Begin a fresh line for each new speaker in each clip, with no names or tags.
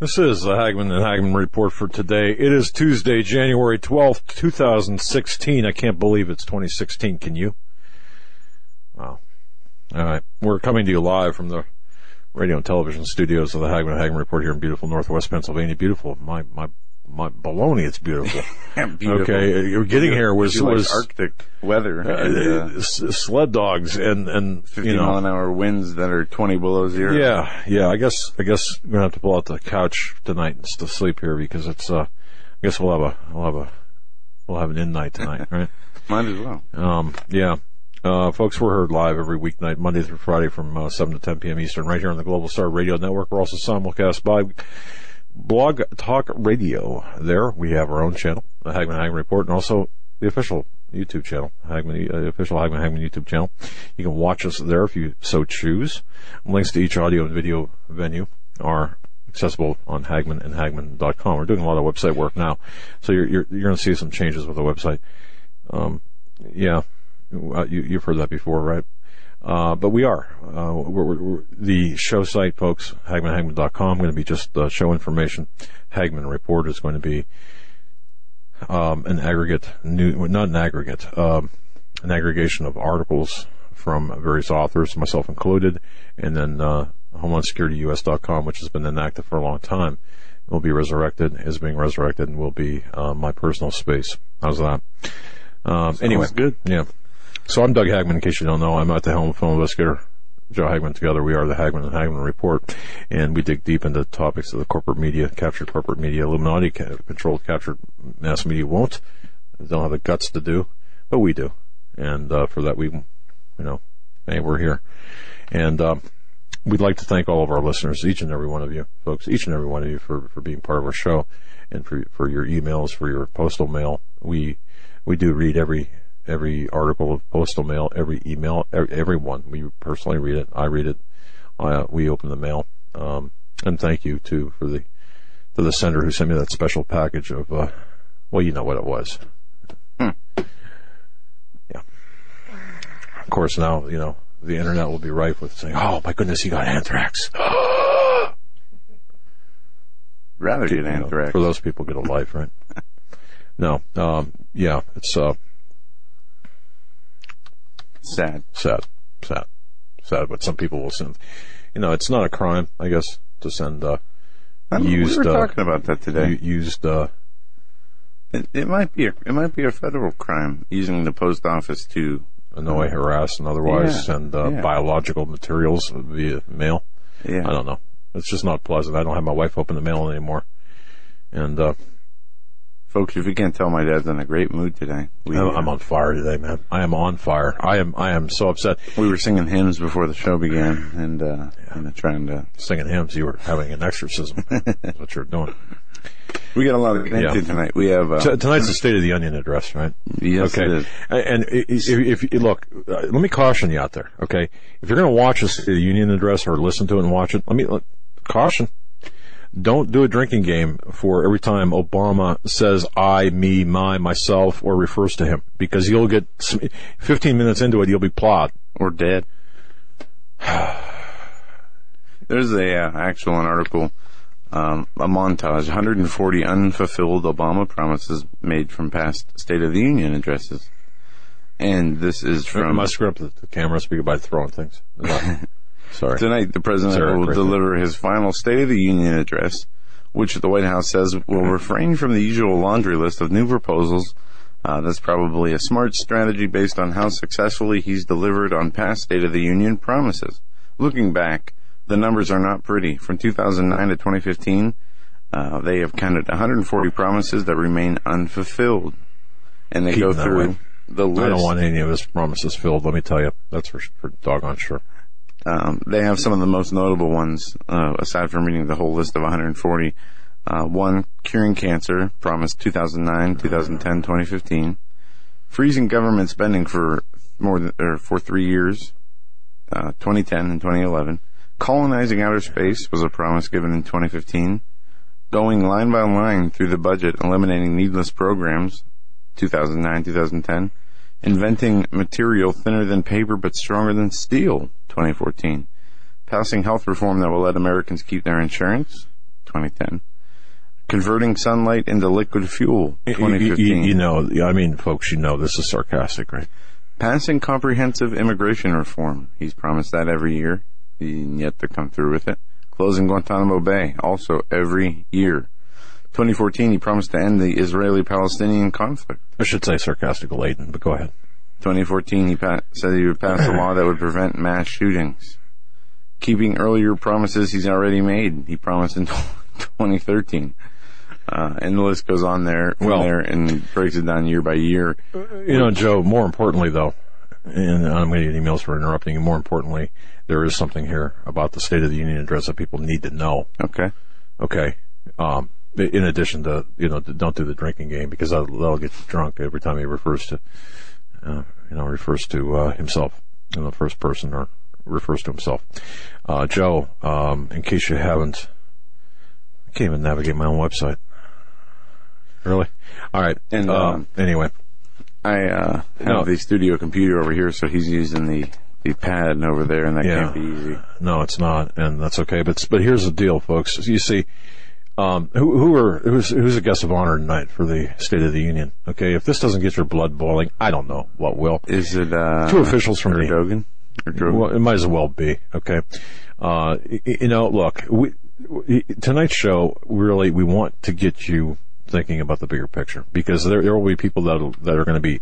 This is the Hagmann and Hagmann report for today. It is Tuesday, January 12th, 2016. I can't believe it's 2016. Can you? Wow. All right. We're coming to you live from the radio and television studios of the Hagmann and Hagmann report here in beautiful Northwest Pennsylvania. Beautiful. My, my, my baloney, it's beautiful.
Beautiful.
Okay. You're getting here was, was,
Arctic weather
uh,
and uh,
sled dogs and, and,
50
you know,
mile an hour winds that are 20 below zero.
Yeah, yeah. I guess I guess we're gonna have to pull out the couch tonight and to sleep here because it's. uh I guess we'll have a we'll have a we'll have an in night tonight, right?
Might as well.
Um, yeah. Uh, folks, we're heard live every weeknight, Monday through Friday from uh, 7 to 10 p.m. Eastern, right here on the Global Star Radio Network. We're also simulcast by Blog Talk Radio. There we have our own channel, the Hagmann Hagmann Report, and also the official YouTube channel, Hagmann, uh, official Hagmann Hagmann YouTube channel. You can watch us there if you so choose. Links to each audio and video venue are accessible on Hagmann and Hagmann.com. We're doing a lot of website work now, so you're you're, you're going to see some changes with the website. Um, yeah, uh, you, you've heard that before, right? Uh, but we are. Uh, we're, we're, we're, the show site, folks, HagmannHagmann.com, going to be just uh, show information. Hagmann Report is going to be um, an aggregate, new, well, not an aggregate, um, an aggregation of articles from various authors, myself included, and then uh, HomelandSecurityUS.com, which has been inactive for a long time, will be resurrected, is being resurrected, and will be uh, my personal space. How's that? Um, anyway,
good.
Yeah. So I'm Doug Hagmann. In case you don't know, I'm at the helm of film investigator Joe Hagmann. Together, we are the Hagmann and Hagmann Report, and we dig deep into topics of the corporate media, captured corporate media, Illuminati controlled, captured mass media won't, They don't have the guts to do, but we do, and uh, for that we, you know, hey, we're here, and. Um, We'd like to thank all of our listeners, each and every one of you, folks, each and every one of you for, for being part of our show and for, for your emails, for your postal mail. We, we do read every, every article of postal mail, every email, every, every one. We personally read it. I read it. Uh, we open the mail. Um, and thank you to, for the, to the sender who sent me that special package of, uh, well, you know what it was. Yeah. Of course, now, you know, the internet will be rife with saying, "Oh my goodness, he got anthrax."
Rather get
You know,
anthrax.
for those people, get a life, right? no, um, yeah, it's uh,
Sad.
sad, sad, sad. But some people will send. You know, it's not a crime, I guess, to send uh, used
we were
uh,
talking about that today.
used. Uh,
it, it might be a, it might be a federal crime using the post office to
annoy, harass, and otherwise
Yeah,
send uh,
yeah.
biological materials via mail.
yeah.
I don't know. It's just not pleasant. I don't have my wife open the mail anymore, and uh,
Folks, if you can't tell, my dad's in a great mood today. We,
I'm, I'm on fire today, man. I am on fire. I am. I am so upset.
we were singing hymns before the show began, and uh, and trying to.
Singing hymns, you were having an exorcism. That's what you're doing.
We got a lot of
Yeah.
tonight. We have. Uh,
T- tonight's the State of the Onion address, right?
yes,
okay.
it is.
And i- i- if, if look, uh, let me caution you out there. Okay, if you're going to watch the State of the Union address or listen to it and watch it, let me let, caution. Don't do a drinking game for every time Obama says I, me, my, myself, or refers to him, because you'll get 15 minutes into it, you'll be plowed.
or dead. There's a uh, actual an article, um, a montage, 140 unfulfilled Obama promises made from past State of the Union addresses, and this is from
screwing up the, the camera speaker by throwing things? Sorry.
tonight. The president
Sarah,
will deliver his final State of the Union address, which the White House says will refrain from the usual laundry list of new proposals. Uh, that's probably a smart strategy based on how successfully he's delivered on past State of the Union promises. Looking back, the numbers are not pretty. From 2009 to 2015, uh, they have counted 140 promises that remain unfulfilled. And they
Keep
go through
way.
the list.
I don't want any of his promises filled, let me tell you. That's for, for doggone sure.
Um, they have some of the most notable ones, uh, aside from reading the whole list of 140. Uh, one, curing cancer, promised 2009, 2010, 2015. Freezing government spending for more than, or for three years, uh, 2010 and 2011. Colonizing outer space was a promise given in 2015. Going line by line through the budget, eliminating needless programs, 2009, 2010. Inventing material thinner than paper but stronger than steel, 2014. Passing health reform that will let Americans keep their insurance, 2010. Converting sunlight into liquid fuel,
You,
2015.
you know, I mean, folks, you know this is sarcastic, right?
Passing comprehensive immigration reform. He's promised that every year, and yet to come through with it. Closing Guantanamo Bay, also every year. 2014, he promised to end the Israeli-Palestinian conflict.
I should say sarcastic laden, but go ahead.
2014, he pa- said he would pass a law that would prevent mass shootings. Keeping earlier promises he's already made. He promised in 2013. Uh, and the list goes on there,
Well-
there and breaks it down year by year.
You know, Joe, more importantly though, and I'm going to get emails for interrupting you, more importantly, there is something here about the State of the Union address that people need to know.
Okay.
Okay. Um, in addition to, you know, don't do the drinking game because that'll, that'll get you drunk every time he refers to, you know, refers to, uh, himself in the first person or refers to himself. Uh, Joe, um, in case you haven't, I can't even navigate my own website. Really? All right.
And,
uh,
um,
anyway,
I uh, have
No.
the studio computer over here, so he's using the, the pad over there, and that
Yeah.
can't be easy.
No, it's not, and that's okay. But but here's the deal, folks. You see, um, who who are who's who's a guest of honor tonight for the State of the Union? Okay, if this doesn't get your blood boiling, I don't know what will.
Is it uh,
Two officials from the
Erdogan? Erdogan?
well, it might as well be. Okay, uh, y- you know, look, we, we, tonight's show really we want to get you thinking about the bigger picture because there there will be people that that are going to be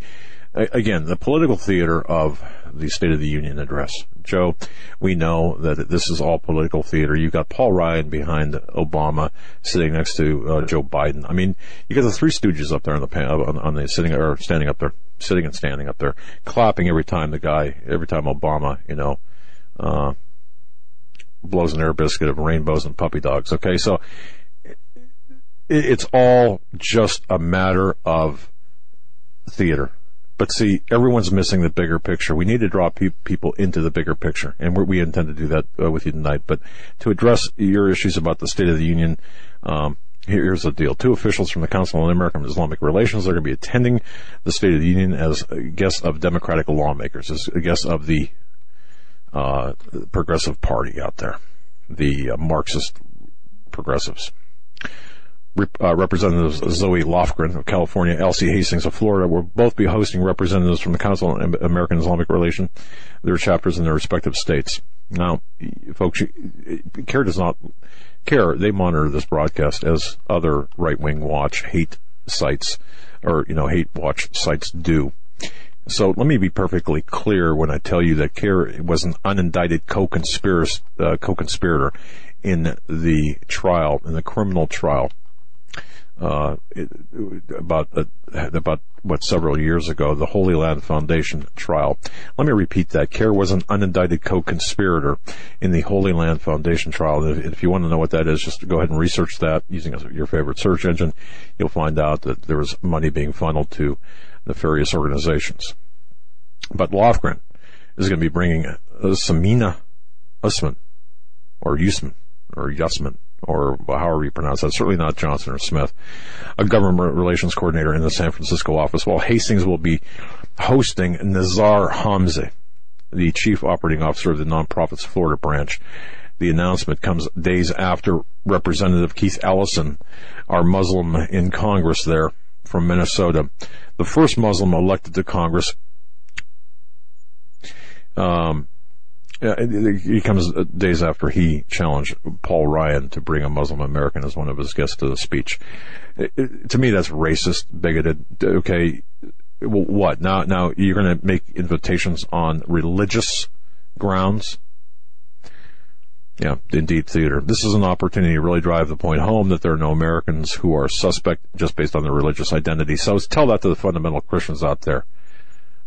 again the political theater of the State of the Union address. Joe, we know that this is all political theater. You've got Paul Ryan behind Obama, sitting next to uh, Joe Biden. I mean, you got the three stooges up there on the pan- on, on the sitting or standing up there, sitting and standing up there, clapping every time the guy, every time Obama, you know, uh, blows an air biscuit of rainbows and puppy dogs. Okay, so it, it's all just a matter of theater. But see, everyone's missing the bigger picture. We need to draw pe- people into the bigger picture, and we intend to do that uh, with you tonight. But to address your issues about the State of the Union, um, here- here's the deal. Two officials from the Council on American Islamic Relations are going to be attending the State of the Union as guests of Democratic lawmakers, as guests of the uh, progressive party out there, the uh, Marxist progressives. Uh, Representatives Zoe Lofgren of California, Alcee Hastings of Florida will both be hosting representatives from the Council on American Islamic Relation, their chapters in their respective states. Now, folks, CAIR does not care. They monitor this broadcast as other right-wing watch hate sites or, you know, hate watch sites do. So let me be perfectly clear when I tell you that CAIR was an unindicted co-conspirator, uh, co-conspirator in the trial, in the criminal trial, uh, about, uh, about what several years ago, the Holy Land Foundation trial. Let me repeat that. CAIR was an unindicted co-conspirator in the Holy Land Foundation trial. If, if you want to know what that is, just go ahead and research that using your favorite search engine. You'll find out that there was money being funneled to nefarious organizations. But Lofgren is going to be bringing uh, Samina Usman, or Usman, or Yusman, or however you pronounce that. Certainly not Johnson or Smith, a government relations coordinator in the San Francisco office, while Hastings will be hosting Nezar Hamze, the chief operating officer of the nonprofit's Florida branch. The announcement comes days after Representative Keith Ellison, our Muslim in Congress there from Minnesota, the first Muslim elected to Congress, um, yeah, it- it- he comes uh, days after he challenged Paul Ryan to bring a Muslim American as one of his guests to the speech. It- it- to me, that's racist, bigoted. Okay, well, what now? Now you're going to make invitations on religious grounds? Yeah, indeed, theater. This is an opportunity to really drive the point home that there are no Americans who are suspect just based on their religious identity. So tell that to the fundamental Christians out there.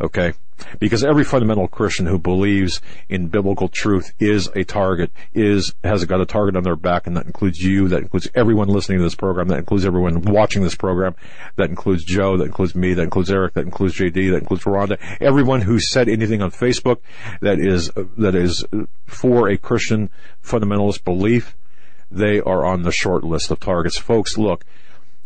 Okay? Because every fundamental Christian who believes in biblical truth is a target, is, has got a target on their back, and that includes you, that includes everyone listening to this program, that includes everyone watching this program, that includes Joe, that includes me, that includes Eric, that includes JD, that includes Rhonda, everyone who said anything on Facebook that is, that is for a Christian fundamentalist belief, they are on the short list of targets. Folks, look,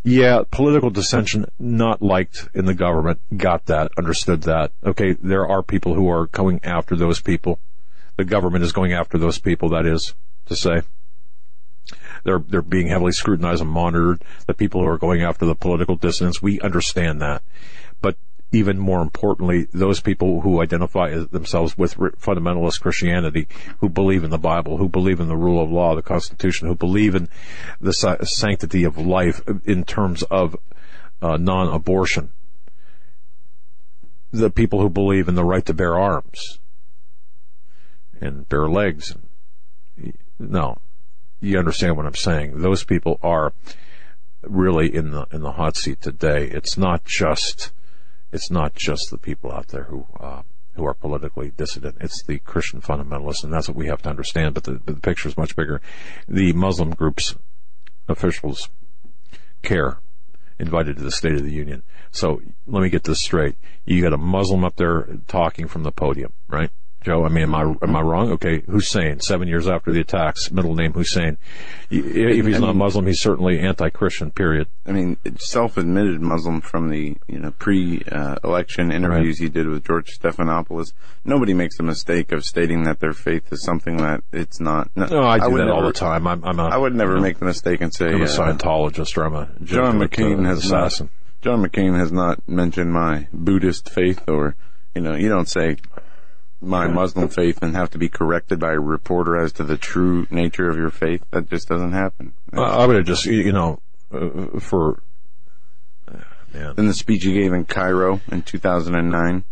yeah, political dissension not liked in the government. Got that, understood that. Okay, there are people who are going after those people. The government is going after those people, that is to say. They're, they're being heavily scrutinized and monitored. The people who are going after the political dissidents, we understand that. But even more importantly, those people who identify themselves with fundamentalist Christianity, who believe in the Bible, who believe in the rule of law, the Constitution, who believe in the sanctity of life in terms of uh, non-abortion, the people who believe in the right to bear arms and bear legs. No, you understand what I'm saying. Those people are really in the in the hot seat today. It's not just it's not just the people out there who uh, who are politically dissident. It's the Christian fundamentalists, and that's what we have to understand. But the, the picture is much bigger. The Muslim groups officials CAIR invited to the State of the Union. So let me get this straight. You got a Muslim up there talking from the podium, right? Joe? I mean, am I am I wrong? Okay, Hussein, seven years after the attacks, middle name Hussein. If he's not Muslim, he's certainly anti-Christian. Period.
I mean, self-admitted Muslim from the you know pre-election interviews right. he did with George Stephanopoulos. Nobody makes the mistake of stating that their faith is something that it's not.
No, no I do I that never, all the time. I'm, I'm a,
I would never you know, make the mistake and say
I'm a uh, Scientologist or I'm a
John McCain has assassin. Not, John McCain has not mentioned my Buddhist faith or you know, you don't say my Muslim faith and have to be corrected by a reporter as to the true nature of your faith. That just doesn't happen.
Uh, I would have just, you know, uh, for.
Uh, in the speech he gave in Cairo in 2009,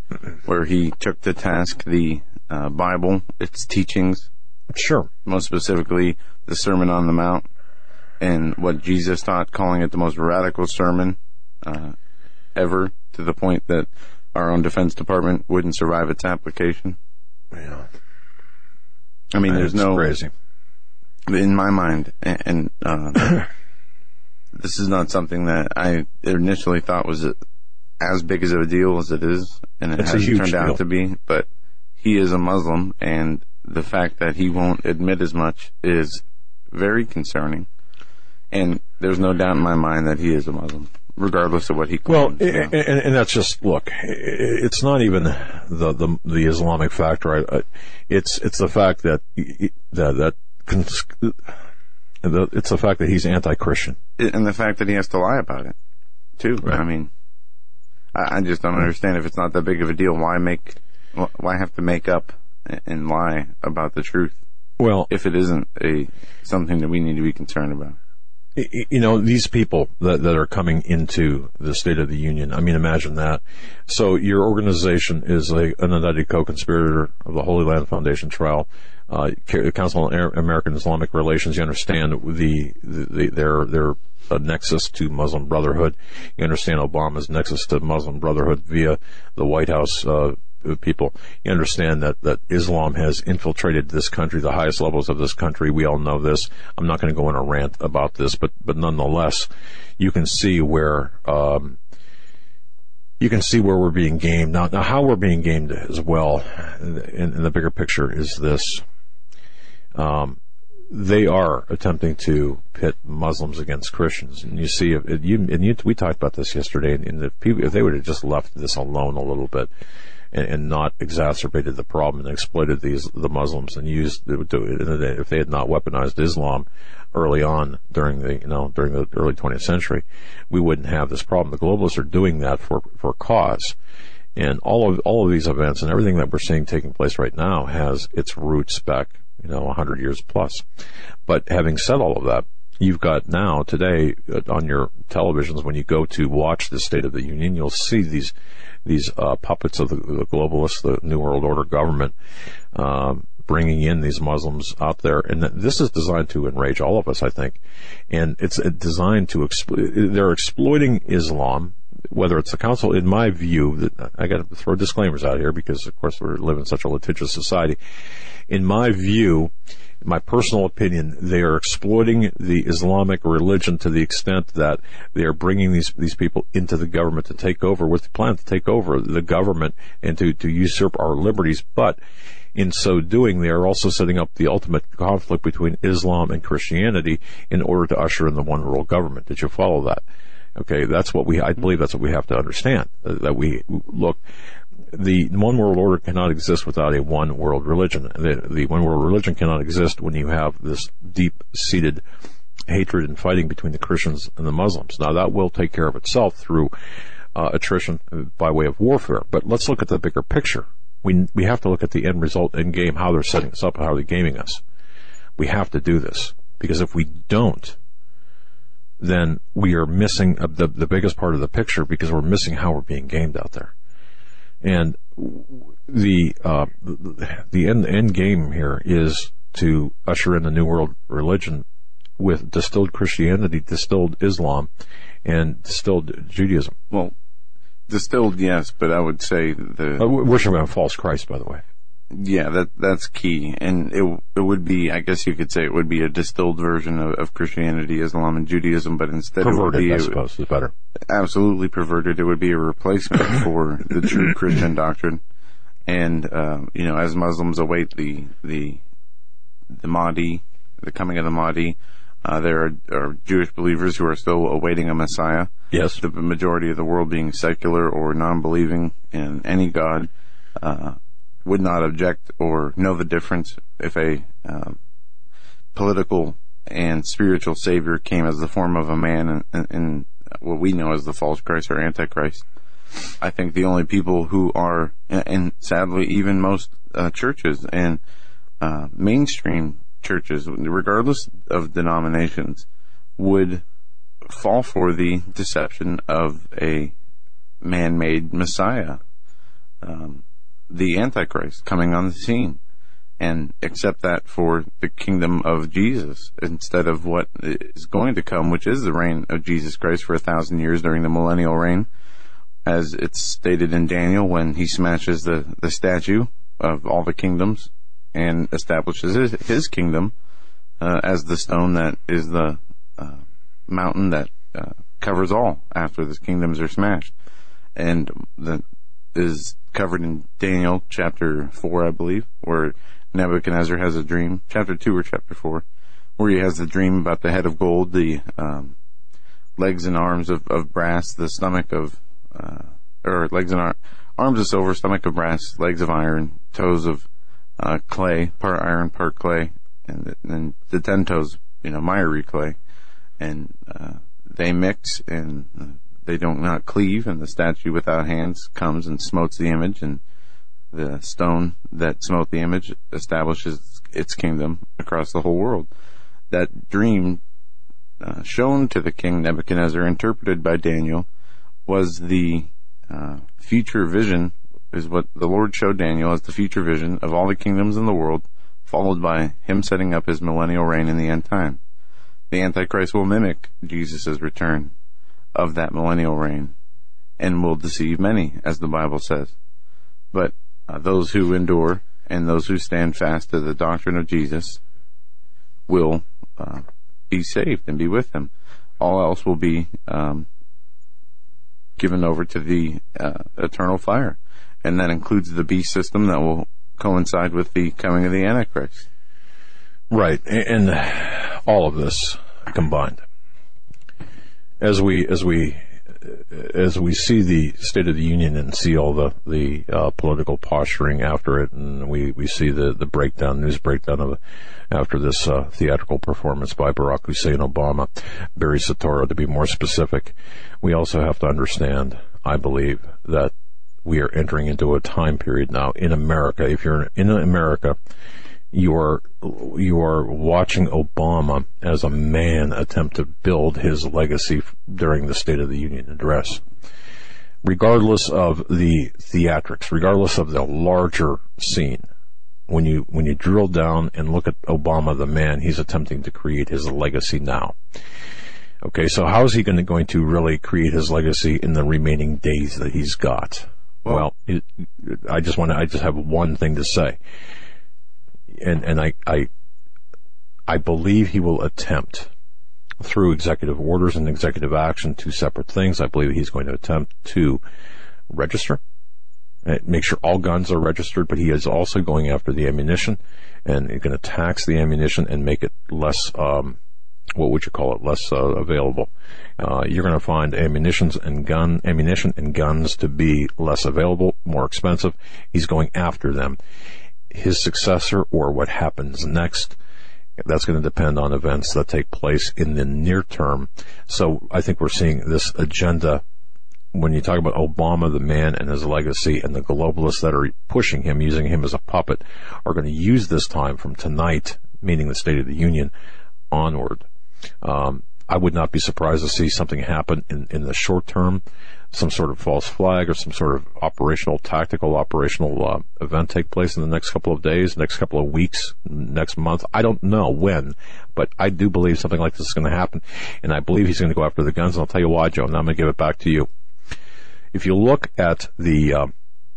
where he took to task the uh, Bible, its teachings.
Sure.
Most specifically, the Sermon on the Mount and what Jesus taught, calling it the most radical sermon uh, ever, to the point that our own Defense Department wouldn't survive its application.
Yeah.
I mean, there's no
crazy.
In my mind, and uh, this is not something that I initially thought was as big as a deal as it is, and it
it's
has turned
deal.
out to be. But he is a Muslim, and the fact that he won't admit as much is very concerning. And there's no doubt in my mind that he is a Muslim regardless of what he
claims. Well, and, and, that's just look. It's not even the the, the Islamic factor. It's it's the fact that that that. It's the fact that he's anti-Christian,
and the fact that he has to lie about it, too. Right. I mean, I, I just don't understand. If it's not that big of a deal, why make, why have to make up and lie about the truth?
Well,
if it isn't a something that we need to be concerned about
you know, these people that, that are coming into the State of the Union, I mean, imagine that. So your organization is a, an indicted co-conspirator of the Holy Land Foundation trial. Uh, Council on American Islamic Relations, you understand the, the, their, their a nexus to Muslim Brotherhood. You understand Obama's nexus to Muslim Brotherhood via the White House, uh, people. You understand that, that Islam has infiltrated this country, the highest levels of this country. We all know this. I'm not going to go in a rant about this, but, but nonetheless, you can see where, um, you can see where we're being gamed. Now, now how we're being gamed as well in, in the bigger picture is this. Um, they are attempting to pit Muslims against Christians, and you see, you and you, we talked about this yesterday. And if, people, if they would have just left this alone a little bit, and, and not exacerbated the problem and exploited these the Muslims and used if they had not weaponized Islam early on during the you know during the early 20th century, we wouldn't have this problem. The globalists are doing that for for cause. And all of all of these events and everything that we're seeing taking place right now has its roots back, you know, 100 years plus. But having said all of that, you've got now today uh, on your televisions when you go to watch the State of the Union, you'll see these these uh, puppets of the, the, globalists, the New World Order government, um, bringing in these Muslims out there, and this is designed to enrage all of us, I think, and it's designed to exploit. They're exploiting Islam whether it's the council, in my view, that I got to throw disclaimers out here because, of course, we live in such a litigious society. In my view, my personal opinion, they are exploiting the Islamic religion to the extent that they are bringing these these people into the government to take over with the plan to take over the government and to, to usurp our liberties. But in so doing, they are also setting up the ultimate conflict between Islam and Christianity in order to usher in the one world government. Did you follow that? Okay, that's what we, I believe that's what we have to understand. Uh, that we, look, the one world order cannot exist without a one world religion. The, the one world religion cannot exist when you have this deep seated hatred and fighting between the Christians and the Muslims. Now that will take care of itself through uh, attrition by way of warfare. But let's look at the bigger picture. We we have to look at the end result in game, how they're setting us up, how they're gaming us. We have to do this because if we don't, then we are missing the the biggest part of the picture because we're missing how we're being gamed out there. And the uh, the end end game here is to usher in the new world religion with distilled Christianity, distilled Islam, and distilled Judaism.
Well, distilled, yes, but I would say the
uh, worshiping a false Christ, by the way.
Yeah, that that's key, and it it would be, I guess you could say, it would be a distilled version of, of Christianity, Islam, and Judaism, but instead
perverted,
it would be,
I suppose, is better.
Absolutely perverted. It would be a replacement for the true Christian doctrine, and uh, you know, as Muslims await the the the Mahdi, the coming of the Mahdi, uh, there are, are, Jewish believers who are still awaiting a Messiah.
Yes.
The majority of the world being secular or non-believing in any God. Uh, would not object or know the difference if a uh, political and spiritual savior came as the form of a man in, in, what we know as the false Christ or Antichrist. I think the only people who are, and sadly, even most uh, churches and uh, mainstream churches, regardless of denominations, would fall for the deception of a man-made Messiah. Um, the Antichrist coming on the scene and accept that for the kingdom of Jesus instead of what is going to come, which is the reign of Jesus Christ for a thousand years during the millennial reign, as it's stated in Daniel when he smashes the, the statue of all the kingdoms and establishes his, his kingdom uh, as the stone that is the uh, mountain that uh, covers all after the kingdoms are smashed. And the is covered in Daniel chapter 4, I believe, where Nebuchadnezzar has a dream. Chapter 2 or chapter 4, where he has the dream about the head of gold, the um, legs and arms of, of brass, the stomach of, uh, or legs and ar- arms of silver, stomach of brass, legs of iron, toes of uh, clay, part iron, part clay, and then the ten toes, you know, miry clay. And uh, they mix and uh, they don't not cleave, and the statue without hands comes and smotes the image, and the stone that smote the image establishes its kingdom across the whole world. That dream uh, shown to the king Nebuchadnezzar, interpreted by Daniel, was the uh, future vision, is what the Lord showed Daniel as the future vision of all the kingdoms in the world, followed by him setting up his millennial reign in the end time. The Antichrist will mimic Jesus' return of that millennial reign and will deceive many, as the Bible says. But uh, those who endure and those who stand fast to the doctrine of Jesus will uh, be saved and be with him. All else will be um, given over to the uh, eternal fire, and that includes the beast system that will coincide with the coming of the Antichrist.
Right, and all of this combined as we as we as we see the State of the Union and see all the the uh, political posturing after it, and we, we see the, the breakdown, news breakdown of after this uh, theatrical performance by Barack Hussein Obama, Barry Soetoro to be more specific, we also have to understand, I believe, that we are entering into a time period now in America. If you're in America, you are you are watching Obama as a man attempt to build his legacy during the State of the Union address. Regardless of the theatrics, regardless of the larger scene, when you when you drill down and look at Obama the man, he's attempting to create his legacy now. Okay, so how is he going to, going to really create his legacy in the remaining days that he's got? Well, it, I just want to, I just have one thing to say. And, and I, I, I believe he will attempt through executive orders and executive action, two separate things. I believe he's going to attempt to register, uh, make sure all guns are registered, but he is also going after the ammunition and going to tax the ammunition and make it less, um, what would you call it, less uh, available. Uh, you're going to find ammunitions and gun ammunition and guns to be less available, more expensive. He's going after them. His successor or what happens next that's going to depend on events that take place in the near term. So I think we're seeing this agenda when you talk about Obama, the man and his legacy and the globalists that are pushing him, using him as a puppet are going to use this time from tonight, meaning the State of the Union onward. Um, I would not be surprised to see something happen in, in the short term some sort of false flag or some sort of operational, tactical operational uh, event take place in the next couple of days, next couple of weeks, next month. I don't know when, but I do believe something like this is going to happen, and I believe he's going to go after the guns. And I'll tell you why, Joe. and I'm going to give it back to you. If you look at the uh,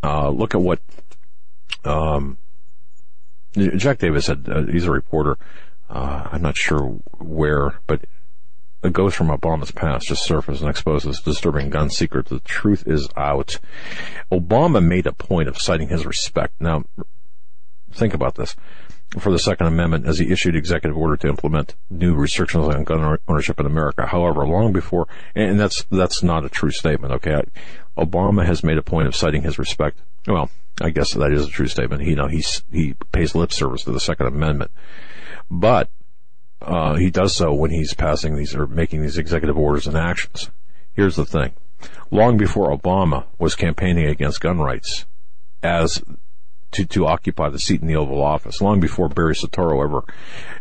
uh, look at what um, Jack Davis said, uh, he's a reporter. Uh, I'm not sure where, but the ghost from Obama's past just surfaced and exposed this disturbing gun secret. The truth is out. Obama made a point of citing his respect. Now, think about this. For the Second Amendment, as he issued executive order to implement new restrictions on gun ownership in America. However, long before, and that's that's not a true statement. Okay, Obama has made a point of citing his respect. Well, I guess that is a true statement. He, you know, he's he pays lip service to the Second Amendment, but uh, he does so when he's passing these or making these executive orders and actions. Here's the thing. Long before Obama was campaigning against gun rights as to, to occupy the seat in the Oval Office, long before Barry Soetoro ever,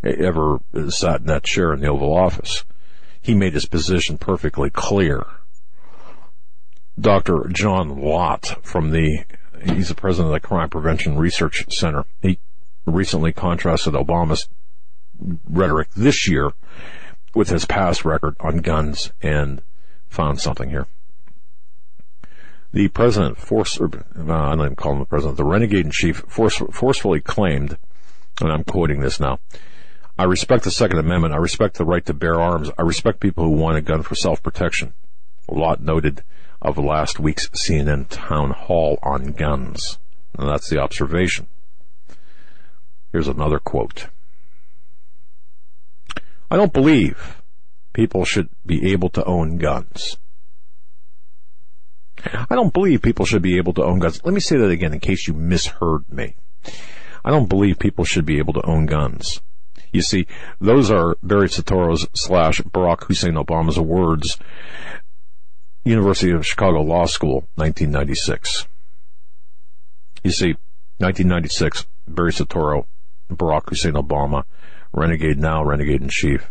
ever sat in that chair in the Oval Office, he made his position perfectly clear. Dr. John Lott from the, he's the president of the Crime Prevention Research Center. He recently contrasted Obama's rhetoric this year with his past record on guns and found something here. The president force, uh, I don't even call him the president, the renegade in chief force, forcefully claimed, and I'm quoting this now, I respect the Second Amendment. I respect the right to bear arms. I respect people who want a gun for self-protection. A lot noted of last week's CNN town hall on guns. And that's the observation. Here's another quote. I don't believe people should be able to own guns. I don't believe people should be able to own guns. Let me say that again in case you misheard me. I don't believe people should be able to own guns. You see, those are Barry Soetoro's slash Barack Hussein Obama's words. University of Chicago Law School, 1996. You see, 1996, Barry Soetoro, Barack Hussein Obama, renegade now, renegade in chief.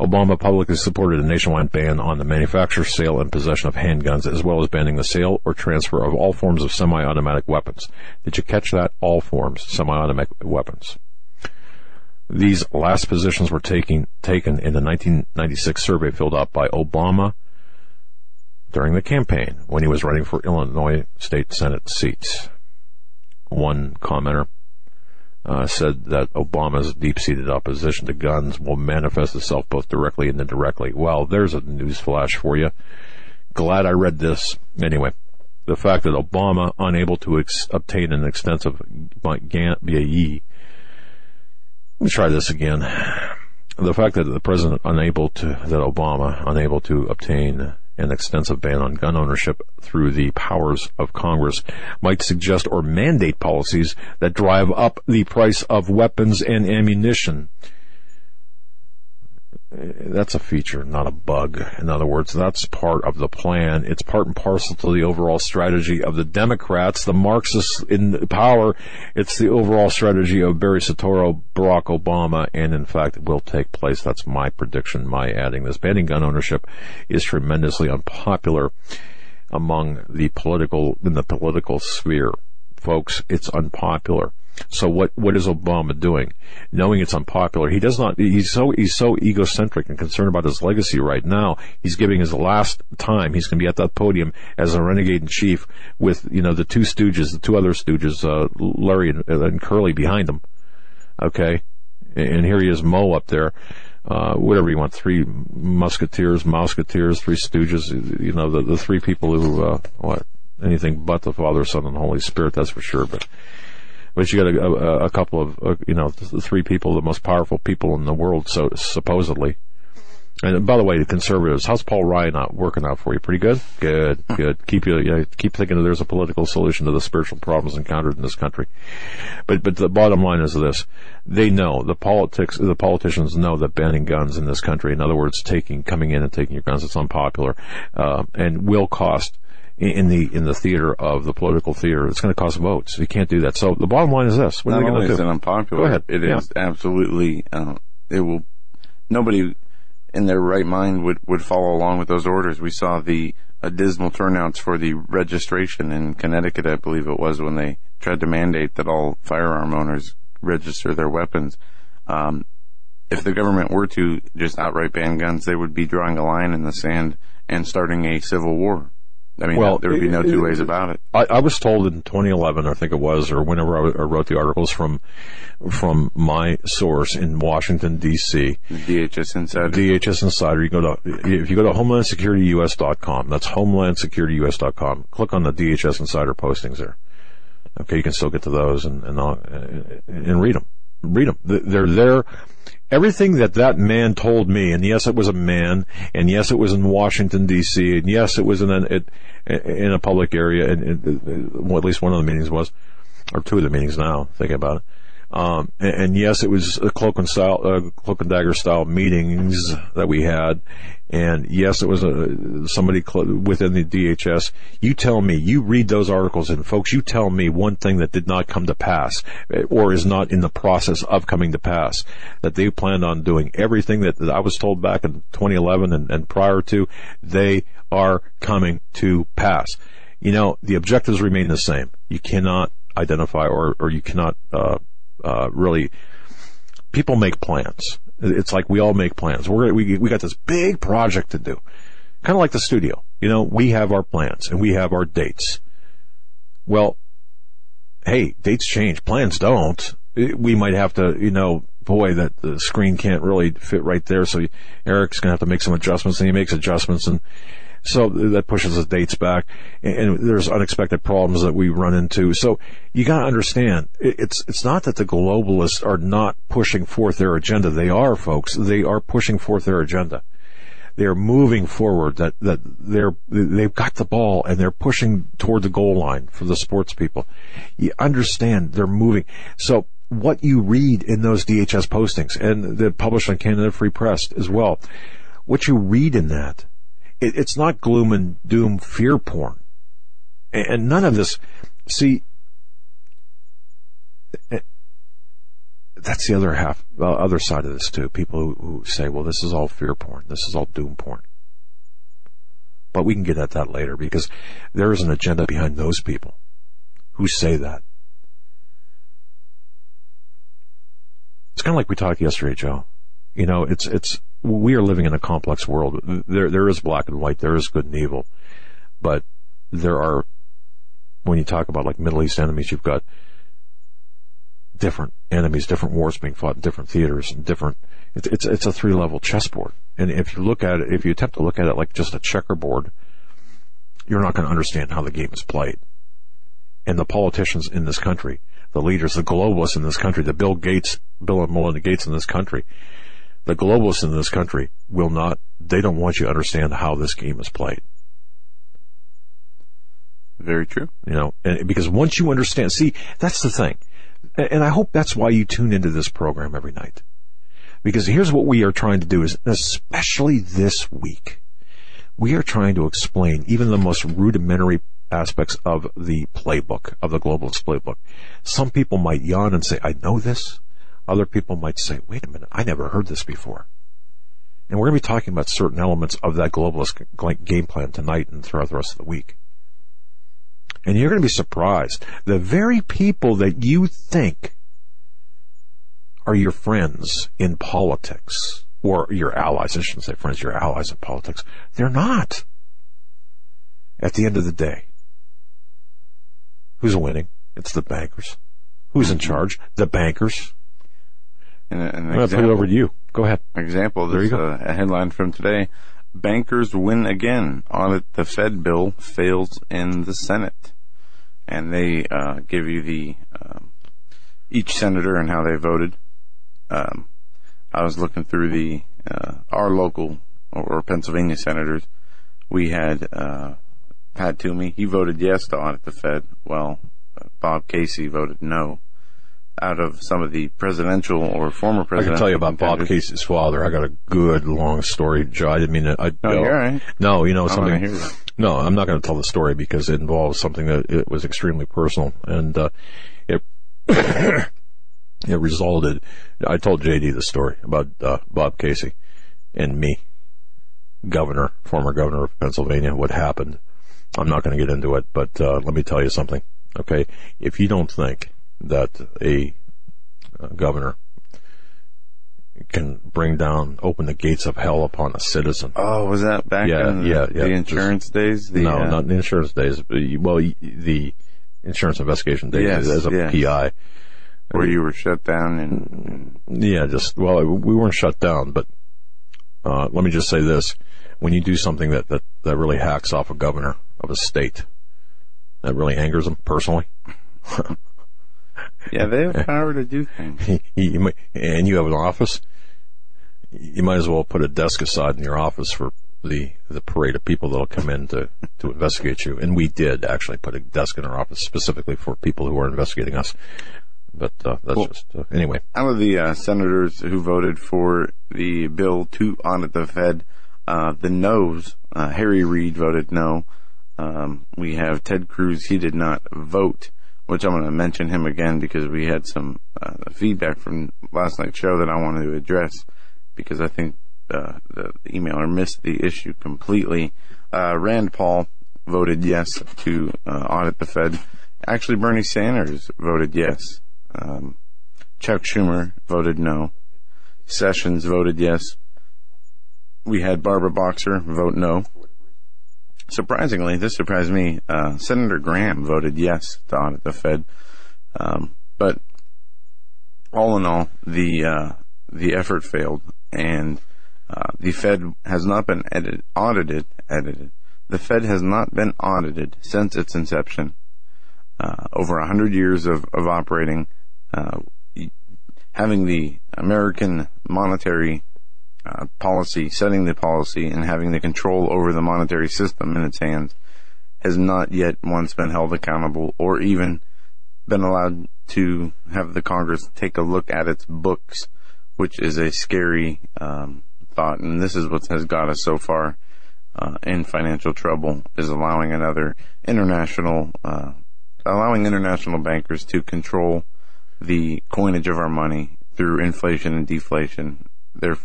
Obama publicly supported a nationwide ban on the manufacture, sale, and possession of handguns, as well as banning the sale or transfer of all forms of semi-automatic weapons. Did you catch that? All forms, semi-automatic weapons. These last positions were taking, taken in the 1996 survey filled out by Obama during the campaign when he was running for Illinois State Senate seats. One commenter, uh, said that Obama's deep-seated opposition to guns will manifest itself both directly and indirectly. Well, there's a news flash for you. Glad I read this. Anyway, the fact that Obama unable to ex- obtain an extensive BAE. Let me try this again. The fact that the president unable to, that Obama unable to obtain an extensive ban on gun ownership through the powers of Congress might suggest or mandate policies that drive up the price of weapons and ammunition that's a feature, not a bug. In other words, that's part of the plan. It's part and parcel to the overall strategy of the Democrats, the Marxists in power. It's the overall strategy of Barry Soetoro, Barack Obama, and in fact, it will take place. That's my prediction, my adding this. Banning gun ownership is tremendously unpopular among the political, in the political sphere. Folks, it's unpopular. So what, what is Obama doing? Knowing it's unpopular, he does not, he's so, he's so egocentric and concerned about his legacy right now. He's giving his last time. He's going to be at that podium as a renegade in chief with, you know, the two stooges, the two other stooges, uh, Larry and, and Curly behind him. Okay. And here he is, Moe up there. Uh, whatever you want, three musketeers, mouseketeers, three stooges, you know, the, the three people who, uh, what, anything but the Father, Son, and Holy Spirit, that's for sure, but, but you got a, a, a couple of, uh, you know, three people, the most powerful people in the world, so supposedly. And by the way, the conservatives, how's Paul Ryan out working out for you? Pretty good? Good, good. Keep you, you know, keep thinking that there's a political solution to the spiritual problems encountered in this country. But, but the bottom line is this. They know, the politics, the politicians know that banning guns in this country, in other words, taking, coming in and taking your guns, it's unpopular, uh, and will cost in the in the theater of the political theater. It's going to cost votes. You can't do that. So the bottom line is this:
what
Not
are they
only
is
do?
it unpopular,
Go ahead.
it
Yeah.
is absolutely. Uh, it will. Nobody in their right mind would would follow along with those orders. We saw the uh, dismal turnouts for the registration in Connecticut, I believe it was, when they tried to mandate that all firearm owners register their weapons. Um, if the government were to just outright ban guns, they would be drawing a line in the sand and starting a civil war. I mean,
Well,
there would be no two ways about it.
I, I was told in 2011, I think it was, or whenever I, I wrote the articles from from my source in Washington D.C.
DHS Insider.
DHS Insider. You go to if you go to HomelandSecurityUS.com. That's HomelandSecurityUS.com. Click on the DHS Insider postings there. Okay, you can still get to those and and, and read them. Read them. They're there. Everything that that man told me, and yes, it was a man, and yes, it was in Washington D.C., and yes, it was in an it, in a public area, and, and uh, well, at least one of the meetings was, or two of the meetings now, thinking about it. Um, and, and yes, it was a cloak and style, uh, cloak and dagger style meetings that we had. And yes, it was a, somebody cl- within the DHS. You tell me, you read those articles and folks, you tell me one thing that did not come to pass eh, or is not in the process of coming to pass that they planned on doing. Everything that, that I was told back in 2011 and, and prior to, they are coming to pass. You know, the objectives remain the same. You cannot identify or, or you cannot, uh, uh, really, people make plans. It's like we all make plans. We're, we, we got this big project to do. Kind of like the studio. You know, we have our plans and we have our dates. Well, hey, dates change. Plans don't. We might have to, you know, boy, that the screen can't really fit right there. So Eric's to have to make some adjustments and he makes adjustments and so that pushes the dates back and there's unexpected problems that we run into. So you got to understand it's, it's not that the globalists are not pushing forth their agenda. They are folks. They are pushing forth their agenda. They're moving forward that, that they're, they've got the ball and they're pushing toward the goal line for the sports people. You understand they're moving. So what you read in those DHS postings and the published on Canada Free Press as well, what you read in that, it, it's not gloom and doom fear porn. And, and none of this, see, that's the other half, the other side of this too. People who, who say, well, this is all fear porn. This is all doom porn. But we can get at that later because there is an agenda behind those people who say that. It's kind of like we talked yesterday, Joe. You know, it's, it's, we are living in a complex world. There, there is black and white. There is good and evil. But there are, when you talk about like Middle East enemies, you've got different enemies, different wars being fought in different theaters and different, it's, it's, it's a three level chessboard. And if you look at it, if you attempt to look at it like just a checkerboard, you're not going to understand how the game is played. And the politicians in this country, the leaders, the globalists in this country, the Bill Gates, Bill and Melinda Gates in this country, the globalists in this country will not, they don't want you to understand how this game is played.
Very true.
You know, and because once you understand, see, that's the thing. And I hope that's why you tune into this program every night. Because here's what we are trying to do is, especially this week, we are trying to explain even the most rudimentary aspects of the playbook, of the globalist playbook. Some people might yawn and say, I know this. Other people might say, wait a minute, I never heard this before. And we're going to be talking about certain elements of that globalist game plan tonight and throughout the rest of the week. And you're going to be surprised. The very people that you think are your friends in politics, or your allies, I shouldn't say friends, your allies in politics, they're not. At the end of the day, who's winning? It's the bankers. Who's in charge? The bankers.
An
I'm going to put it over to you. Go ahead.
Example,
There you
there's
go.
a, a headline from today. Bankers win again. Audit the Fed bill fails in the Senate. And they uh, give you the um, each senator and how they voted. Um, I was looking through the uh, our local or Pennsylvania senators. We had uh, Pat Toomey. He voted yes to audit the Fed. Well, uh, Bob Casey voted no. Out of some of the presidential or former presidential.
I can tell you about Bob. Casey's father. I got a good long story, Joe. I didn't mean to. I,
No, you're all right.
No, you know something. No, I'm not going to tell the story because it involves something that it was extremely personal, and uh, it it resulted. I told JD the story about uh, Bob Casey and me, governor, former governor of Pennsylvania. What happened? I'm not going to get into it, but uh, let me tell you something. Okay, if you don't think that a uh, governor can bring down, open the gates of hell upon a citizen.
Oh, was that back
Yeah,
in the,
yeah,
the
yeah.
insurance days? The,
no,
uh,
not the insurance days. but Well, the insurance investigation days
Yes,
as a
yes.
PI.
where you were shut down and
Yeah, just well, we weren't shut down, but uh, let me just say this: when you do something that that that really hacks off a governor of a state, that really angers him personally.
yeah, they have power to do things.
You might- and you have an office, you might as well put a desk aside in your office for the the parade of people that'll come in to to investigate you. And we did actually put a desk in our office specifically for people who are investigating us. But uh, that's
Well-
just uh, anyway.
Out of the uh, senators who voted for the bill to audit the Fed, uh, the no's, uh, Harry Reid voted no. Um, we have Ted Cruz. He did not vote, which I'm going to mention him again because we had some uh, feedback from last night's show that I wanted to address because I think uh, the emailer missed the issue completely. Uh, Rand Paul voted yes to uh, audit the Fed. Actually, Bernie Sanders voted yes. Um, Chuck Schumer voted no. Sessions voted yes. We had Barbara Boxer vote no. Surprisingly, this surprised me. Uh, Senator Graham voted yes to audit the Fed. Um, but all in all, the uh, the effort failed, and uh, the Fed has not been edit- audited. Edited. The Fed has not been audited since its inception. Uh, over a hundred years of, of operating, uh, having the American monetary uh, policy, setting the policy, and having the control over the monetary system in its hands has not yet once been held accountable or even been allowed to have the Congress take a look at its books, which is a scary um, thought. And this is what has got us so far uh, in financial trouble: is allowing another international, uh, allowing international bankers to control the coinage of our money through inflation and deflation. They're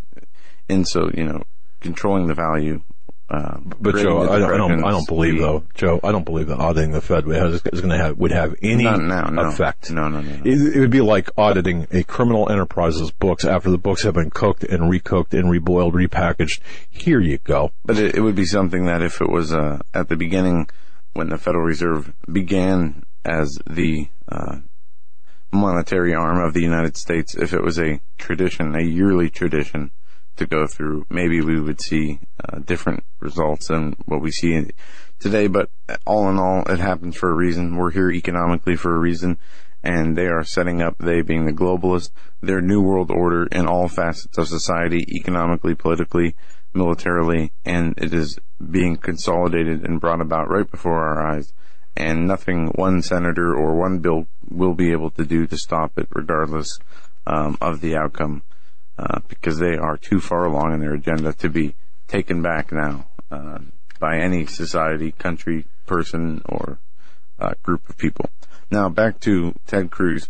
in so you know controlling the value. Uh,
But Joe, I, I don't. I don't believe
the-
though, Joe. I don't believe that auditing the Fed has, is going to have would have any
no.
effect.
No, no, no, no.
It, it would be like auditing a criminal enterprise's books after the books have been cooked and recooked and reboiled, repackaged. Here you go.
But it, it would be something that if it was uh, at the beginning, when the Federal Reserve began as the uh, monetary arm of the United States, if it was a tradition, a yearly tradition to go through, maybe we would see uh, different results than what we see today. But all in all, it happens for a reason. We're here economically for a reason. And they are setting up, they being the globalists, their new world order in all facets of society, economically, politically, militarily, and it is being consolidated and brought about right before our eyes. And nothing one senator or one bill will be able to do to stop it, regardless um, of the outcome, uh, because they are too far along in their agenda to be taken back now uh, by any society, country, person, or uh, group of people. Now back to Ted Cruz.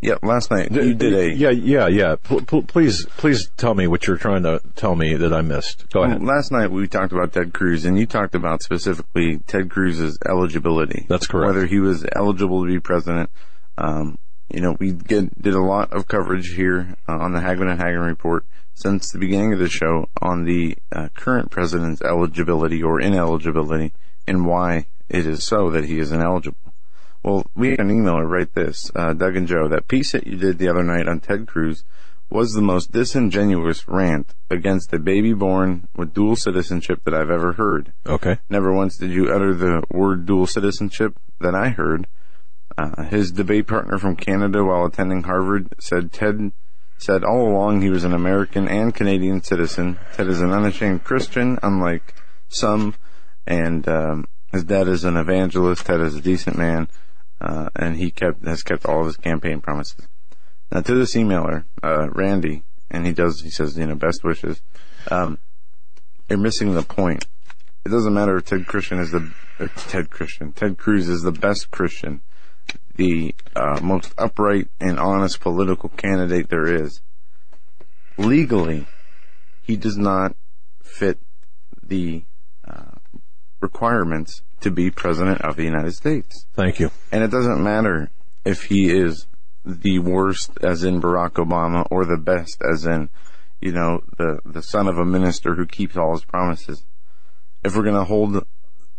Yeah, last night you did a
Yeah, yeah, yeah. P- p- please, please tell me what you're trying to tell me that I missed. Go ahead.
Last night we talked about Ted Cruz, and you talked about specifically Ted Cruz's eligibility.
That's correct.
Whether he was eligible to be president. Um, you know, we get, did a lot of coverage here uh, on the Hagmann and Hagmann report since the beginning of the show on the uh, current president's eligibility or ineligibility and why it is so that he is ineligible. Well, we had an emailer write this, uh, Doug and Joe, that piece that you did the other night on Ted Cruz was the most disingenuous rant against a baby born with dual citizenship that I've ever heard.
Okay.
Never once did you utter the word dual citizenship that I heard. Uh, his debate partner from Canada while attending Harvard said Ted said all along he was an American and Canadian citizen. Ted is an unashamed Christian, unlike some, and um, his dad is an evangelist. Ted is a decent man uh, and he kept has kept all of his campaign promises. Now to this emailer, uh, Randy, and he does he says you know best wishes. Um, you're missing the point. It doesn't matter if Ted Christian is the uh, Ted Christian. Ted Cruz is the best Christian, the uh, most upright and honest political candidate there is. Legally, he does not fit the uh, requirements to be president of the United States.
Thank you.
And it doesn't matter if he is the worst, as in Barack Obama, or the best, as in, you know, the, the son of a minister who keeps all his promises. If we're going to hold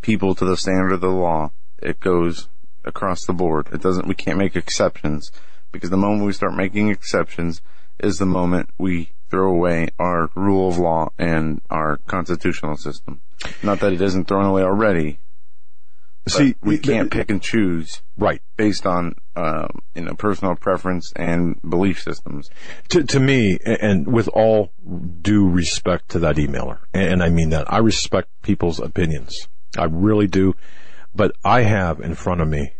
people to the standard of the law, it goes across the board. It doesn't, we can't make exceptions because the moment we start making exceptions is the moment we throw away our rule of law and our constitutional system. Not that it isn't thrown away already,
See,
we can't pick and choose
right.
based on um, you know personal preference and belief systems.
To, to me, and with all due respect to that emailer, and I mean that, I respect people's opinions. I really do. But I have in front of me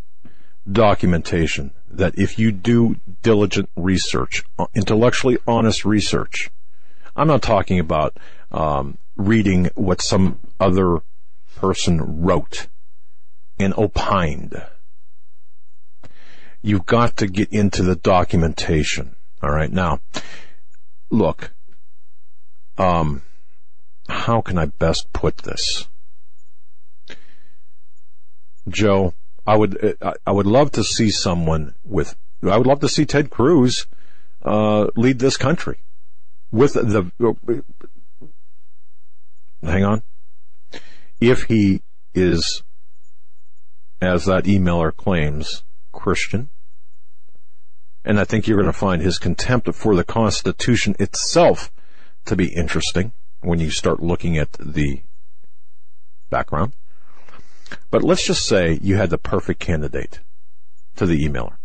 documentation that if you do diligent research, uh, intellectually honest research, I'm not talking about um, reading what some other person wrote and opined. You've got to get into the documentation. All right. Now, look, um, how can I best put this? Joe, I would, I would love to see someone with, I would love to see Ted Cruz, uh, lead this country with the, hang on. If he is as that emailer claims, Christian. And I think you're going to find his contempt for the Constitution itself to be interesting when you start looking at the background. But let's just say you had the perfect candidate to the emailer.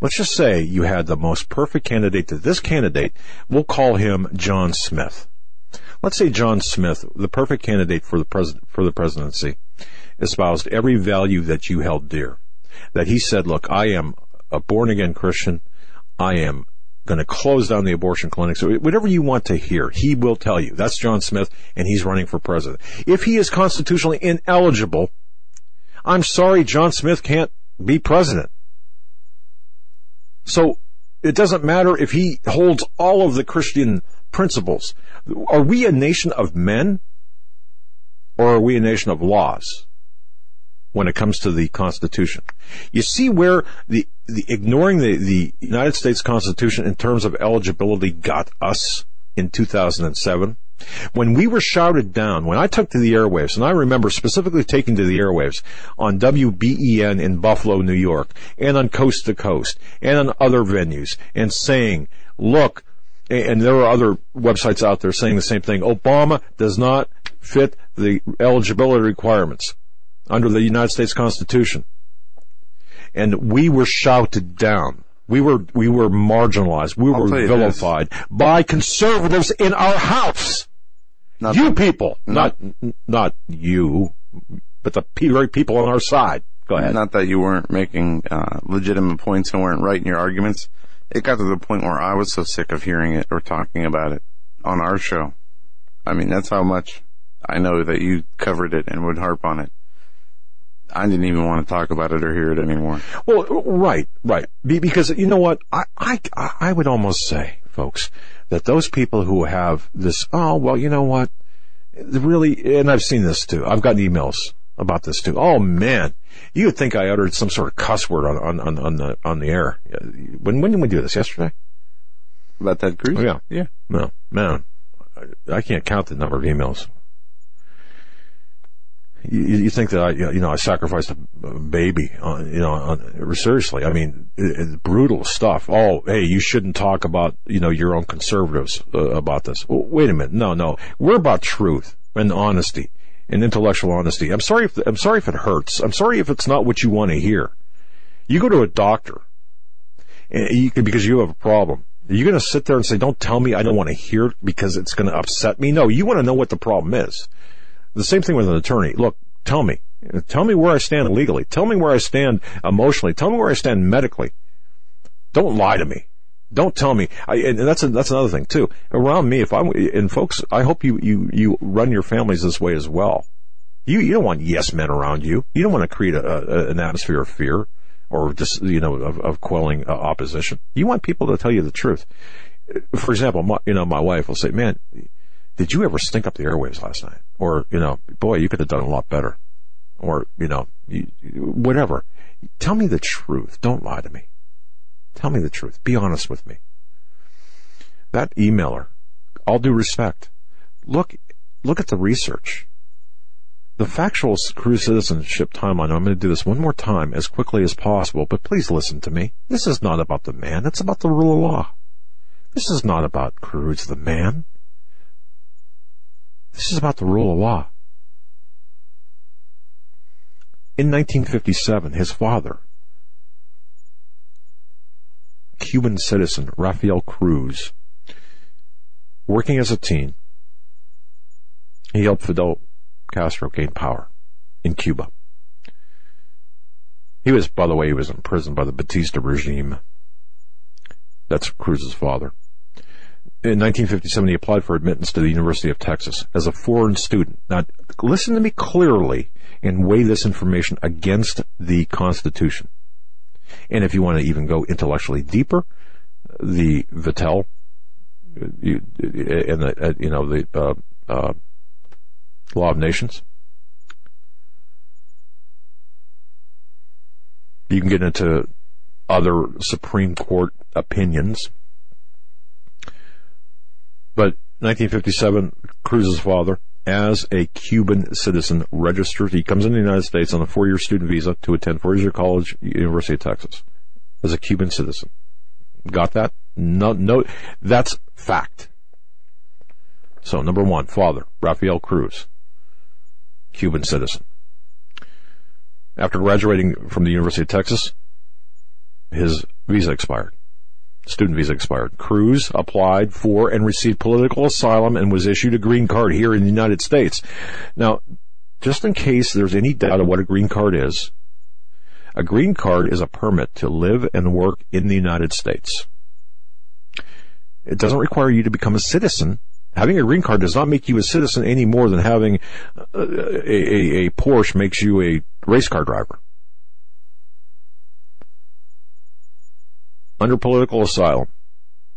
Let's just say you had the most perfect candidate to this candidate. We'll call him John Smith. Let's say John Smith, the perfect candidate for the president, for the presidency, espoused every value that you held dear. That he said, look, I am a born again Christian. I am going to close down the abortion clinics. So whatever you want to hear, he will tell you. That's John Smith, and he's running for president. If he is constitutionally ineligible, I'm sorry, John Smith can't be president. So it doesn't matter if he holds all of the Christian principles. Are we a nation of men? Or are we a nation of laws? When it comes to the Constitution. You see where the, the ignoring the, the United States Constitution in terms of eligibility got us in 2007? When we were shouted down, when I took to the airwaves, and I remember specifically taking to the airwaves on WBEN in Buffalo, New York, and on Coast to Coast, and on other venues, and saying, look, and there are other websites out there saying the same thing, Obama does not fit the eligibility requirements under the United States Constitution. And we were shouted down. We were, we were marginalized. We were vilified by conservatives in our house. Not you that, people, not, not, not you, but the very people on our side. Go ahead.
Not that you weren't making uh, legitimate points and weren't right in your arguments. It got to the point where I was so sick of hearing it or talking about it on our show. I mean, that's how much I know that you covered it and would harp on it I didn't even want to talk about it or hear it anymore.
Well, right, right. Because you know what? I, I, I would almost say, folks, that those people who have this, oh, well, you know what? Really, and I've seen this too. I've gotten emails about this too. Oh man, you would think I uttered some sort of cuss word on, on, on, on the, on the air. When, when did we do this? Yesterday?
About that Cruz?
Oh, yeah.
Yeah.
No, man, I, I can't count the number of emails. You, you think that I, you know, I sacrificed a baby, on, you know, on, seriously. I mean, it, brutal stuff. Oh, hey, you shouldn't talk about, you know, your own conservatives uh, about this. Well, wait a minute. No, no. We're about truth and honesty and intellectual honesty. I'm sorry if, I'm sorry if it hurts. I'm sorry if it's not what you want to hear. You go to a doctor and you, because you have a problem. Are you going to sit there and say, don't tell me I don't want to hear it because it's going to upset me? No, you want to know what the problem is. The same thing with an attorney. Look, tell me. Tell me where I stand legally. Tell me where I stand emotionally. Tell me where I stand medically. Don't lie to me. Don't tell me. I, and that's a, that's another thing too. Around me, if I'm and folks, I hope you you you run your families this way as well. You you don't want yes men around you. You don't want to create a, a, an atmosphere of fear or just you know of, of quelling uh, opposition. You want people to tell you the truth. For example, my, you know my wife will say, "Man, did you ever stink up the airwaves last night?" Or you know, boy, you could have done a lot better. Or you know, you, whatever. Tell me the truth. Don't lie to me. Tell me the truth. Be honest with me. That emailer, all due respect, look look at the research. The factual Cruz citizenship timeline, I'm going to do this one more time as quickly as possible, but please listen to me. This is not about the man, it's about the rule of law. This is not about Cruz the man. This is about the rule of law. In 1957, his father, Cuban citizen Rafael Cruz, working as a teen, he helped Fidel Castro gain power in Cuba. He was, by the way, he was imprisoned by the Batista regime. That's Cruz's father. In 1957, he applied for admittance to the University of Texas as a foreign student. Now, listen to me clearly and weigh this information against the Constitution. And if you want to even go intellectually deeper, the Vattel you, and the uh, you know the uh, uh, Law of Nations. You can get into other Supreme Court opinions. But 1957, Cruz's father, as a Cuban citizen, registered. He comes in the United States on a four-year student visa to attend four-year college, University of Texas, as a Cuban citizen. Got that? No, no, that's fact. So number one, father, Rafael Cruz, Cuban citizen. After graduating from the University of Texas, his visa expired. Student visa expired. Cruz applied for and received political asylum and was issued a green card here in the United States. Now, just in case there's any doubt of what a green card is, a green card is a permit to live and work in the United States. It doesn't require you to become a citizen. Having a green card does not make you a citizen any more than having uh, a, a, a Porsche makes you a race car driver. Under political asylum,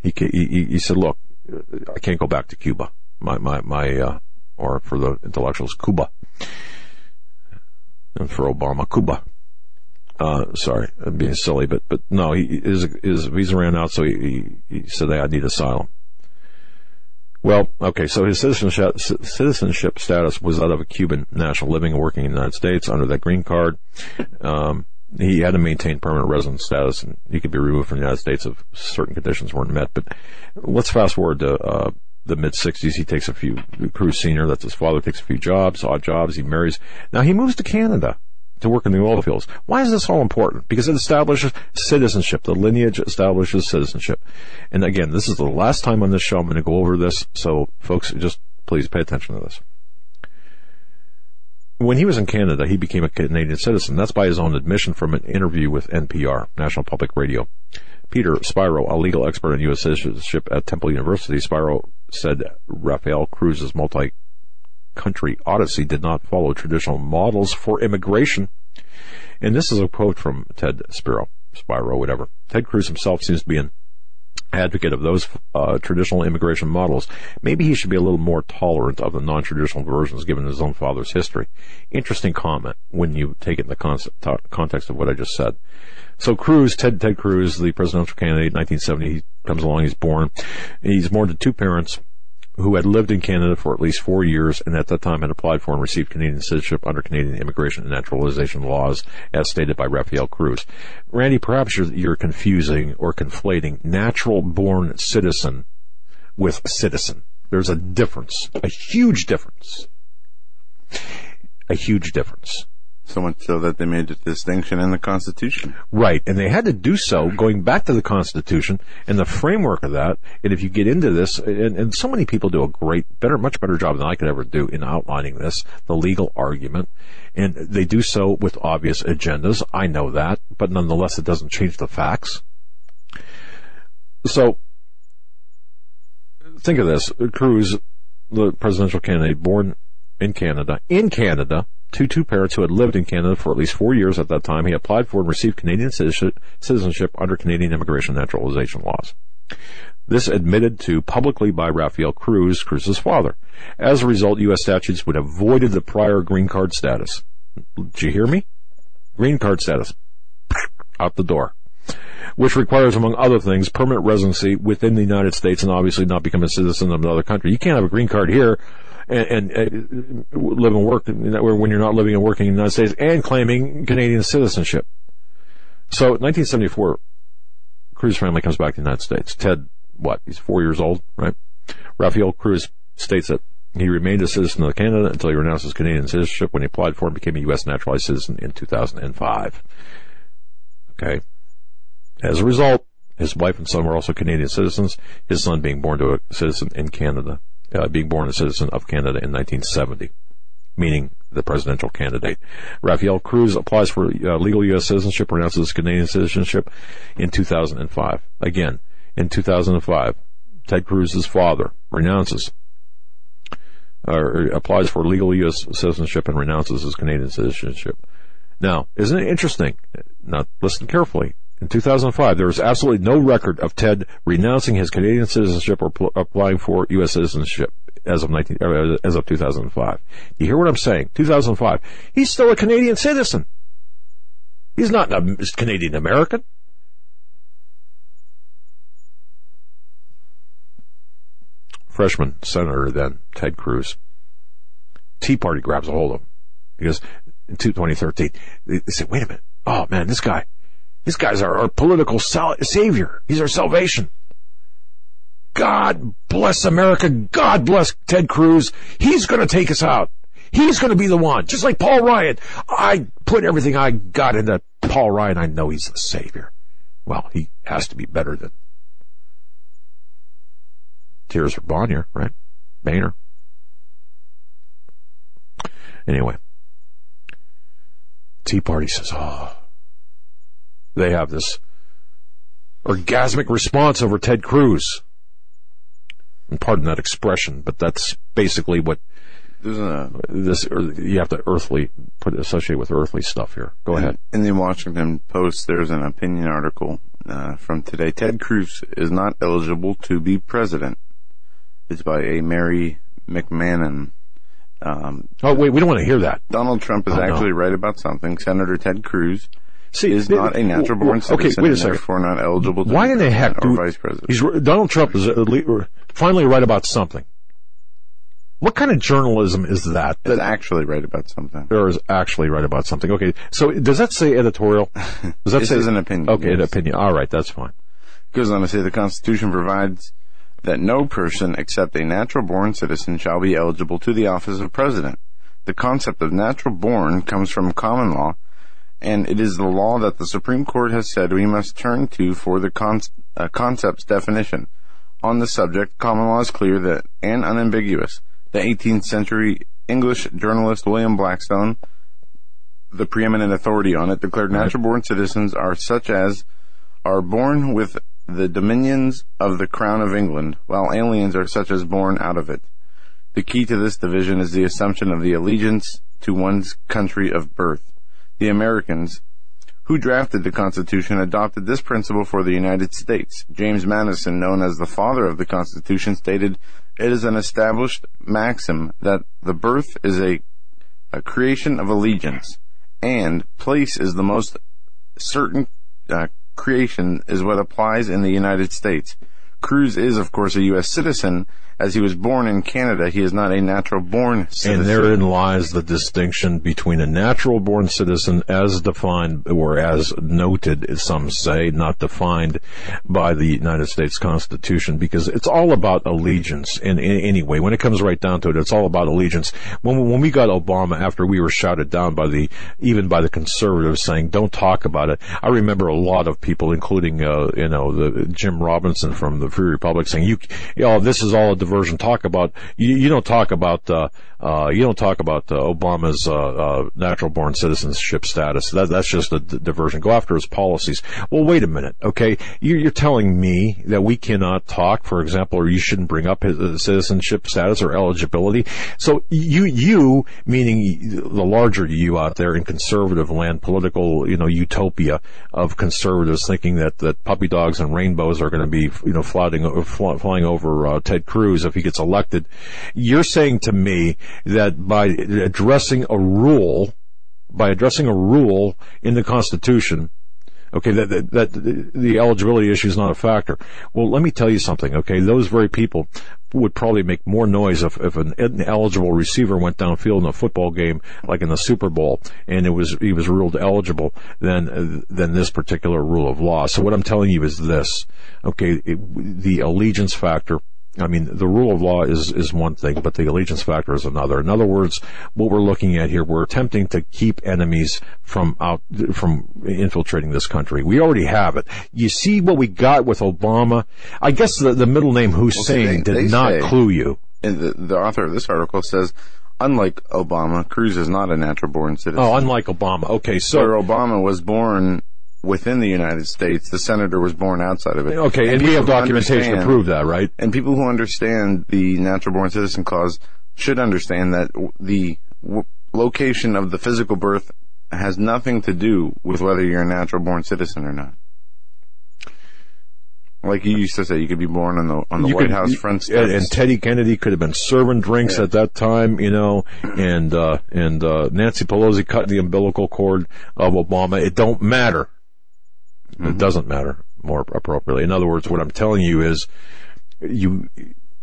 he, he, he said, look, I can't go back to Cuba. My, my, my, uh, or for the intellectuals, Cuba. And for Obama, Cuba. Uh, sorry, I'm being silly, but, but no, he, his, his visa ran out, so he, he, he said, I need asylum. Well, okay, so his citizenship, citizenship status was that of a Cuban national living and working in the United States under that green card. Um, he had to maintain permanent resident status and he could be removed from the United States if certain conditions weren't met. But let's fast forward to, uh, the mid 60s. He takes a few, Cruz Sr., that's his father, takes a few jobs, odd jobs. He marries. Now he moves to Canada to work in the oil fields. Why is this all important? Because it establishes citizenship. The lineage establishes citizenship. And again, this is the last time on this show I'm going to go over this. So folks, just please pay attention to this. When he was in Canada, he became a Canadian citizen. That's by his own admission from an interview with NPR, National Public Radio. Peter Spiro, a legal expert on U.S. citizenship at Temple University, Spiro said Rafael Cruz's multi country odyssey did not follow traditional models for immigration. And this is a quote from Ted Spiro, Spiro, whatever. Ted Cruz himself seems to be an advocate of those uh, traditional immigration models. Maybe he should be a little more tolerant of the non-traditional versions given his own father's history. Interesting comment when you take it in the con- context of what I just said. So Cruz, Ted, Ted Cruz, the presidential candidate, 1970, he comes along, he's born. He's born to two parents who had lived in Canada for at least four years and at that time had applied for and received Canadian citizenship under Canadian immigration and naturalization laws as stated by Rafael Cruz. Randy, perhaps you're, you're confusing or conflating natural born citizen with citizen. There's a difference, a huge difference. A huge difference.
So much so that they made a distinction in the Constitution.
Right. And they had to do so going back to the Constitution and the framework of that. And if you get into this, and, and so many people do a great, better, much better job than I could ever do in outlining this, the legal argument. And they do so with obvious agendas. I know that, but nonetheless, it doesn't change the facts. So, think of this. Cruz, the presidential candidate, born in Canada, in Canada, to two parents who had lived in Canada for at least four years at that time. He applied for and received Canadian citizenship under Canadian immigration naturalization laws. This admitted to publicly by Rafael Cruz, Cruz's father. As a result, U.S. statutes would have voided the prior green card status. Did you hear me? Green card status. Out the door. Which requires, among other things, permanent residency within the United States and obviously not become a citizen of another country. You can't have a green card here and, and uh, live and work when you're not living and working in the United States and claiming Canadian citizenship. So 1974, Cruz family comes back to the United States. Ted, what? He's four years old, right? Rafael Cruz states that he remained a citizen of Canada until he renounced his Canadian citizenship when he applied for and became a U.S. naturalized citizen in 2005. Okay. As a result, his wife and son were also Canadian citizens, his son being born to a citizen in Canada uh, being born a citizen of Canada in 1970, meaning the presidential candidate. Rafael Cruz applies for uh, legal U.S. citizenship, renounces Canadian citizenship in 2005. Again, in 2005, Ted Cruz's father renounces or applies for legal U.S. citizenship and renounces his Canadian citizenship. Now, isn't it interesting? Now, listen carefully. In 2005, there was absolutely no record of Ted renouncing his Canadian citizenship or pl- applying for U.S. citizenship as of 19, uh, as of 2005. You hear what I'm saying? 2005. He's still a Canadian citizen. He's not a Canadian American. Freshman senator then, Ted Cruz. Tea Party grabs a hold of him because in 2013 they said, "Wait a minute! Oh man, this guy." These guys are our political sal- savior. He's our salvation. God bless America. God bless Ted Cruz. He's going to take us out. He's going to be the one. Just like Paul Ryan. I put everything I got into Paul Ryan. I know he's the savior. Well, he has to be better than Tears for Bonnier, right? Boehner. Anyway. Tea Party says, oh, they have this orgasmic response over Ted Cruz. And pardon that expression, but that's basically what a, this you have to earthly put associate with earthly stuff here. Go
in,
ahead.
In the Washington Post, there's an opinion article uh, from today. Ted Cruz is not eligible to be president. It's by a Mary McMahon.
Um, oh wait, we don't want to hear that.
Donald Trump is oh, actually no. right about something. Senator Ted Cruz See, is not a natural born citizen.
Okay, wait a second.
Therefore, not eligible. to
Why in the heck
do vice president?
He's Donald Trump is uh, uh, finally right about something. What kind of journalism is that?
That is actually right about something.
Or is actually right about something. Okay, so does that say editorial?
Does that say
an
opinion?
Okay, yes. an opinion. All right, that's fine.
Goes on to say the Constitution provides that no person except a natural born citizen shall be eligible to the office of president. The concept of natural born comes from common law and it is the law that the Supreme Court has said we must turn to for the con- uh, concept's definition. On the subject, common law is clear that and unambiguous. The 18th century English journalist William Blackstone, the preeminent authority on it, declared natural-born citizens are such as are born with the dominions of the Crown of England, while aliens are such as born out of it. The key to this division is the assumption of the allegiance to one's country of birth. The Americans who drafted the Constitution adopted this principle for the United States. James Madison, known as the father of the Constitution, stated, It is an established maxim that the birth is a, a creation of allegiance, and place is the most certain uh, creation is what applies in the United States. Cruz is, of course, a U.S. citizen. As he was born in Canada, he is not a natural born citizen.
And therein lies the distinction between a natural born citizen as defined or as noted, some say, not defined by the United States Constitution, because it's all about allegiance in, in anyway. When it comes right down to it, it's all about allegiance. When, when we got Obama after we were shouted down by the, even by the conservatives saying, don't talk about it. I remember a lot of people, including, uh, you know, the Jim Robinson from the Free Republic saying, you, you know, this is all a diversion. Talk about, you, you don't talk about, uh, uh, you don't talk about uh, Obama's uh, uh, natural born citizenship status. That, that's just a d- diversion. Go after his policies. Well, wait a minute, okay? You're, you're telling me that we cannot talk, for example, or you shouldn't bring up his uh, citizenship status or eligibility. So you, you, meaning the larger you out there in conservative land, political, you know, utopia of conservatives thinking that that puppy dogs and rainbows are going to be, you know, flying flying over uh, Ted Cruz if he gets elected. You're saying to me that by addressing a rule, by addressing a rule in the Constitution, okay, that, that, that the eligibility issue is not a factor. Well, let me tell you something, okay? Those very people would probably make more noise if, if an eligible receiver went downfield in a football game, like in the Super Bowl, and it was, he was ruled eligible than, than this particular rule of law. So what I'm telling you is this, okay, it, the allegiance factor I mean, the rule of law is, is one thing, but the allegiance factor is another. In other words, what we're looking at here, we're attempting to keep enemies from out, from infiltrating this country. We already have it. You see what we got with Obama? I guess the, the middle name Hussein
well, they,
did
they
not
say,
clue you.
And the, the author of this article says, unlike Obama, Cruz is not a natural born citizen.
Oh, unlike Obama. Okay, so.
Where Obama was born within the United States. The senator was born outside of it.
Okay, and, and we have documentation to prove that, right?
And people who understand the natural born citizen clause should understand that the w- location of the physical birth has nothing to do with whether you're a natural born citizen or not. Like you used to say, you could be born on the on the
You
White
could-
House front steps.
And Teddy Kennedy could have been serving drinks
Yeah.
at that time, you know, and uh, and uh, Nancy Pelosi cut the umbilical cord of Obama. It don't matter. It doesn't matter more appropriately. In other words, what I'm telling you is, you.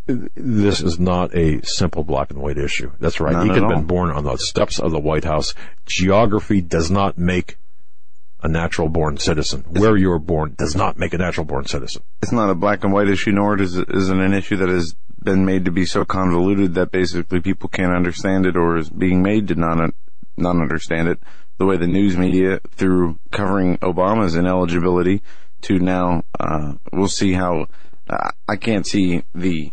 This is not a simple black and white issue. That's right.
Not
he could have been born on the steps of the White House. Geography does not make a natural born citizen. Where you were born does not make a natural born citizen.
it's not a black and white issue, nor is it isn't an issue that has been made to be so convoluted that basically people can't understand it or is being made to not not understand it. The way the news media, through covering Obama's ineligibility, to now, uh, we'll see how. Uh, I can't see the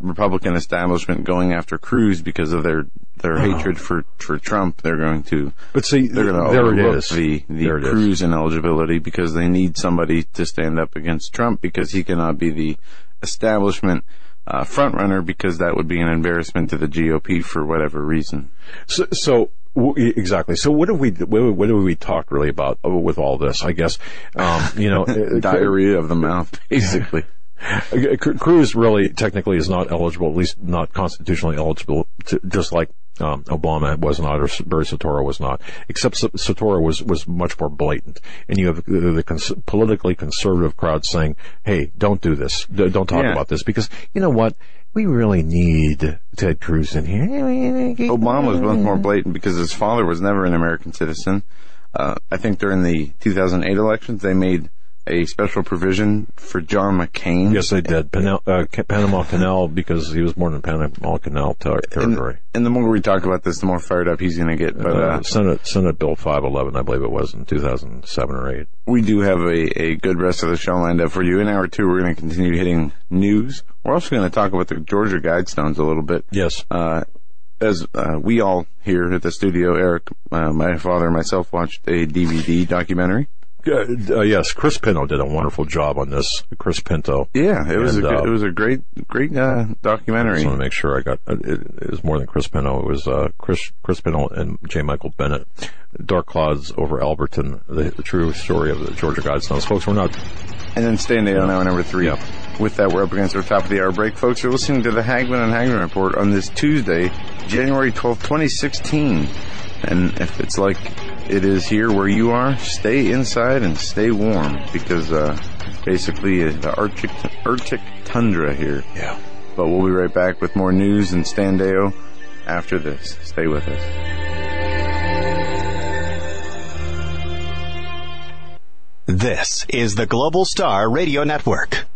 Republican establishment going after Cruz because of their their hatred for for Trump. They're going to
But see,
they're going to overlook the the
There.
Cruz ineligibility because they need somebody to stand up against Trump because he cannot be the establishment uh, front runner because that would be an embarrassment to the GOP for whatever reason.
So, so exactly. So what have we what, have we talked really about with all this? I guess um, you know, uh,
Diarrhea of the mouth, basically.
uh, Cruz really technically is not eligible, at least not constitutionally eligible, to, just like um, Obama was not, or Barry Soetoro was not. Except S- Soetoro was was much more blatant, and you have the, the cons- politically conservative crowd saying, "Hey, don't do this. D- don't talk
Yeah.
about this," because you know what. We really need Ted Cruz in here.
Obama was much more blatant because his father was never an American citizen. Uh, I think during the 2008 elections, they made a special provision for John McCain.
Yes, they did. Panel, uh, Panama Canal because he was born in Panama Canal ter-
and,
territory.
and the more we talk about this, the more fired up he's going to get. But
Uh,
uh,
Senate Senate Bill 511, I believe it was in 2007 or 8.
we do have a, a good rest of the show lined up for you. In hour two, we're going to continue hitting news. We're also going to talk about the Georgia Guidestones a little bit.
Yes.
Uh, as uh, we all here at the studio, Eric, uh, my father, and myself watched a DVD documentary
Uh, uh, yes, Chris Pinto did a wonderful job on this. Chris Pinto.
Yeah, it was
And,
a good,
uh,
it was a great great uh,
I just want to make sure I got uh, it, it was more than Chris Pinto. It was uh, Chris Chris Pinto and J. Michael Bennett. Dark Clouds over Elberton, the, the true story of the Georgia Guidestones. Folks, we're not.
And then Stan Deyo on hour number three.
Yeah.
With that, we're up against our top of the hour break, folks. You're listening to the Hagmann and Hagmann Report on this Tuesday, January 12th, 2016. And if it's like it is here where you are, stay inside and stay warm because uh, basically uh, the Arctic, Arctic tundra here.
Yeah.
But we'll be right back with more news and Stan Deyo after this. Stay with us.
This is the Global Star Radio Network.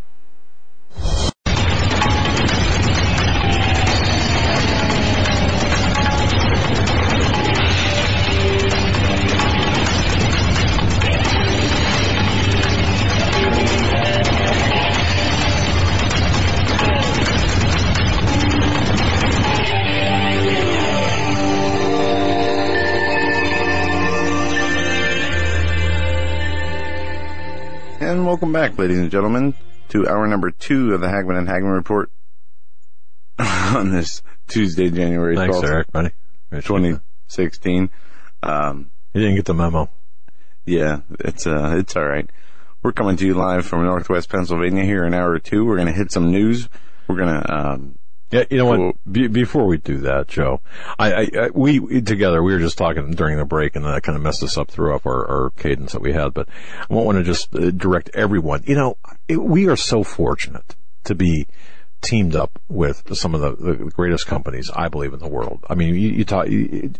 And welcome back, ladies and gentlemen, to hour number two of the Hagmann and Hagmann Report on this Tuesday, January
Thanks,
12th,
Eric, buddy.
2016. Um,
You didn't get the memo.
yeah, it's, uh, it's alright. We're coming to you live from Northwest Pennsylvania here in hour two. We're gonna hit some news. We're gonna, um,
Yeah, you know what? Be, before we do that, Joe, I, I, I we, we together we were just talking during the break, and that kind of messed us up through up our, our cadence that we had. But I want to just uh, direct everyone. You know, it, we are so fortunate to be teamed up with some of the, the greatest companies I believe in the world. I mean, you, you talk. You,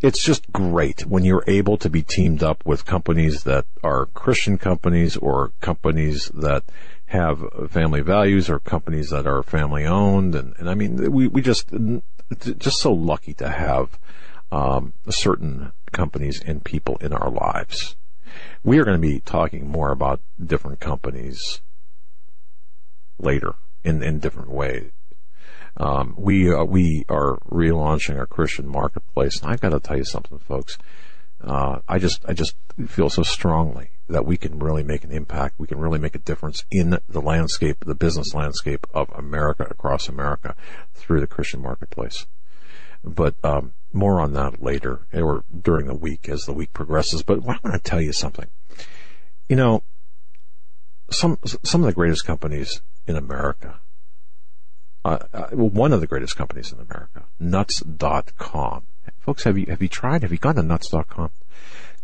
it's just great when you're able to be teamed up with companies that are Christian companies or companies that have family values or companies that are family owned. And, and I mean, we, we just, just so lucky to have, um, certain companies and people in our lives. We are going to be talking more about different companies later in, in different ways. Um, we uh, we are relaunching our Christian marketplace, and I've got to tell you something, folks. Uh, I just I just feel so strongly that we can really make an impact. We can really make a difference in the landscape, the business landscape of America across America through the Christian marketplace. But um, more on that later, or during the week as the week progresses. But I want to tell you something. You know, some some of the greatest companies in America uh, uh, one of the greatest companies in America, nuts.com. Folks, have you, have you tried? Have you gone to nuts.com?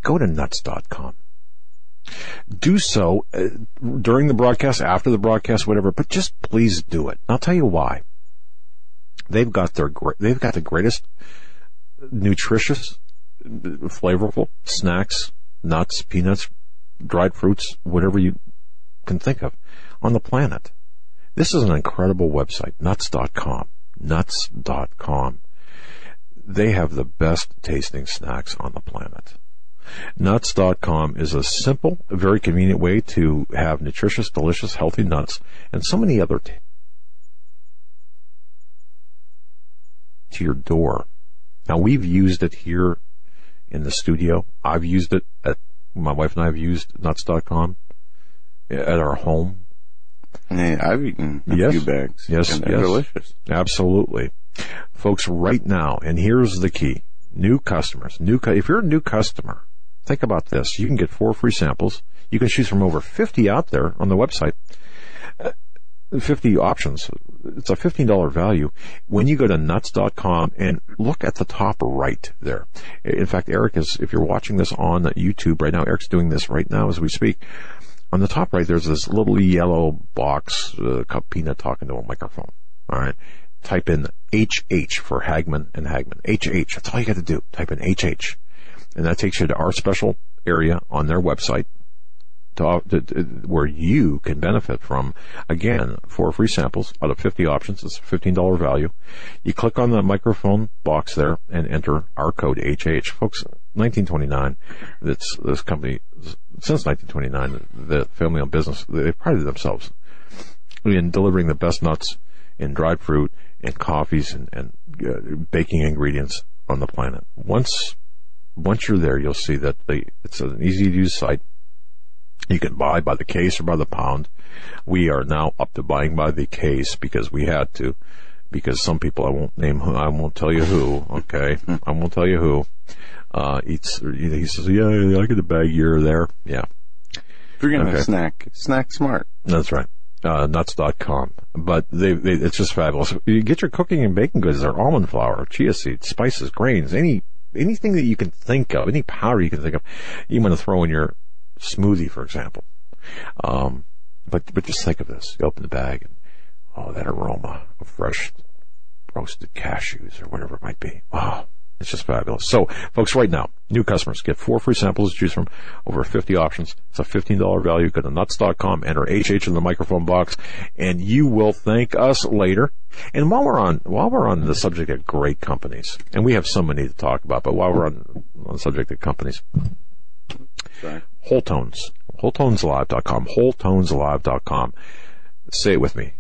Go to nuts.com. Do so uh, during the broadcast, after the broadcast, whatever, but just please do it. I'll tell you why. They've got their, they've got the greatest nutritious, flavorful snacks, nuts, peanuts, dried fruits, whatever you can think of on the planet. This is an incredible website, nuts.com. Nuts.com. They have the best tasting snacks on the planet. Nuts.com is a simple, very convenient way to have nutritious, delicious, healthy nuts and so many other t- to your door. Now we've used it here in the studio. I've used it at, my wife and I have used nuts.com at our home
hey, I've eaten a
Yes.
few bags.
Yes,
and they're
yes.
delicious.
Absolutely. Folks, right now, and here's the key. New customers, new, if you're a new customer, think about this. You can get four free samples. You can choose from over 50 out there on the website. Uh, 50 options. It's a $15 value. When you go to nuts.com and look at the top right there. In fact, Eric is, if you're watching this on YouTube right now, Eric's doing this right now as we speak. On the top right, there's this little yellow box, uh, talking to a microphone. All right. Type in HH for Hagmann and Hagmann. HH. That's all you got to do. Type in HH. And that takes you to our special area on their website to, to, to- where you can benefit from, again, four free samples out of 50 options. It's a $15 value. You click on the microphone box there and enter our code HH. Folks, 1929, that's, this company, since 1929, the family owned business, they prided themselves in delivering the best nuts and dried fruit and coffees and, and uh, baking ingredients on the planet. Once once you're there, you'll see that they, it's an easy to use site. You can buy by the case or by the pound. We are now up to buying by the case because we had to, because some people I won't name who, I won't tell you who, okay? I won't tell you who, uh, eats, he says, yeah, I get a bag here or there. Yeah,
If you're gonna
Okay.
snack, snack smart.
that's right. Uh, nuts.com. But they, they, it's just fabulous. You get your cooking and baking goods there, almond flour, chia seeds, spices, grains, any, anything that you can think of, any powder you can think of, you want to throw in your smoothie, for example. Um, but, but just think of this. You open the bag and, oh, that aroma of fresh roasted cashews or whatever it might be. Wow. It's just fabulous. So, folks, right now, new customers get four free samples to choose from, over 50 options. It's a $15 value. Go to nuts.com, enter HH in the microphone box, and you will thank us later. And while we're on, while we're on the subject of great companies, and we have so many to talk about, but while we're on, on the subject of companies,
Sorry.
Whole Tones, WholeTonesLive.com, WholeTonesLive.com. Say it with me.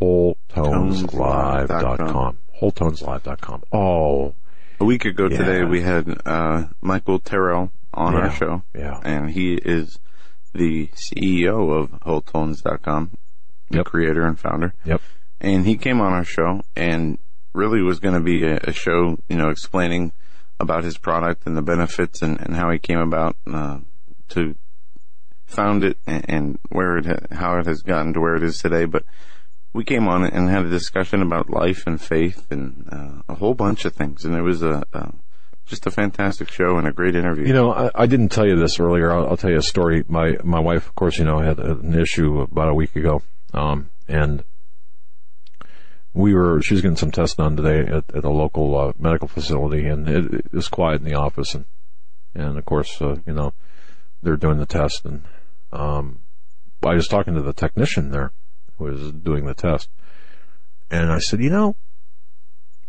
WholeTonesLive.com. WholeTonesLive.com. Oh,
A week ago
Yeah.
today, we had uh, Michael Tyrrell on
Yeah.
our show.
Yeah.
And he is the CEO of WholeTones.com, the
Yep.
creator and founder.
yep.
And he came on our show and really was going to be a, a show, you know, explaining about his product and the benefits and, and how he came about uh, to found it and, and where it ha- how it has gotten to where it is today. But we came on and had a discussion about life and faith and uh, a whole bunch of things, and it was a, a just a fantastic show and a great interview.
You know, I, I didn't tell you this earlier. I'll, I'll tell you a story. My my wife, of course, you know, had an issue about a week ago, um, and we were. She was getting some tests done today at, at a local uh, medical facility, and it, it was quiet in the office, and and of course, uh, you know, they're doing the test, and um, I was talking to the technician there was doing the test, and I said, you know,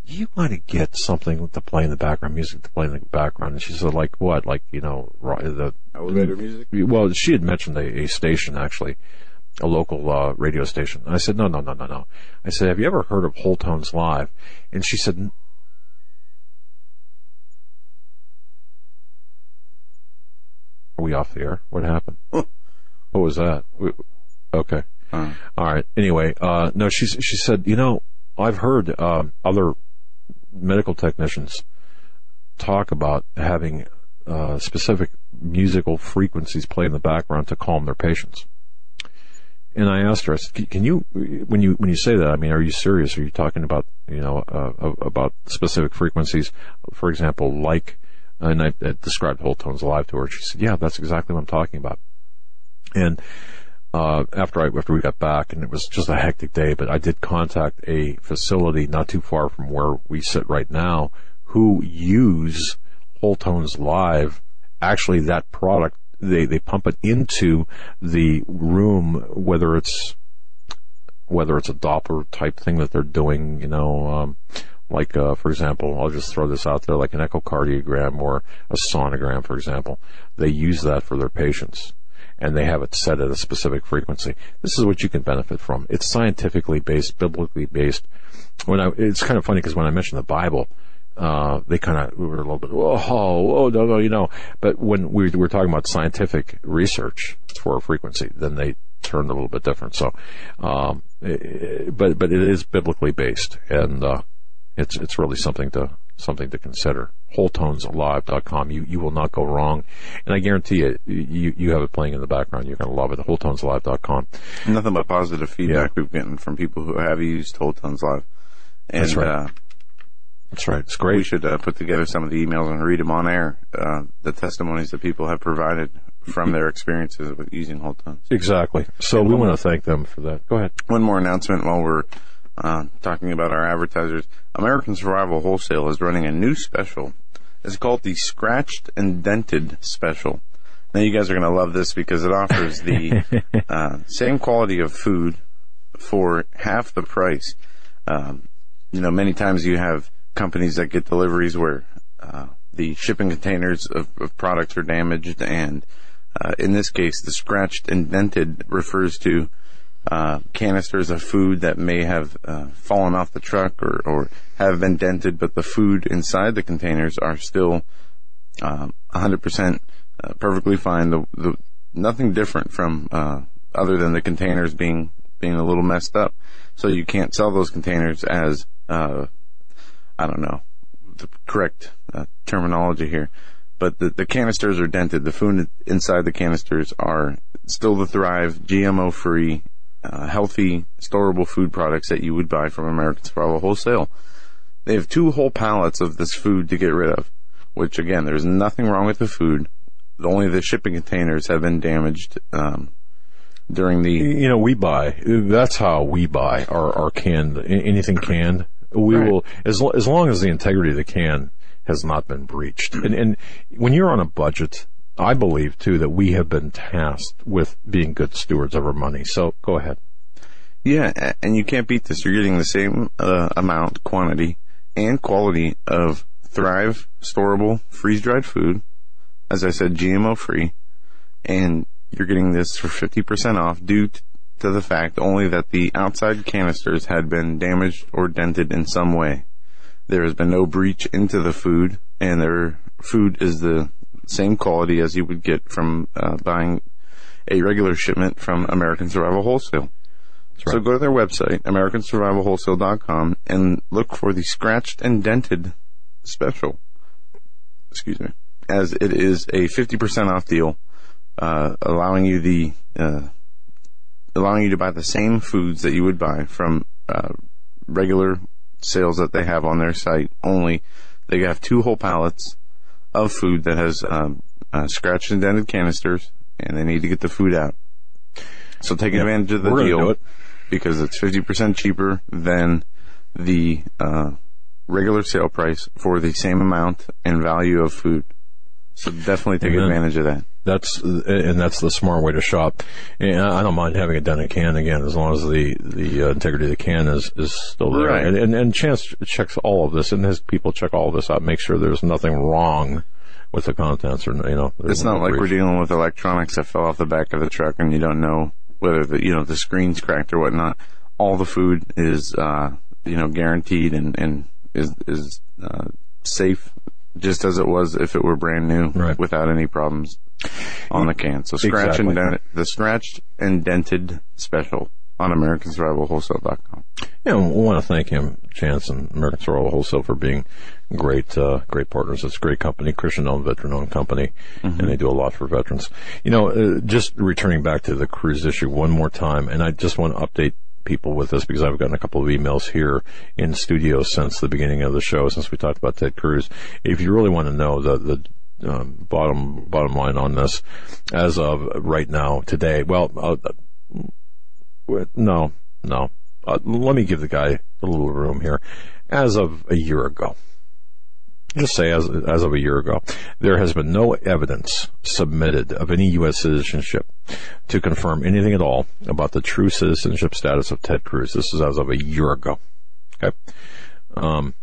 you want to get something to play in the background, music to play in the background. And she said, like what? Like, you know, the,
Elevator music.
well, she had mentioned a, a station actually, a local uh, radio station. And I said, no, no, no, no, no. I said, have you ever heard of Whole Tones Live? And she said, are we off the air? What happened? what was that? We- Okay.
Uh,
All right. Anyway, uh, no, she she said, you know, I've heard uh, other medical technicians talk about having uh, specific musical frequencies play in the background to calm their patients. And I asked her, I said, "Can- "Can you, when you when you say that, I mean, are you serious? Are you talking about you know uh, about specific frequencies, for example, like?" And I, I described whole tones alive to her. She said, "Yeah, that's exactly what I'm talking about." And uh, after I after we got back, and it was just a hectic day. But I did contact a facility not too far from where we sit right now, who use Whole Tones Live. Actually, that product they they pump it into the room, whether it's whether it's a Doppler type thing that they're doing, you know. Um, like, uh, for example, I'll just throw this out there, like an echocardiogram or a sonogram, for example. They use that for their patients and they have it set at a specific frequency. This is what you can benefit from. It's scientifically based, biblically based. When I, it's kind of funny because when I mentioned the Bible, uh, they kind of we were a little bit, whoa, whoa, no, no, you know. But when we were talking about scientific research for a frequency, then they turned a little bit different. So, um, eh, but but it is biblically based, and uh, it's it's really something to something to consider. WholeTonesLive.com. You you will not go wrong, and I guarantee you, you you have it playing in the background. You're going to love it. WholeTonesLive.com.
nothing but positive feedback we've gotten from people who have used Whole Tones Live. And,
That's right.
Uh,
That's right. It's great.
we should uh, put together some of the emails and read them on air. Uh, the testimonies that people have provided from their experiences with using Whole Tones.
Exactly. So we want to thank them for that. Go ahead.
One more announcement while we're uh, talking about our advertisers. American Survival Wholesale is running a new special. It's called the Scratched and Dented Special. Now you guys are going to love this because it offers the uh, same quality of food for half the price. Um, you know, many times you have companies that get deliveries where uh, the shipping containers of, of products are damaged, and uh, in this case, the scratched and dented refers to uh, canisters of food that may have uh, fallen off the truck or, or have been dented, but the food inside the containers are still um, 100% uh, perfectly fine. The, the nothing different from uh, other than the containers being being a little messed up. So you can't sell those containers as uh, I don't know the correct uh, terminology here, but the, the canisters are dented. The food inside the canisters are still the Thrive GMO free, uh, healthy, storable food products that you would buy from American Survival Wholesale. They have two whole pallets of this food to get rid of, which again, there's nothing wrong with the food. Only the shipping containers have been damaged. Um, during the
You know, we buy. That's how we buy our, our canned anything canned. We
Right.
will as as long as the integrity of the can has not been breached. And and when you're on a budget, I believe too that we have been tasked with being good stewards of our money. So go ahead.
Yeah, and you can't beat this. You're getting the same uh, amount, quantity, and quality of Thrive storable freeze dried food. As I said, GMO free, and you're getting this for 50% off due to the fact only that the outside canisters had been damaged or dented in some way. There has been no breach into the food, and their food is the same quality as you would get from uh, buying a regular shipment from American Survival Wholesale. So go to their website, AmericanSurvivalWholesale.com, and look for the scratched and dented special. Excuse me. As it is a 50% off deal, uh, allowing you the, uh, allowing you to buy the same foods that you would buy from, uh, regular sales that they have on their site. Only they have two whole pallets of food that has, um, uh, scratched and dented canisters, and they need to get the food out. So take advantage of the
we're
deal
it.
because it's 50% cheaper than the uh, regular sale price for the same amount and value of food. So definitely take
Amen.
advantage of that.
That's and that's the smart way to shop. And I don't mind having it done in can again, as long as the the uh, integrity of the can is is still there.
Right.
And, and and Chance checks all of this, and his people check all of this out, make sure there's nothing wrong with the contents, or you know,
It's not like we're dealing with electronics that fell off the back of the truck and you don't know whether the you know the screen's cracked or whatnot. All the food is uh, you know guaranteed and and is is uh, safe just as it was if it were brand new
Right.
without any problems on the can. So scratch
Exactly.
and dent, the scratched and dented special on AmericanSurvivalWholesale.com.
Yeah, we want to thank him, Chance and American Survival Wholesale for being great, uh, great partners. It's a great company, Christian-owned, veteran-owned company, and they do a lot for veterans. You know, uh, just returning back to the Cruz issue one more time, and I just want to update people with this because I've gotten a couple of emails here in studio since the beginning of the show, since we talked about Ted Cruz. If you really want to know the, the um, bottom bottom line on this, as of right now, today, well, uh, No, no. Uh, let me give the guy a little room here. As of a year ago, just say as as of a year ago, there has been no evidence submitted of any U.S. citizenship to confirm anything at all about the true citizenship status of Ted Cruz. This is as of a year ago. Okay. Um,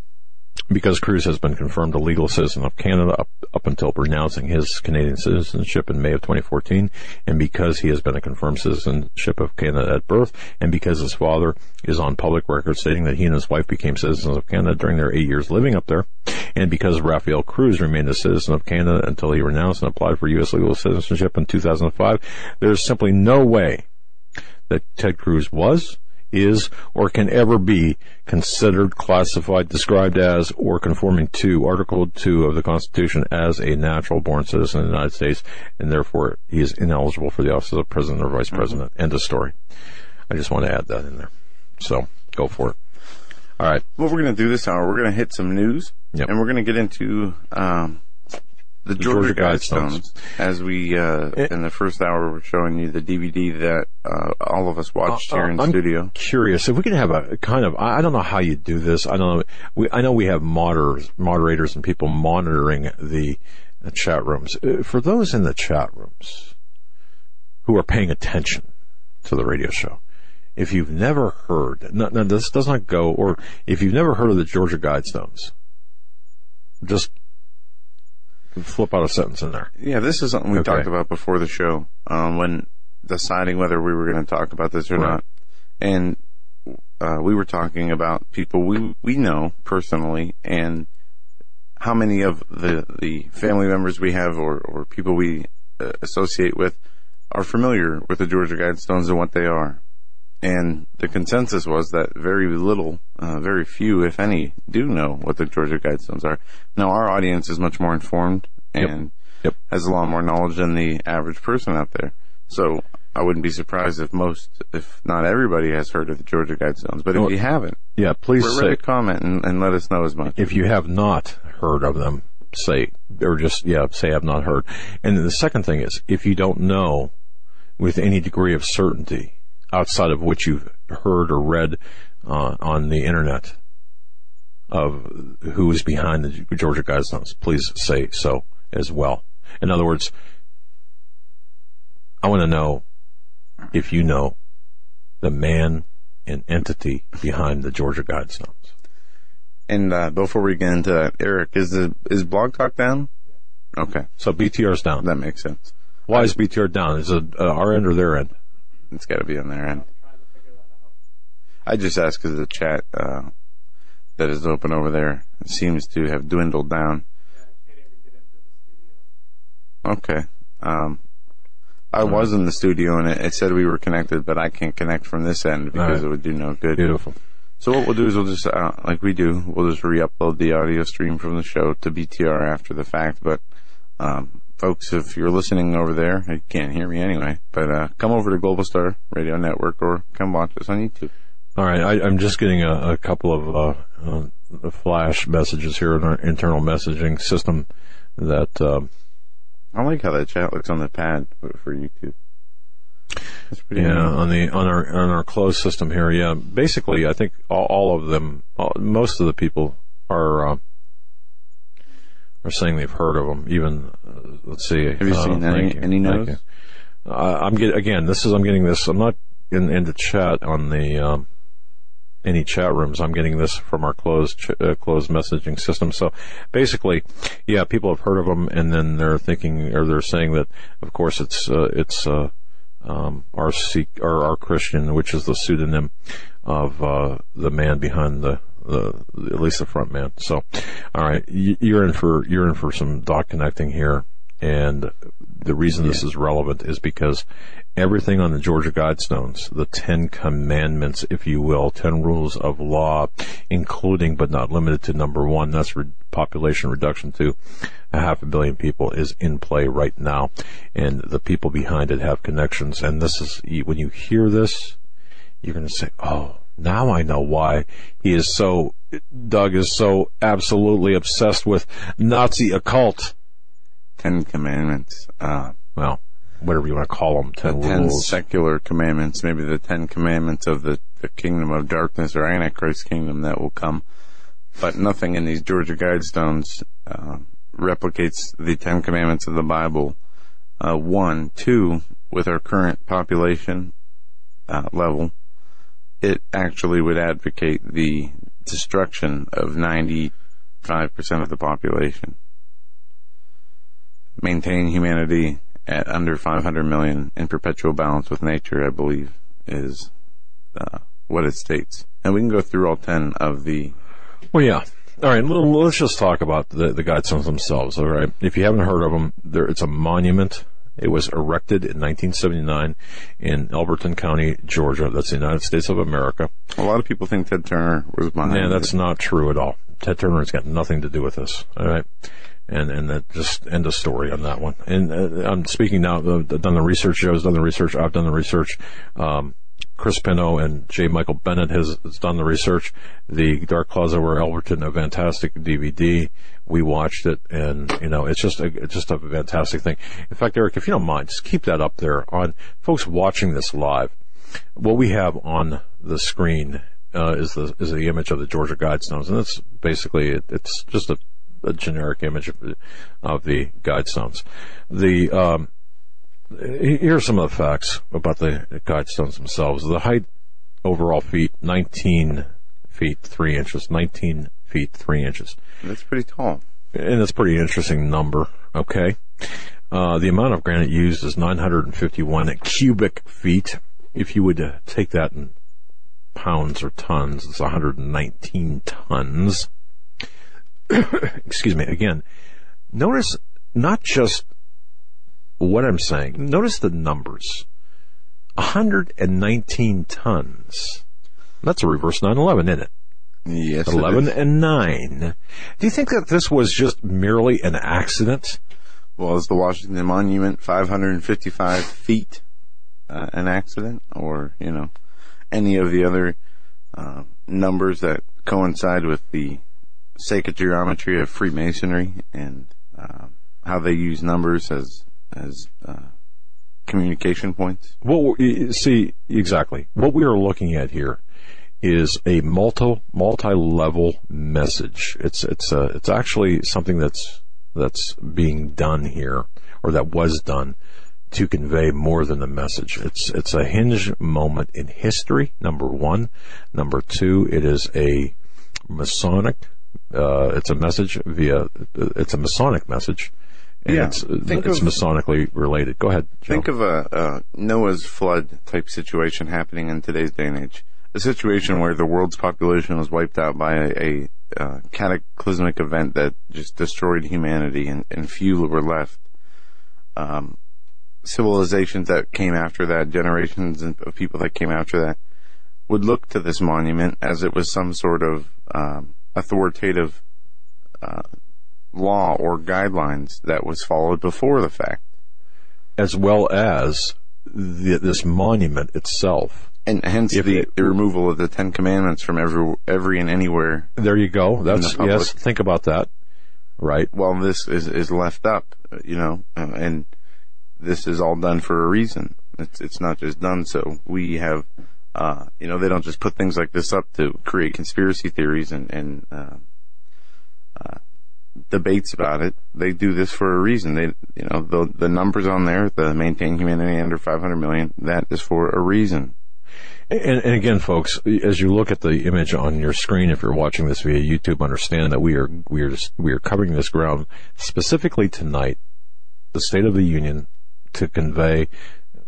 because Cruz has been confirmed a legal citizen of Canada up, up until renouncing his Canadian citizenship in May of 2014, and because he has been a confirmed citizenship of Canada at birth, and because his father is on public record stating that he and his wife became citizens of Canada during their eight years living up there, and because Rafael Cruz remained a citizen of Canada until he renounced and applied for U.S. legal citizenship in 2005, there is simply no way that Ted Cruz was, is, or can ever be considered, classified, described as, or conforming to Article 2 of the Constitution as a natural born citizen of the United States, and therefore he is ineligible for the office of President or Vice President. Mm-hmm. End of story. I just want to add that in there. So, go for it. All right.
What we're going to do this hour, we're going to hit some news,
Yep.
and we're going to get into um, the, Georgia,
Georgia
Guidestones. As we uh,
Eh.
in the first hour, we're showing you the DVD that uh, all of us watched here in
I'm
studio.
Curious if we could have a kind of I don't know how you do this. I don't know. We I know we have moderators, moderators and people monitoring the uh, chat rooms. Uh, For those in the chat rooms who are paying attention to the radio show, if you've never heard, no, no, this does not go, or if you've never heard of the Georgia Guidestones, just flip out a sentence in there.
Yeah, this is something we
Okay.
talked about before the show um, when deciding whether we were going to talk about this or
Right.
not, and uh, we were talking about people we we know personally and how many of the, the family members we have or, or people we uh, associate with are familiar with the Georgia Guidestones and what they are. And the consensus was that very little, uh, very few, if any, do know what the Georgia Guidestones are. Now, our audience is much more informed and
Yep.
has a lot more knowledge than the average person out there. So I wouldn't be surprised if most, if not everybody, has heard of the Georgia Guidestones. But if
Well,
you haven't,
Yeah, please say,
to comment and, and let us know as much.
if you have not heard of them, say, or just, yeah, say I've not heard. And the second thing is, if you don't know with any degree of certainty outside of what you've heard or read uh, on the internet of who is behind the Georgia Guidestones, please say so as well. In other words, I want to know if you know the man and entity behind the Georgia Guidestones.
And uh, before we get into that, Eric, is the is Blog Talk down? Okay,
So BTR is down.
that makes sense.
Why is BTR down? Is it uh, our end or their end?
It's got to be on their end. I just asked because the chat uh, that is open over there seems to have dwindled down. Okay. Um, I was in the studio and it, it said we were connected, but I can't connect from this end because
Alright.
it would do no good.
Beautiful.
So what we'll do is we'll just, uh, like we do, we'll just re-upload the audio stream from the show to BTR after the fact. But, um, folks, if you're listening over there, you can't hear me anyway, but, uh, come over to Global Star Radio Network or come watch us on YouTube.
All right, I, I'm just getting a, a couple of uh, uh, flash messages here in our internal messaging system that um,
I like how that chat looks on the pad for YouTube.
Yeah
neat.
on the on our on our closed system here. Yeah, basically, I think all, all of them, all, most of the people are uh, are saying they've heard of them. Even uh, let's see,
Have you
uh,
seen any-
you,
any notes?
I'm getting again. This is I'm getting this. I'm not in in the chat on the. Um, any chat rooms. I'm getting this from our closed ch- uh, closed messaging system. So basically, yeah, people have heard of them, and then they're thinking or they're saying that, of course, it's uh, it's uh, um, R.C. or our Christian, which is the pseudonym of uh, the man behind the. The, at least the front man. So, all right, you're in for you're in for some dot connecting here, and the reason this is relevant is because everything on the Georgia Guidestones, the Ten Commandments, if you will, ten rules of law, including but not limited to number one, that's re- population reduction to a half a billion people, is in play right now, and the people behind it have connections. And this is when you hear this, you're going to say, "Oh, now I know why he is so." Doug is so absolutely obsessed with Nazi occult.
Ten Commandments. Uh,
Well, whatever you want to call them,
the
ten,
ten
rules.
secular commandments, maybe the ten commandments of the, the kingdom of darkness or Antichrist kingdom that will come. But nothing in these Georgia Guidestones uh, replicates the Ten Commandments of the Bible. Uh, one, two, with our current population uh, level, it actually would advocate the destruction of 95% of the population. Maintain humanity at under 500 million in perpetual balance with nature, I believe, is uh, what it states. And we can go through all 10 of the
Well, yeah. All right, let's just talk about the, the guidestones themselves. All right, if you haven't heard of them, there it's a monument. It was erected in 1979 in Elberton County, Georgia. That's the United States of America.
A lot of people think Ted Turner was behind
Yeah, that's
it.
not true at all. Ted Turner's got nothing to do with this. All right. And, and that just end of story on that one. And uh, I'm speaking now, uh, done the research, Joe's done the research, I've done the research. Um, Chris Pinto and J. Michael Bennett has, has done the research. The Dark Clouds over Elberton, a fantastic DVD. We watched it and, you know, it's just a, it's just a fantastic thing. In fact, Eric, if you don't mind, just keep that up there on folks watching this live what we have on the screen uh, is the is the image of the Georgia Guidestones, and it's basically it, it's just a, a generic image of, the- of the Guidestones. The um, here are some of the facts about the Guidestones themselves. The height overall feet 19 feet 3 inches, 19 feet 3 inches
That's pretty tall.
and it's a pretty interesting number. Okay, uh, the amount of granite used is 951 cubic feet. If you would uh, take that in pounds or tons, it's 119 tons. excuse me, again, notice not just what I'm saying, notice the numbers. 119 tons. That's a reverse 911, isn't it?
Yes.
11
is.
and 9. Do you think that this was just merely an accident?
Well, is the Washington Monument 555 feet uh, an accident, or you know, any of the other uh, numbers that coincide with the sacred geometry of Freemasonry and uh, how they use numbers as as uh, communication points?
Well, see, exactly. What we are looking at here is a multi multi-level message. It's it's uh, it's actually something that's that's being done here, or that was done to convey more than a message. It's it's a hinge moment in history. Number one, number two, it is a Masonic. Uh, it's a message via. It's a Masonic message. And
Yeah.
it's,
Think
it's
of-
Masonically related. Go ahead. Joe.
Think of a, a Noah's flood type situation happening in today's day and age. A situation where the world's population was wiped out by a, a uh, cataclysmic event that just destroyed humanity and, and few were left. Um, civilizations that came after that, generations of people that came after that, would look to this monument as it was some sort of um, authoritative uh, law or guidelines that was followed before the fact.
as well as the, this monument itself.
And hence
If
the,
it-
the removal of the Ten Commandments from every every and anywhere.
There you go. That's yes. Think about that. Right.
While this is is left up, you know, and this is all done for a reason. It's it's not just done so we have, uh, you know, they don't just put things like this up to create conspiracy theories and and uh, uh, debates about it. They do this for a reason. They, you know, the the numbers on there, the maintain humanity under 500 million, that is for a reason.
And, and again, folks, as you look at the image on your screen, if you're watching this via YouTube, understand that we are we are we are covering this ground specifically tonight, the State of the Union, to convey,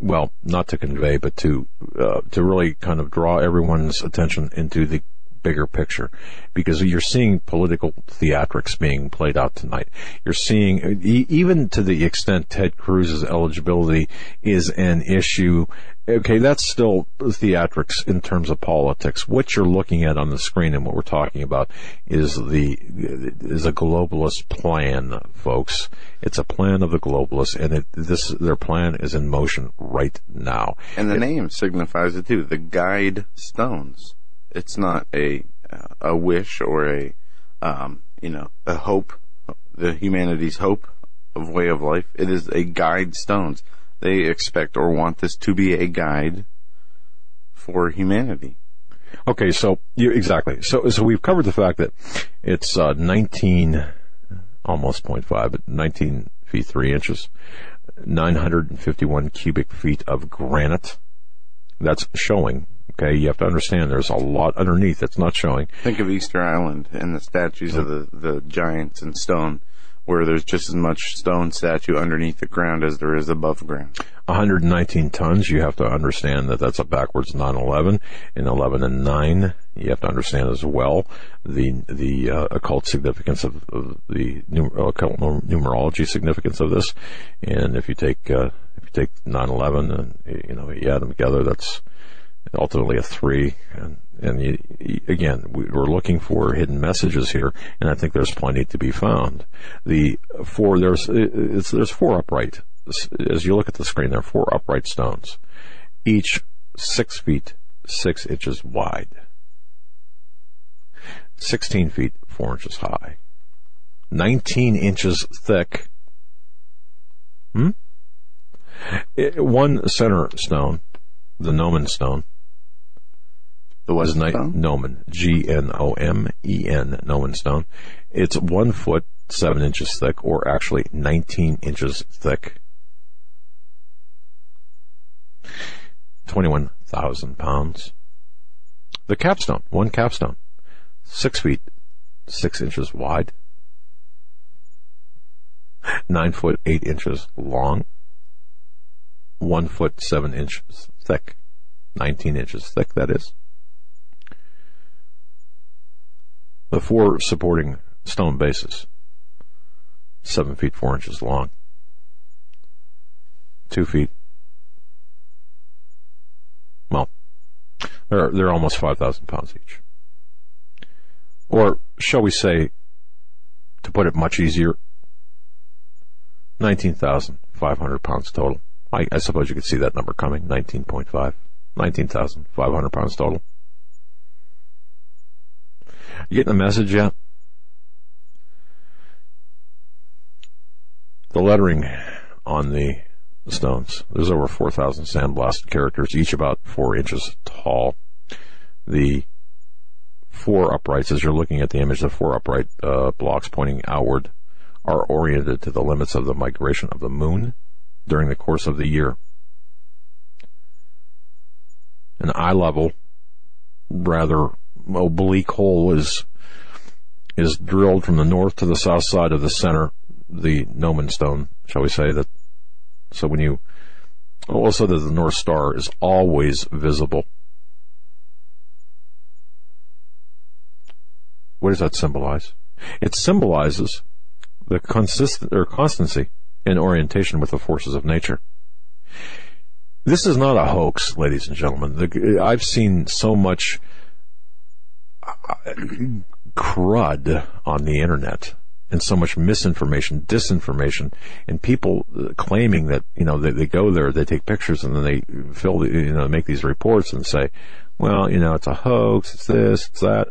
well, not to convey, but to uh, to really kind of draw everyone's attention into the bigger picture because you're seeing political theatrics being played out tonight. You're seeing, even to the extent Ted Cruz's eligibility is an issue. Okay, that's still theatrics in terms of politics. What you're looking at on the screen and what we're talking about is the, is a globalist plan, folks. It's a plan of the globalists and it, this, their plan is in motion right now.
And the name signifies it too. The guide stones. It's not a a wish or a um, you know a hope, the humanity's hope of way of life. It is a guide stones. They expect or want this to be a guide for humanity.
Okay, so you exactly. So so we've covered the fact that it's uh, 19, almost 0.5, but 19 feet 3 inches, 951 cubic feet of granite. That's showing. Okay, you have to understand there's a lot underneath that's not showing.
Think of Easter Island and the statues of the, the giants in stone, where there's just as much stone statue underneath the ground as there is above ground.
119 tons. You have to understand that that's a backwards 911 and 11 and 9. You have to understand as well the the uh, occult significance of, of the num- occult numerology significance of this. And if you take uh, if you take 911 and you know you add them together, that's ultimately a three. And and you, again, we- we're looking for hidden messages here, and I think there's plenty to be found. The four there's it's, there's four upright as you look at the screen. There are four upright stones, each six feet six inches wide, sixteen feet four inches high, nineteen inches thick. Hmm. It- one center stone, the Gnomon stone, Is ni-
stone?
G-N-O-M-E-N, Gnomon stone. It's one foot, seven inches thick, or actually 19 inches thick. 21,000 pounds. The capstone, one capstone, six feet, six inches wide, nine foot, eight inches long, one foot, seven inches thick, 19 inches thick, that is. The four supporting stone bases. Seven feet four inches long. Two feet. Well, they're they're almost five thousand pounds each. Or shall we say, to put it much easier, nineteen thousand five hundred pounds total. I, I suppose you could see that number coming. Nineteen point five. 19,500 pounds total. You getting the message yet? The lettering on the stones. There's over 4,000 sandblasted characters, each about four inches tall. The four uprights, as you're looking at the image, the four upright uh, blocks pointing outward are oriented to the limits of the migration of the moon during the course of the year an eye level, rather oblique hole is is drilled from the north to the south side of the center, the gnomon stone, shall we say that? So when you also that the North Star is always visible. What does that symbolize? It symbolizes the consistent or constancy in orientation with the forces of nature. This is not a hoax, ladies and gentlemen. The, I've seen so much crud on the internet and so much misinformation, disinformation, and people claiming that you know they, they go there, they take pictures, and then they fill, the, you know, make these reports and say, well, you know, it's a hoax, it's this, it's that.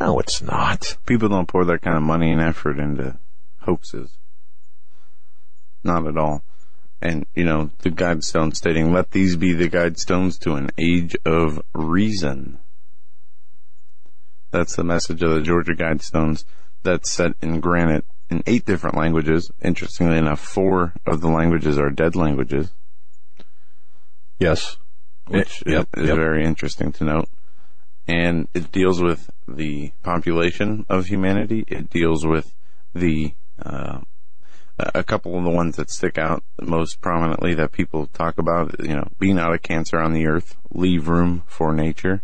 No, it's not.
People don't pour that kind of money and effort into hoaxes. Not at all and you know the guidestone stating, "Let these be the guidestones to an age of reason." That's the message of the Georgia Guidestones. That's set in granite in eight different languages. Interestingly enough, four of the languages are dead languages.
Yes,
which
yep,
is
yep.
very interesting to note. And it deals with the population of humanity. It deals with the uh, a couple of the ones that stick out most prominently that people talk about, you know, being out of cancer on the earth, leave room for nature,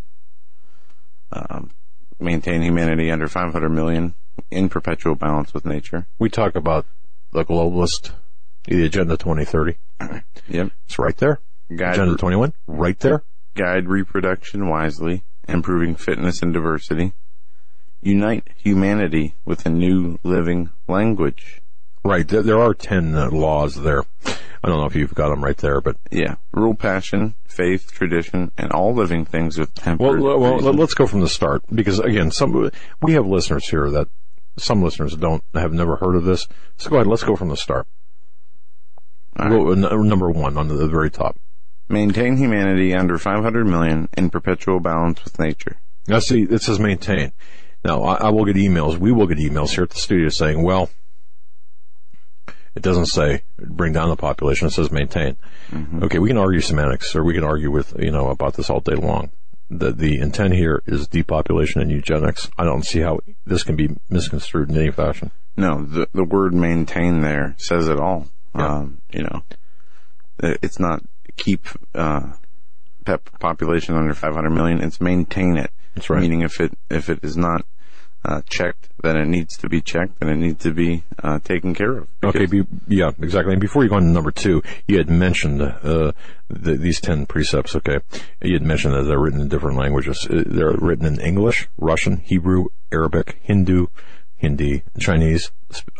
um, maintain humanity under 500 million in perpetual balance with nature.
We talk about the globalist, the Agenda 2030.
yep.
It's right there. Guide Agenda 21, right there.
Guide reproduction wisely, improving fitness and diversity. Unite humanity with a new living language
Right. There are 10 uh, laws there. I don't know if you've got them right there, but.
Yeah. Rule passion, faith, tradition, and all living things with temper.
Well, well, let's go from the start because again, some, we have listeners here that some listeners don't, have never heard of this. So go ahead. Let's go from the start. Right. number one on the very top.
Maintain humanity under 500 million in perpetual balance with nature.
Now see, it says maintain. Now I, I will get emails. We will get emails here at the studio saying, well, it doesn't say bring down the population. It says maintain. Mm-hmm. Okay, we can argue semantics, or we can argue with you know about this all day long. The the intent here is depopulation and eugenics. I don't see how this can be misconstrued in any fashion.
No, the the word maintain there says it all. Yeah. Um, you know, it's not keep uh, population under 500 million. It's maintain it.
That's right.
Meaning if it if it is not uh, checked, then it needs to be checked and it needs to be uh, taken care of.
Okay, be, yeah, exactly. And before you go on to number two, you had mentioned uh, the, these ten precepts. Okay, you had mentioned that they're written in different languages. Uh, they're written in English, Russian, Hebrew, Arabic, Hindu, Hindi, Chinese,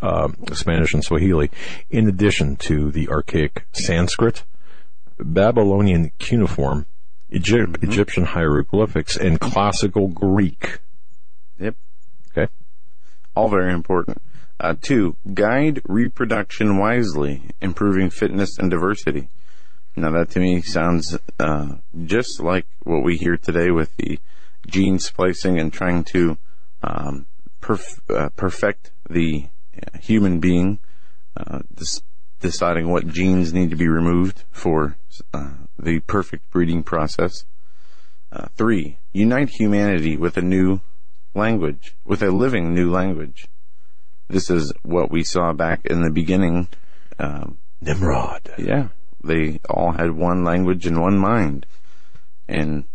uh, Spanish, and Swahili, in addition to the archaic Sanskrit, Babylonian cuneiform, Egypt, mm-hmm. Egyptian hieroglyphics, and classical Greek.
Yep.
Okay.
All very important. Uh, two, guide reproduction wisely, improving fitness and diversity. Now that to me sounds uh, just like what we hear today with the gene splicing and trying to um, perf- uh, perfect the uh, human being, uh, deciding what genes need to be removed for uh, the perfect breeding process. three, unite humanity with a new language, with a living new language. This is what we saw back in the beginning.
Um, Nimrod.
Yeah. They all had one language and one mind and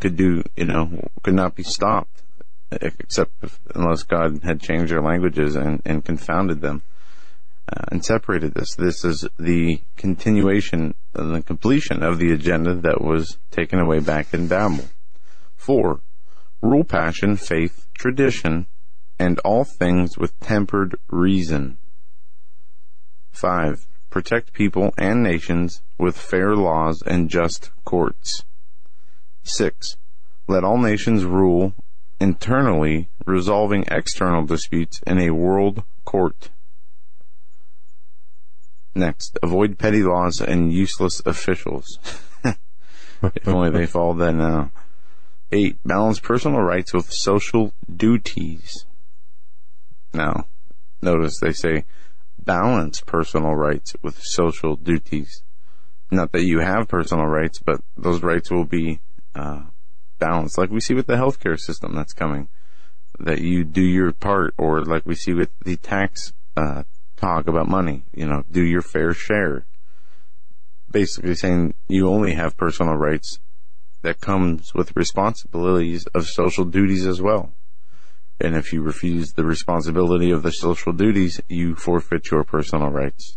could do, you know, could not be stopped. except if, unless God had changed their languages and, and confounded them uh, and separated this. This is the continuation and the completion of the agenda that was taken away back in Babel. Four, rule passion, faith, tradition, and all things with tempered reason. Five, protect people and nations with fair laws and just courts. Six, let all nations rule internally, resolving external disputes in a world court. Next, avoid petty laws and useless officials. if only they followed that now. Uh, Eight, balance personal rights with social duties. Now, notice they say balance personal rights with social duties. Not that you have personal rights, but those rights will be uh, balanced, like we see with the healthcare system that's coming. That you do your part, or like we see with the tax uh, talk about money. You know, do your fair share. Basically saying you only have personal rights that comes with responsibilities of social duties as well. And if you refuse the responsibility of the social duties, you forfeit your personal rights.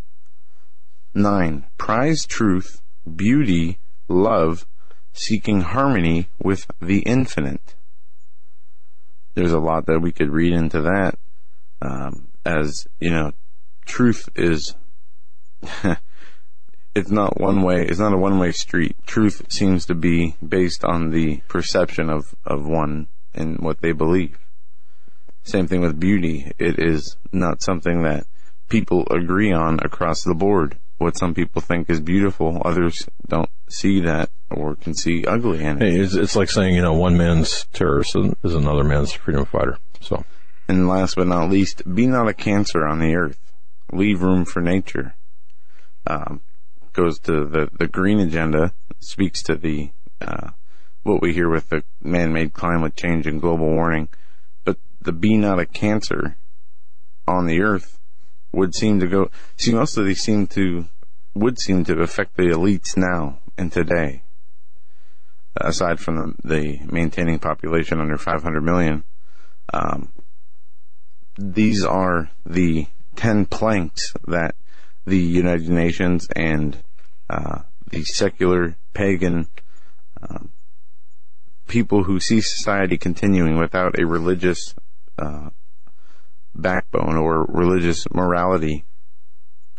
Nine, prize truth, beauty, love, seeking harmony with the infinite. There's a lot that we could read into that, um, as, you know, truth is, it's not one way, it's not a one way street. Truth seems to be based on the perception of, of one and what they believe. Same thing with beauty. It is not something that people agree on across the board. What some people think is beautiful, others don't see that or can see ugly in it.
Hey, it's, it's like saying, you know, one man's terrorist is another man's freedom fighter. So,
And last but not least, be not a cancer on the earth. Leave room for nature. Um, goes to the, the green agenda, speaks to the, uh, what we hear with the man-made climate change and global warming. But the be not a cancer on the earth would seem to go, see, most of these seem to, would seem to affect the elites now and today. Aside from the, the maintaining population under 500 million, um, these are the 10 planks that the United Nations and uh, the secular pagan um, people who see society continuing without a religious uh, backbone or religious morality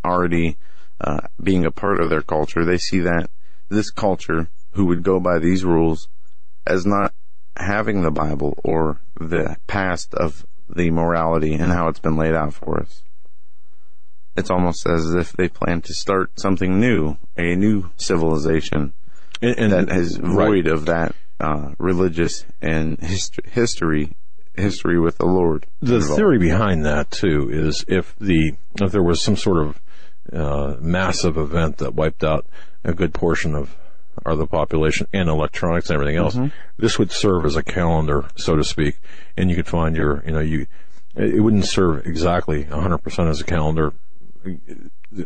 already uh, being a part of their culture, they see that this culture who would go by these rules as not having the Bible or the past of the morality and how it's been laid out for us. It's almost as if they plan to start something new, a new civilization
and, and
that is
right.
void of that uh, religious and hist- history history with the Lord.
The
involved.
theory behind that too is if the if there was some sort of uh, massive event that wiped out a good portion of or the population and electronics and everything else, this would serve as a calendar, so to speak, and you could find your you know you it wouldn't serve exactly 100% as a calendar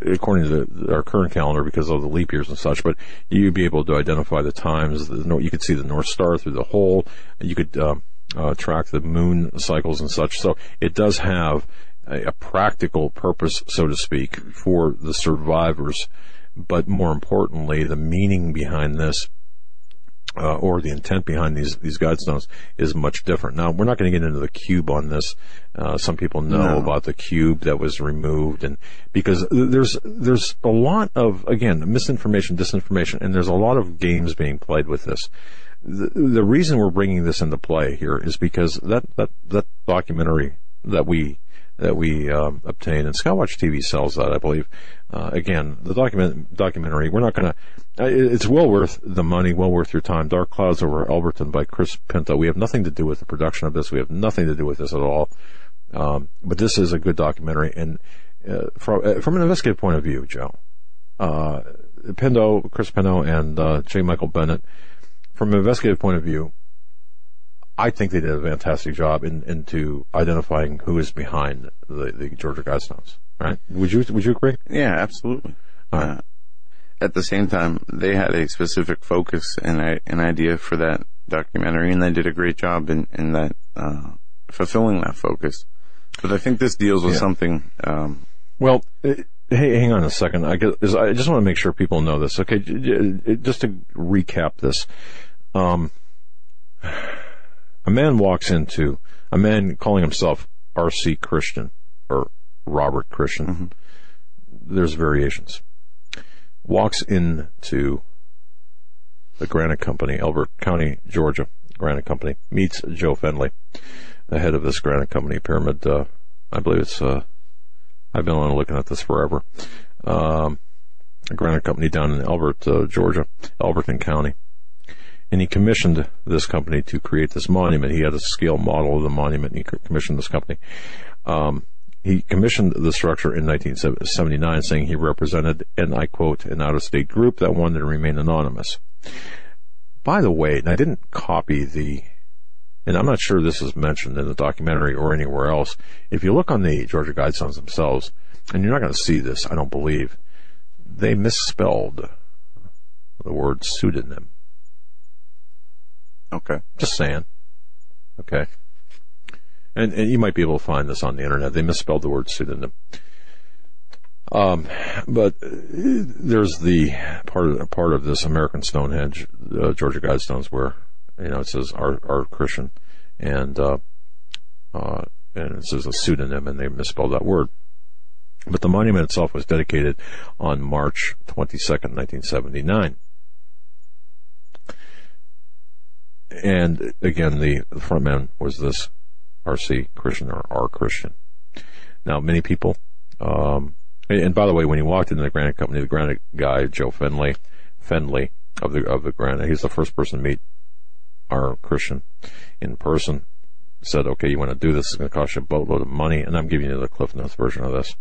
according to the, our current calendar because of the leap years and such, but you'd be able to identify the times. The, you could see the North Star through the hole. You could uh, uh, track the moon cycles and such. So it does have a, a practical purpose, so to speak, for the survivors. But more importantly, the meaning behind this uh, or the intent behind these these guidestones is much different. Now, we're not going to get into the cube on this. Uh, some people know
No.
about the cube that was removed, and because there's there's a lot of again misinformation, disinformation, and there's a lot of games being played with this. The, the reason we're bringing this into play here is because that that that documentary that we that we um, obtain, and Skywatch TV sells that, I believe. Uh, again, the document documentary. We're not going to. It's well worth the money, well worth your time. Dark Clouds over Elberton by Chris Pinto. We have nothing to do with the production of this. We have nothing to do with this at all. Um, but this is a good documentary, and uh, from uh, from an investigative point of view, Joe, uh, Pinto, Chris Pinto, and uh, J. Michael Bennett. From an investigative point of view, I think they did a fantastic job in, into identifying who is behind the, the Georgia Guidestones. Right? Would you Would you agree?
Yeah, absolutely.
Right.
Uh, at the same time, they had a specific focus and a, an idea for that documentary, and they did a great job in, in that uh, fulfilling that focus. But I think this deals with
Yeah.
something. Um,
Well, uh, hey, hang on a second. I, guess, I just want to make sure people know this. Okay, just to recap this, um, a man walks into a man calling himself R.C. Christian or Robert Christian. There's variations. Walks into the Granite Company, Elbert County, Georgia, Granite Company, meets Joe Fendley, the head of this Granite Company pyramid. Uh, I believe it's. Uh, I've been looking at this forever. Um, a granite company down in Elbert, uh, Georgia, Elberton County. And he commissioned this company to create this monument. He had a scale model of the monument and he commissioned this company. Um, he commissioned the structure in 1979 saying he represented, and I quote, an out-of-state group that wanted to remain anonymous. By the way, and I didn't copy the and I'm not sure this is mentioned in the documentary or anywhere else. If you look on the Georgia Guidestones themselves, and you're not going to see this, I don't believe, they misspelled the word pseudonym.
Okay.
Just saying. Okay. And, and you might be able to find this on the internet. They misspelled the word pseudonym. Um, but uh, there's the part of part of this American Stonehenge, uh, Georgia Guidestones, where you know it says our R. Christian, and uh, uh, and it says a pseudonym, and they misspelled that word. But the monument itself was dedicated on March 22nd, 1979. And again, the, front man was this RC Christian or R Christian. Now, many people, um, and, and by the way, when he walked into the granite company, the granite guy, Joe Fendley, Fendley of the, of the granite, he's the first person to meet R. Christian in person, said, okay, you want to do this, it's going to cost you a boatload of money, and I'm giving you the Cliff Notes version of this.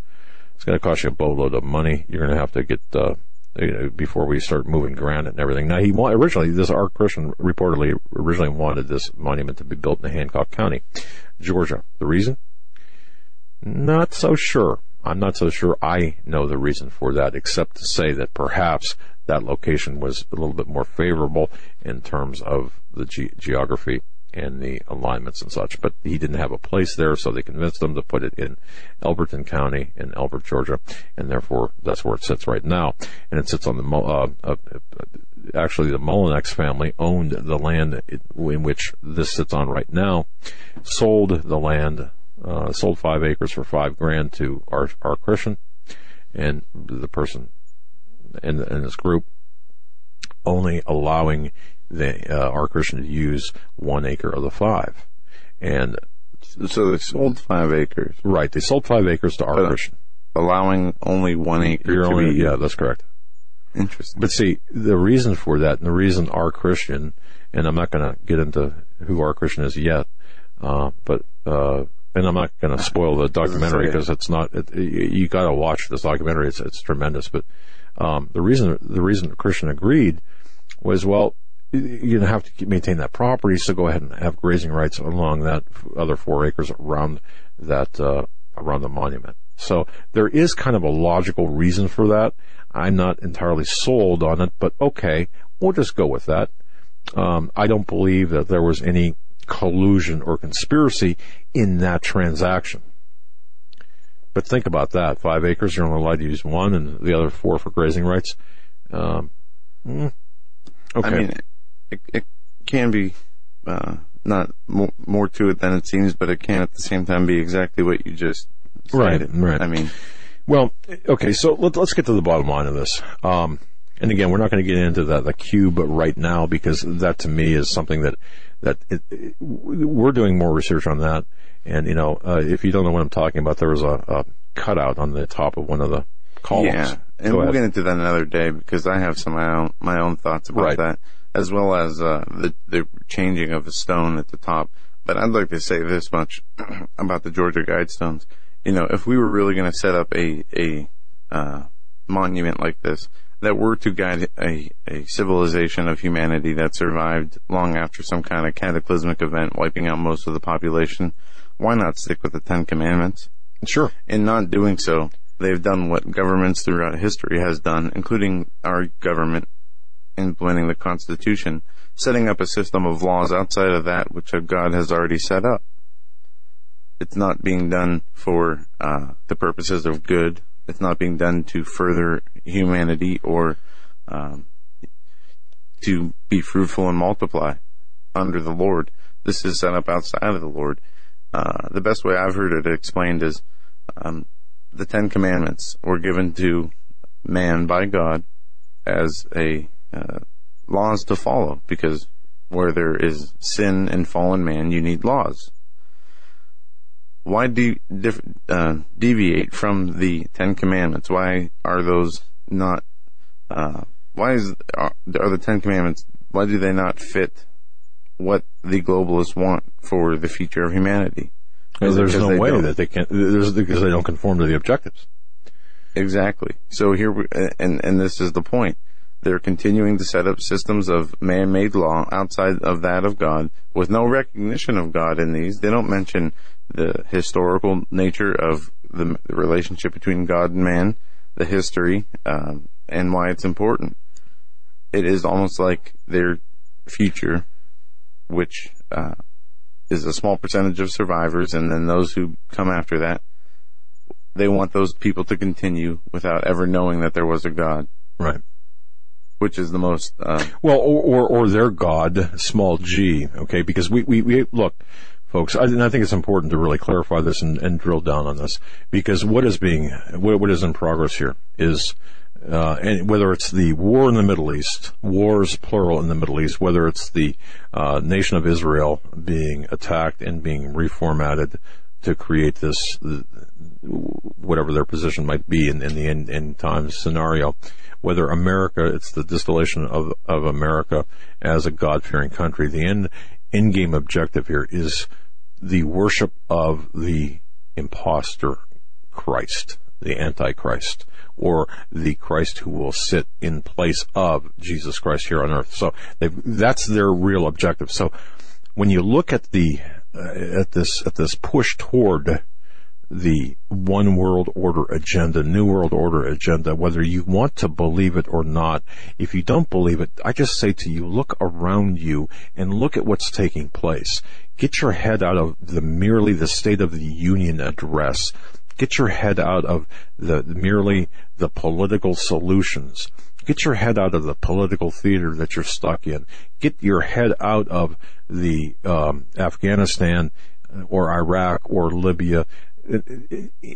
It's going to cost you a boatload of money. You're going to have to get, uh, you know, before we start moving granite and everything. Now he wa- originally, this Art Christian reportedly originally wanted this monument to be built in Hancock County, Georgia. The reason? Not so sure. I'm not so sure I know the reason for that, except to say that perhaps that location was a little bit more favorable in terms of the ge- geography and the alignments and such. But he didn't have a place there, so they convinced him to put it in Elberton County in Elbert, Georgia, and therefore that's where it sits right now. And it sits on the uh, uh, uh, actually the Mullenix family owned the land in which this sits on right now, sold the land, uh, sold five acres for five grand to our, R. Christian, and the person in, in this group only allowing the uh, R. Christian to use one acre of the five, and
So they sold five acres,
right, they sold five acres to our
But-
Christian.
allowing only one acre
You're
to
only,
be
yeah, that's correct.
interesting.
But see, the reason for that, and the reason R. Christian, and I'm not going to get into who R. Christian is yet, uh, but uh, and I'm not going to spoil the documentary because it's not. It, you got to watch this documentary; it's it's tremendous. But um, the reason the reason Christian agreed was well, you have to maintain that property, so go ahead and have grazing rights along that other four acres around that uh, around the monument. So there is kind of a logical reason for that. I'm not entirely sold on it, but okay, we'll just go with that. Um, I don't believe that there was any collusion or conspiracy in that transaction. But think about that. Five acres, you're only allowed to use one and the other four for grazing rights. Um, mm, okay.
I mean, it, it can be uh, not more, more to it than it seems, but it can at the same time be exactly what you just
Right,
stated.
right.
I mean,
Well, okay, so let, let's get to the bottom line of this. Um, and again, we're not going to get into the, the cube right now because that to me is something that, that it, it- we're doing more research on that. And, you know, uh, if you don't know what I'm talking about, there was a, a cutout on the top of one of the columns.
yeah, and
Go
we'll
ahead.
get into that another day because I have some my own my own thoughts about
Right.
that, as well as uh, the the changing of the stone at the top. But I'd like to say this much about the Georgia Guidestones. You know, if we were really going to set up a a uh, monument like this that were to guide a, a civilization of humanity that survived long after some kind of cataclysmic event wiping out most of the population, why not stick with the Ten Commandments?
Sure.
In not doing so, they've done what governments throughout history has done, including our government implementing the Constitution, setting up a system of laws outside of that which God has already set up. It's not being done for uh, the purposes of good. It's not being done to further humanity or um, to be fruitful and multiply under the Lord. This is set up outside of the Lord. Uh, the best way I've heard it explained is um, the Ten Commandments were given to man by God as a uh, laws to follow because where there is sin and fallen man, you need laws. Why de- dif- uh, deviate from the Ten Commandments? Why are those not? Uh, why is are, are the Ten Commandments? Why do they not fit what the globalists want for the future of humanity?
Because there's no way
don't.
that they can, there's, because they don't conform to the objectives.
Exactly. So here, we- and and this is the point. They're continuing to set up systems of man-made law outside of that of God, with no recognition of God in these. They don't mention the historical nature of the, the relationship between God and man, the history, um, and why it's important. It is almost like their future, which uh, is a small percentage of survivors, and then those who come after that they want those people to continue without ever knowing that there was a God,
Right.
Which is the most. Uh,
Well, or, or, or their God, small g, okay? Because we, we, we look, folks, I, I think it's important to really clarify this and, and drill down on this because what is being, what, what is in progress here is, uh, and whether it's the war in the Middle East, wars plural in the Middle East, whether it's the uh, nation of Israel being attacked and being reformatted to create this, whatever their position might be in, in the end, end times scenario, whether America, it's the distillation of, of America as a God-fearing country. The end, end game objective here is the worship of the impostor Christ, the Antichrist, or the Christ who will sit in place of Jesus Christ here on earth. So that's their real objective. So when you look at the uh, at this at this push toward the one world order agenda, new world order agenda, whether you want to believe it or not. If you don't believe it, I just say to you, look around you and look at what's taking place. Get your head out of the merely the State of the Union address. Get your head out of the merely the political solutions. Get your head out of the political theater that you're stuck in. Get your head out of the um, Afghanistan or Iraq or Libya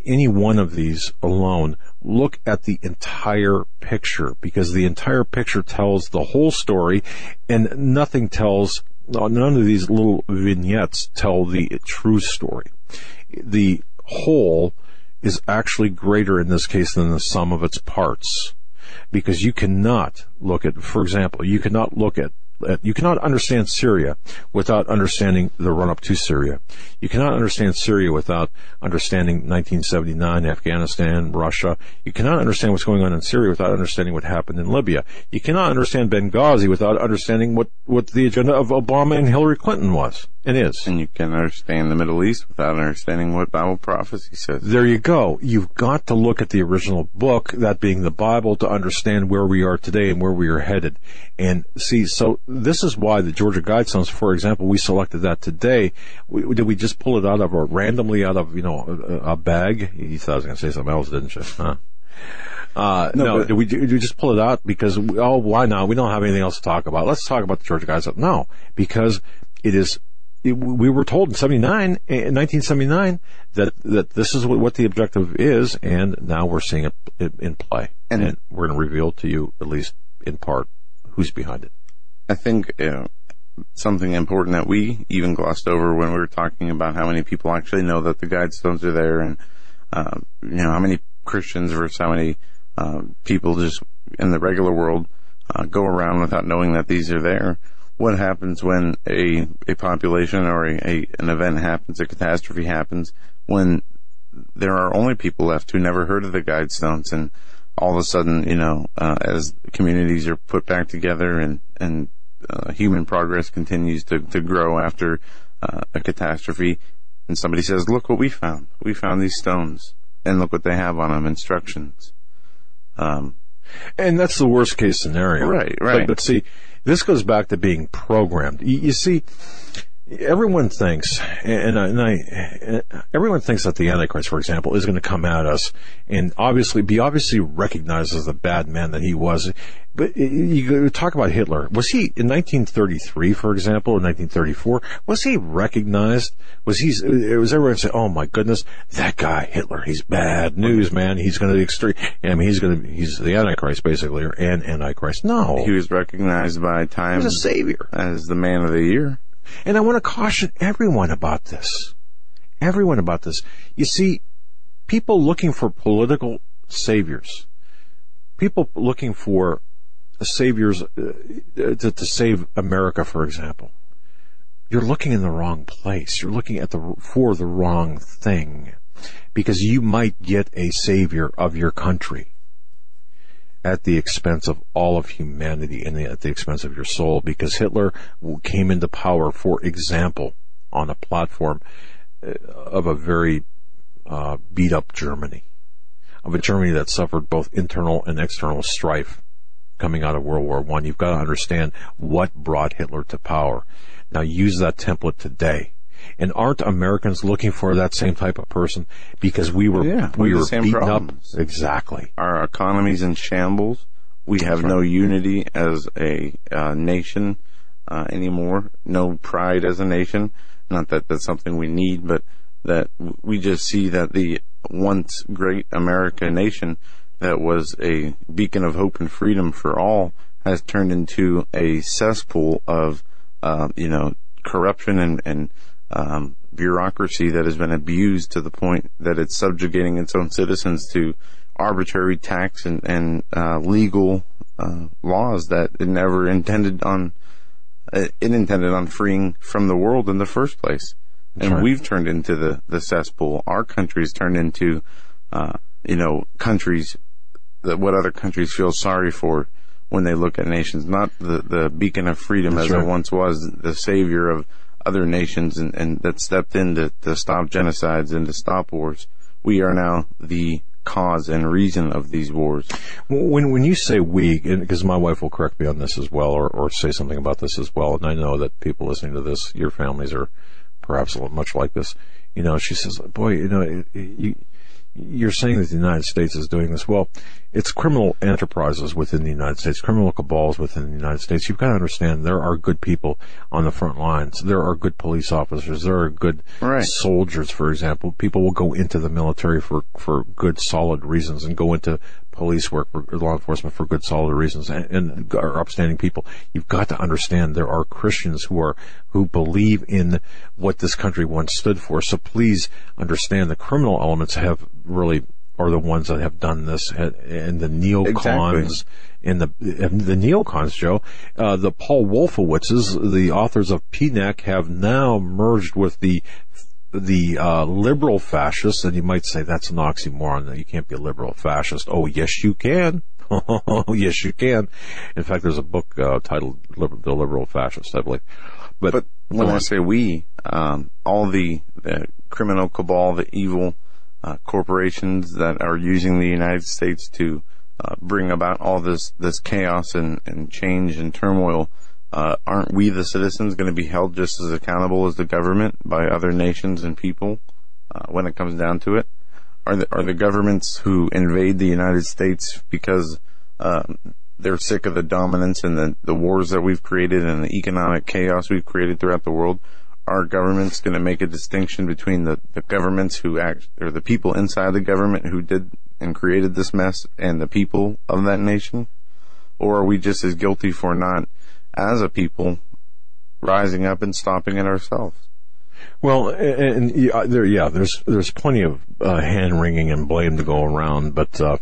any one of these alone, look at the entire picture because the entire picture tells the whole story and nothing tells, none of these little vignettes tell the true story. The whole is actually greater in this case than the sum of its parts because you cannot look at, for example, you cannot look at Uh, you cannot understand Syria without understanding the run up to Syria. You cannot understand Syria without understanding 1979, Afghanistan, Russia. You cannot understand what's going on in Syria without understanding what happened in Libya. You cannot understand Benghazi without understanding what, what the agenda of Obama and Hillary Clinton was and is.
and you can understand the Middle East without understanding what Bible prophecy says.
There you go. You've got to look at the original book, that being the Bible, to understand where we are today and where we are headed. And see, so this is why the Georgia Guidestones, for example, we selected that today. We, did we just pull it out of a randomly out of you know a, a bag? You thought I was going to say something else, didn't you? Huh? Uh, no,
but-
did we, did we just pull it out because we, oh why not? We don't have anything else to talk about. Let's talk about the Georgia Guidestones. No, because it is it, we were told in 79, in 1979 that, that this is what, what the objective is, and now we're seeing it in, in play.
And-
And, we're going to reveal to you, at least in part, who's behind it.
I think uh, something important that we even glossed over when we were talking about how many people actually know that the guidestones are there, and uh, you know how many Christians versus how many uh, people just in the regular world uh, go around without knowing that these are there. What happens when a, a population or a, a an event happens, a catastrophe happens, when there are only people left who never heard of the guidestones and all of a sudden, you know, uh, as communities are put back together and, and uh, human progress continues to, to grow after uh, a catastrophe, and somebody says, look what we found. We found these stones and look what they have on them, instructions. Um,
And that's the worst case scenario.
Right,
But-
right.
But, see, this goes back to being programmed. You, you see, everyone thinks, and I, and I, everyone thinks that the Antichrist, for example, is going to come at us and obviously be obviously recognized as the bad man that he was. But you talk about Hitler. Was he in 1933, for example, in 1934? Was he recognized? Was he? Uh, was everyone say, "Oh my goodness, that guy Hitler? He's bad news, man. He's going to the extreme. I mean, he's going to. He's the Antichrist, basically, or an Antichrist." No,
He was recognized by Time
was a savior.
as the man of the year.
And I want to caution everyone about this. Everyone about this. You see, people looking for political saviors, people looking for saviors uh, to, to save America, for example. You're looking in the wrong place. You're looking at the for the wrong thing, because you might get a savior of your country at the expense of all of humanity and at the expense of your soul because Hitler came into power, for example, on a platform uh, of a very uh, beat up Germany, of a Germany that suffered both internal and external strife coming out of World War One. You've got to understand what brought Hitler to power. Now use that template today. And aren't Americans looking for that same type of person? Because we were
Yeah,
we
we the
were
same
beaten
problems.
up. Exactly.
Our economy's in shambles. We have no unity as a uh, nation uh, anymore. No pride as a nation. Not that that's something we need, but that we just see that the once great America nation that was a beacon of hope and freedom for all has turned into a cesspool of, uh, you know, corruption and, and um, bureaucracy that has been abused to the point that it's subjugating its own citizens to arbitrary tax and, and uh, legal uh, laws that it never intended on. uh, It intended on freeing from the world in the first place, and
right.
we've turned into the the cesspool. Our country's turned into, uh, you know, countries that what other countries feel sorry for when they look at nations, not the, the beacon of freedom
That's
as
right.
it once was, the savior of other nations and, and that stepped in to, to stop genocides and to stop wars. We are now the cause and reason of these wars.
When when you say we, because my wife will correct me on this as well, or, or say something about this as well, and I know that people listening to this, your families are perhaps a little much like this. You know, she says, "Boy, you know, it- it- you you're saying that the United States is doing this. Well, it's criminal enterprises within the United States, criminal cabals within the United States. You've got to understand there are good people on the front lines. There are good police officers. There are good
Right.
soldiers, for example. People will go into the military for, for good, solid reasons and go into police work for law enforcement for good, solid reasons and, and are upstanding people. You've got to understand there are Christians who are, who believe in what this country once stood for. So please understand the criminal elements have really are the ones that have done this and the neocons and the and the neocons, Joe, uh, the Paul Wolfowitzes, the authors of PNAC, have now merged with the the uh, liberal fascists, and you might say that's an oxymoron. You can't be a liberal fascist. Oh, yes, you can. Oh, yes, you can. In fact, there's a book uh, titled "The Liberal Fascist," I believe. But,
But when I say we, um, all the, the criminal cabal, the evil uh, corporations that are using the United States to uh, bring about all this this chaos and, and change and turmoil, uh, aren't we the citizens going to be held just as accountable as the government by other nations and people uh, when it comes down to it? Are the are the governments who invade the United States because uh, they're sick of the dominance and the, the wars that we've created and the economic chaos we've created throughout the world. Are governments going to make a distinction between the, the governments who act, or the people inside the government who did and created this mess and the people of that nation? Or are we just as guilty for not, as a people, rising up and stopping it ourselves?
Well, and, and yeah, there, yeah, there's there's plenty of uh, hand wringing and blame to go around, but uh,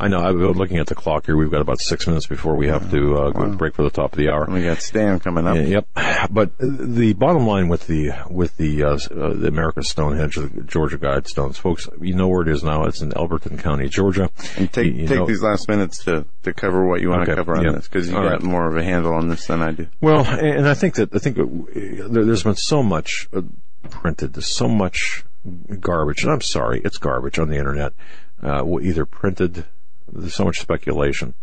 I know I've been looking at the clock here. We've got about six minutes before we have to uh, go break for the top of the hour.
We got Stan coming up.
Yeah, Yep. But the bottom line with the with the uh, uh, the America Stonehenge, the Georgia Guidestones, folks, you know where it is now. It's in Elberton County, Georgia.
And take
You- you
take
know-
these last minutes to, to cover what you want
Okay,
to cover on
yeah.
this because you
All
got
right.
more of a handle on this than I do.
Well, and I think that I think there, there's been so much uh, printed, there's so much garbage, and I'm sorry, it's garbage on the internet, uh, either printed there's so much speculation,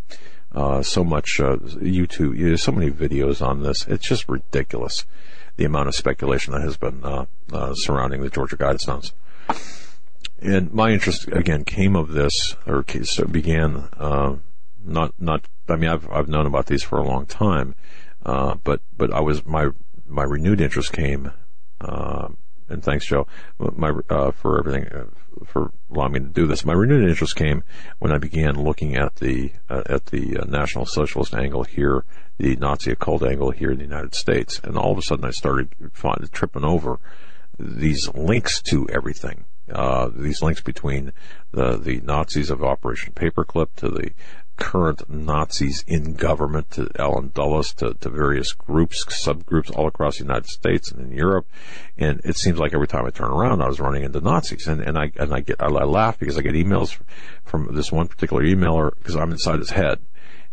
uh, so much uh, YouTube, there's so many videos on this. It's just ridiculous the amount of speculation that has been uh, uh, surrounding the Georgia Guidestones. And my interest again came of this, or began uh, not not. I mean, I've I've known about these for a long time, but but I was my my renewed interest came uh, and thanks, Joe, my, uh, for everything, uh, for allowing me to do this. My renewed interest came when I began looking at the uh, at the uh, National Socialist angle here, the Nazi occult angle here in the United States, and all of a sudden I started finding, tripping over these links to everything. Uh, these links between the the Nazis of Operation Paperclip to the current Nazis in government, to Allen Dulles, to, to various groups, subgroups all across the United States and in Europe. And it seems like every time I turn around, I was running into Nazis. And, and I, and I get, I, I laugh because I get emails from this one particular emailer because I'm inside his head.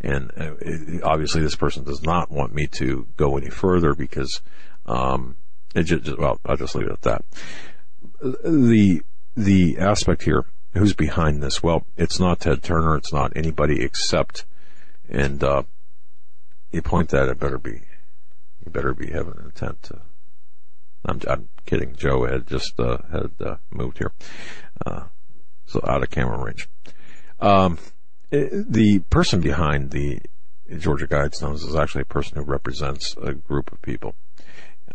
And uh, it, obviously this person does not want me to go any further because, um, it just, well, I'll just leave it at that. The, the aspect here who's behind this? Well, it's not Ted Turner. It's not anybody except, and uh, you point that it better be, you better be having an intent to. I'm, I'm kidding. Joe had just uh, had uh, moved here, uh, so out of camera range. Um, the person behind the Georgia Guidestones is actually a person who represents a group of people.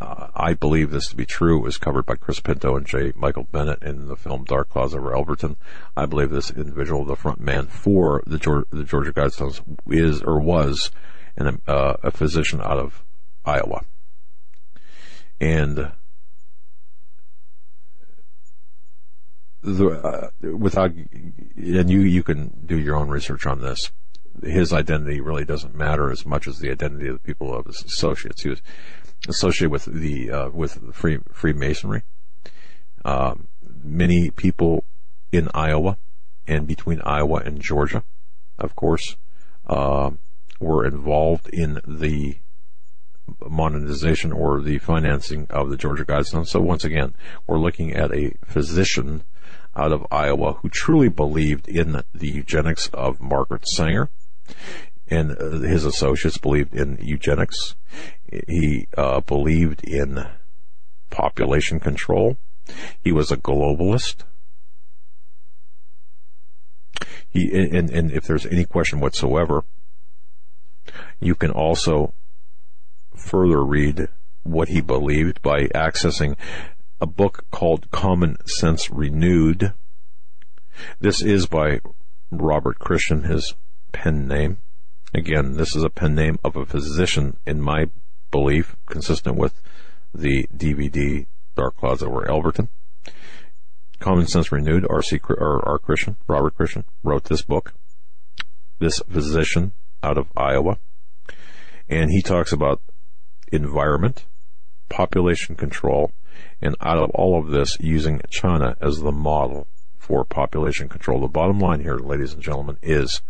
Uh, I believe this to be true. It was covered by Chris Pinto and J. Michael Bennett in the film Dark Clouds over Elberton. I believe this individual, the front man for the Georgia, the Georgia Guidestones, is or was an, uh, a physician out of Iowa. And the, uh, without, and you, you can do your own research on this. His identity really doesn't matter as much as the identity of the people of his associates. He was, associated with the uh, with free Freemasonry. Uh, many people in Iowa and between Iowa and Georgia, of course, uh, were involved in the monetization or the financing of the Georgia Guidestones. So once again, we're looking at a physician out of Iowa who truly believed in the eugenics of Margaret Sanger and uh, his associates believed in eugenics. He uh, believed in population control. He was a globalist. He and, and if there's any question whatsoever, you can also further read what he believed by accessing a book called Common Sense Renewed. This is by Robert Christian, his pen name. Again, this is a pen name of a physician, in my belief, consistent with the DVD Dark Clouds over Elberton. Common Sense Renewed, R.C. or R. Christian, Robert Christian, wrote this book. This physician out of Iowa. And he talks about environment, population control, and out of all of this, using China as the model for population control. The bottom line here, ladies and gentlemen, is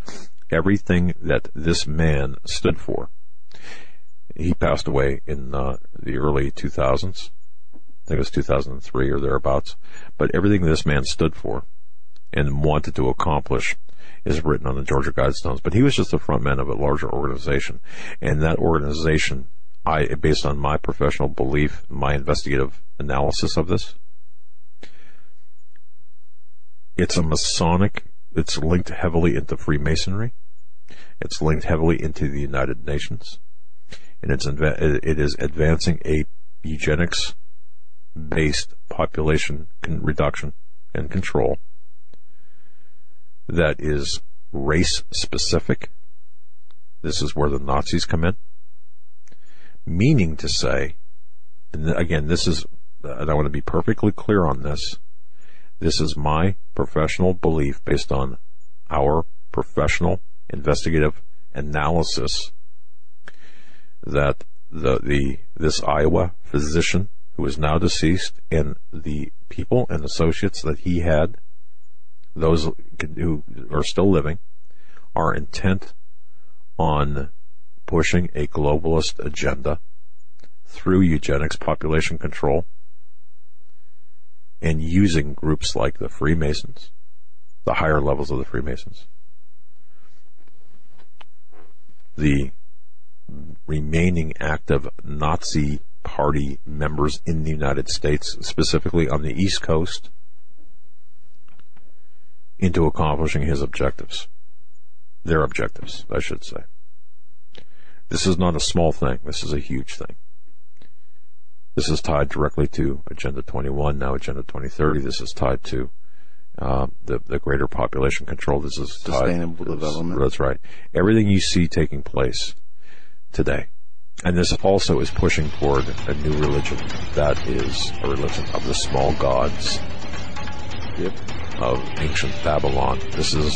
everything that this man stood for. He passed away in uh, the early 2000s. I think it was 2003 or thereabouts. But everything this man stood for and wanted to accomplish is written on the Georgia Guidestones. But he was just the front man of a larger organization. And that organization, I, based on my professional belief, my investigative analysis of this, it's a Masonic, it's linked heavily into Freemasonry. It's linked heavily into the United Nations, and it's it is advancing a eugenics based population reduction and control that is race specific. This is where the Nazis come in. Meaning to say, and again, this is, and I want to be perfectly clear on this. This is my professional belief based on our professional investigative analysis that the, the, this Iowa physician who is now deceased and the people and associates that he had, those who are still living, are intent on pushing a globalist agenda through eugenics, population control, and using groups like the Freemasons, the higher levels of the Freemasons, the remaining active Nazi party members in the United States, specifically on the East Coast, into accomplishing his objectives. Their objectives, I should say. This is not a small thing. This is a huge thing. This is tied directly to Agenda 21, now Agenda 2030. This is tied to uh, the the greater population control. This is tied-
Sustainable development.
That's right. Everything you see taking place today, and this also is pushing toward a new religion that is a religion of the small gods
Yep.
of ancient Babylon. This is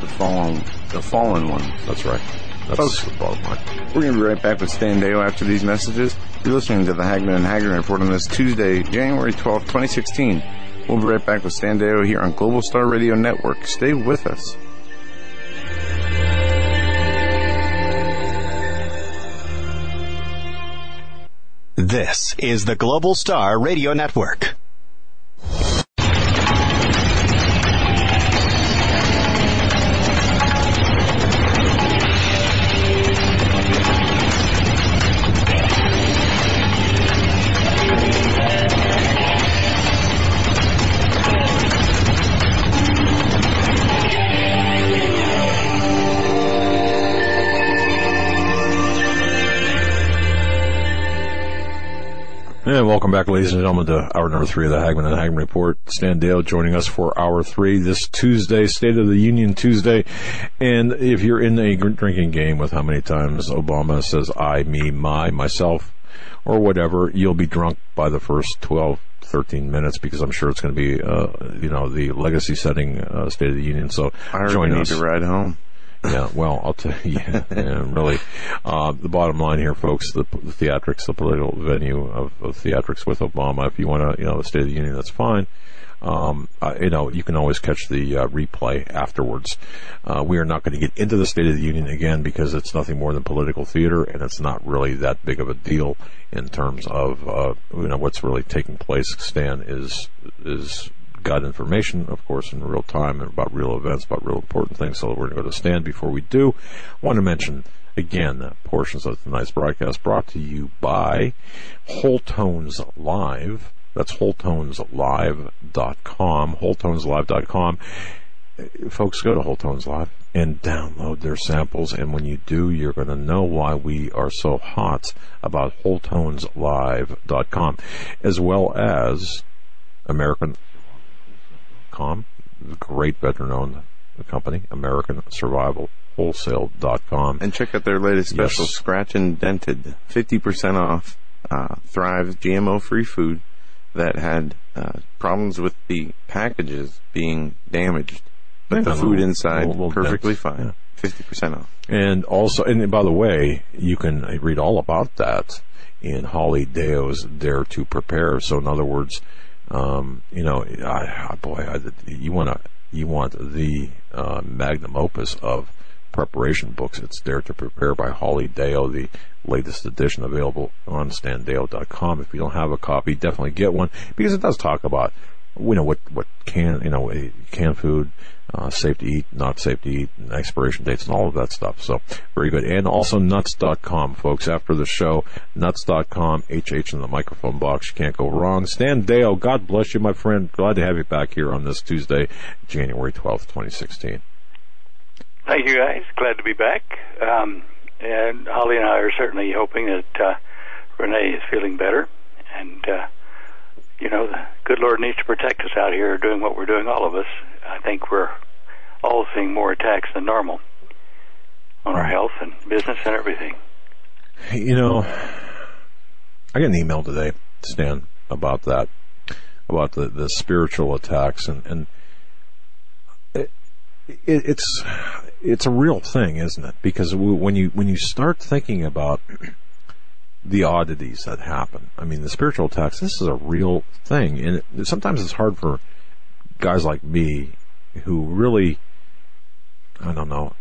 The fallen, the fallen one.
that's right. That's
Folks.
the bottom line.
We're going to be right back with Stan Deyo after these messages. You're listening to the Hagmann and Hagmann Report on this Tuesday, January 12th, 2016. We'll be right back with Stan Deyo here on Global Star Radio Network. Stay with us.
This is the Global Star Radio Network.
And welcome back, ladies and gentlemen, to hour number three of the Hagmann and Hagmann Report. Stan Deyo joining us for hour three this Tuesday, State of the Union Tuesday. And if you're in a drinking game with how many times Obama says I, me, my, myself, or whatever, you'll be drunk by the first 12, 13 minutes because I'm sure it's going to be, uh, you know, the legacy setting uh, State of the Union. So
I already
join
need
us.
to ride home.
Yeah, well, I'll tell you, yeah, yeah, really. Uh, the bottom line here, folks, the, the theatrics, the political venue of, of theatrics with Obama, if you want to, you know, the State of the Union, that's fine. Um, uh, you know, you can always catch the uh, replay afterwards. Uh, we are not going to get into the State of the Union again because it's nothing more than political theater, and it's not really that big of a deal in terms of uh, you know what's really taking place. Stan is is got information, of course, in real time and about real events, about real important things. So we're going to go to stand. Before we do, I want to mention again uh, portions of tonight's broadcast brought to you by Whole Tones Live. That's WholeTonesLive.com. WholeTonesLive.com. Folks, go to Whole Tones Live and download their samples. And when you do, you're going to know why we are so hot about WholeTonesLive.com, as well as American com, great veteran-owned company, American Survival Wholesale.com.
And check out their latest special,
Yes.
Scratch and Dented. 50% off uh, Thrive GMO free food that had uh, problems with the packages being damaged. But the food inside,
little- little
perfectly
dents,
fine. 50% off.
And also, and by the way, you can read all about that in Holly Deyo's Dare to Prepare. So, in other words, um, you know, I, boy, I, you want to, you want the uh, magnum opus of preparation books. It's Dare to Prepare by Holly Deyo, the latest edition available on standeyo.com. If you don't have a copy, definitely get one because it does talk about you know what what can you know eh, canned food, uh, safe to eat, not safe to eat, and expiration dates, and all of that stuff. So very good. And also nuts.com, folks. After the show, nuts.com, HH in the microphone box. You can't go wrong. Stan Deyo, God bless you, my friend. Glad to have you back here on this Tuesday, January twelfth, twenty sixteen.
Thank you, guys. Glad to be back. Um, and Holly and I are certainly hoping that uh, Renee is feeling better. And, uh, you know, the good Lord needs to protect us out here doing what we're doing, all of us. I think we're all seeing more attacks than normal on our health and business and everything.
You know, I got an email today, Stan, about that, about the, the spiritual attacks, and, and it, it, it's it's a real thing, isn't it? Because when you when you start thinking about the oddities that happen, I mean, the spiritual attacks. This is a real thing, and it, sometimes it's hard for guys like me who really I don't know,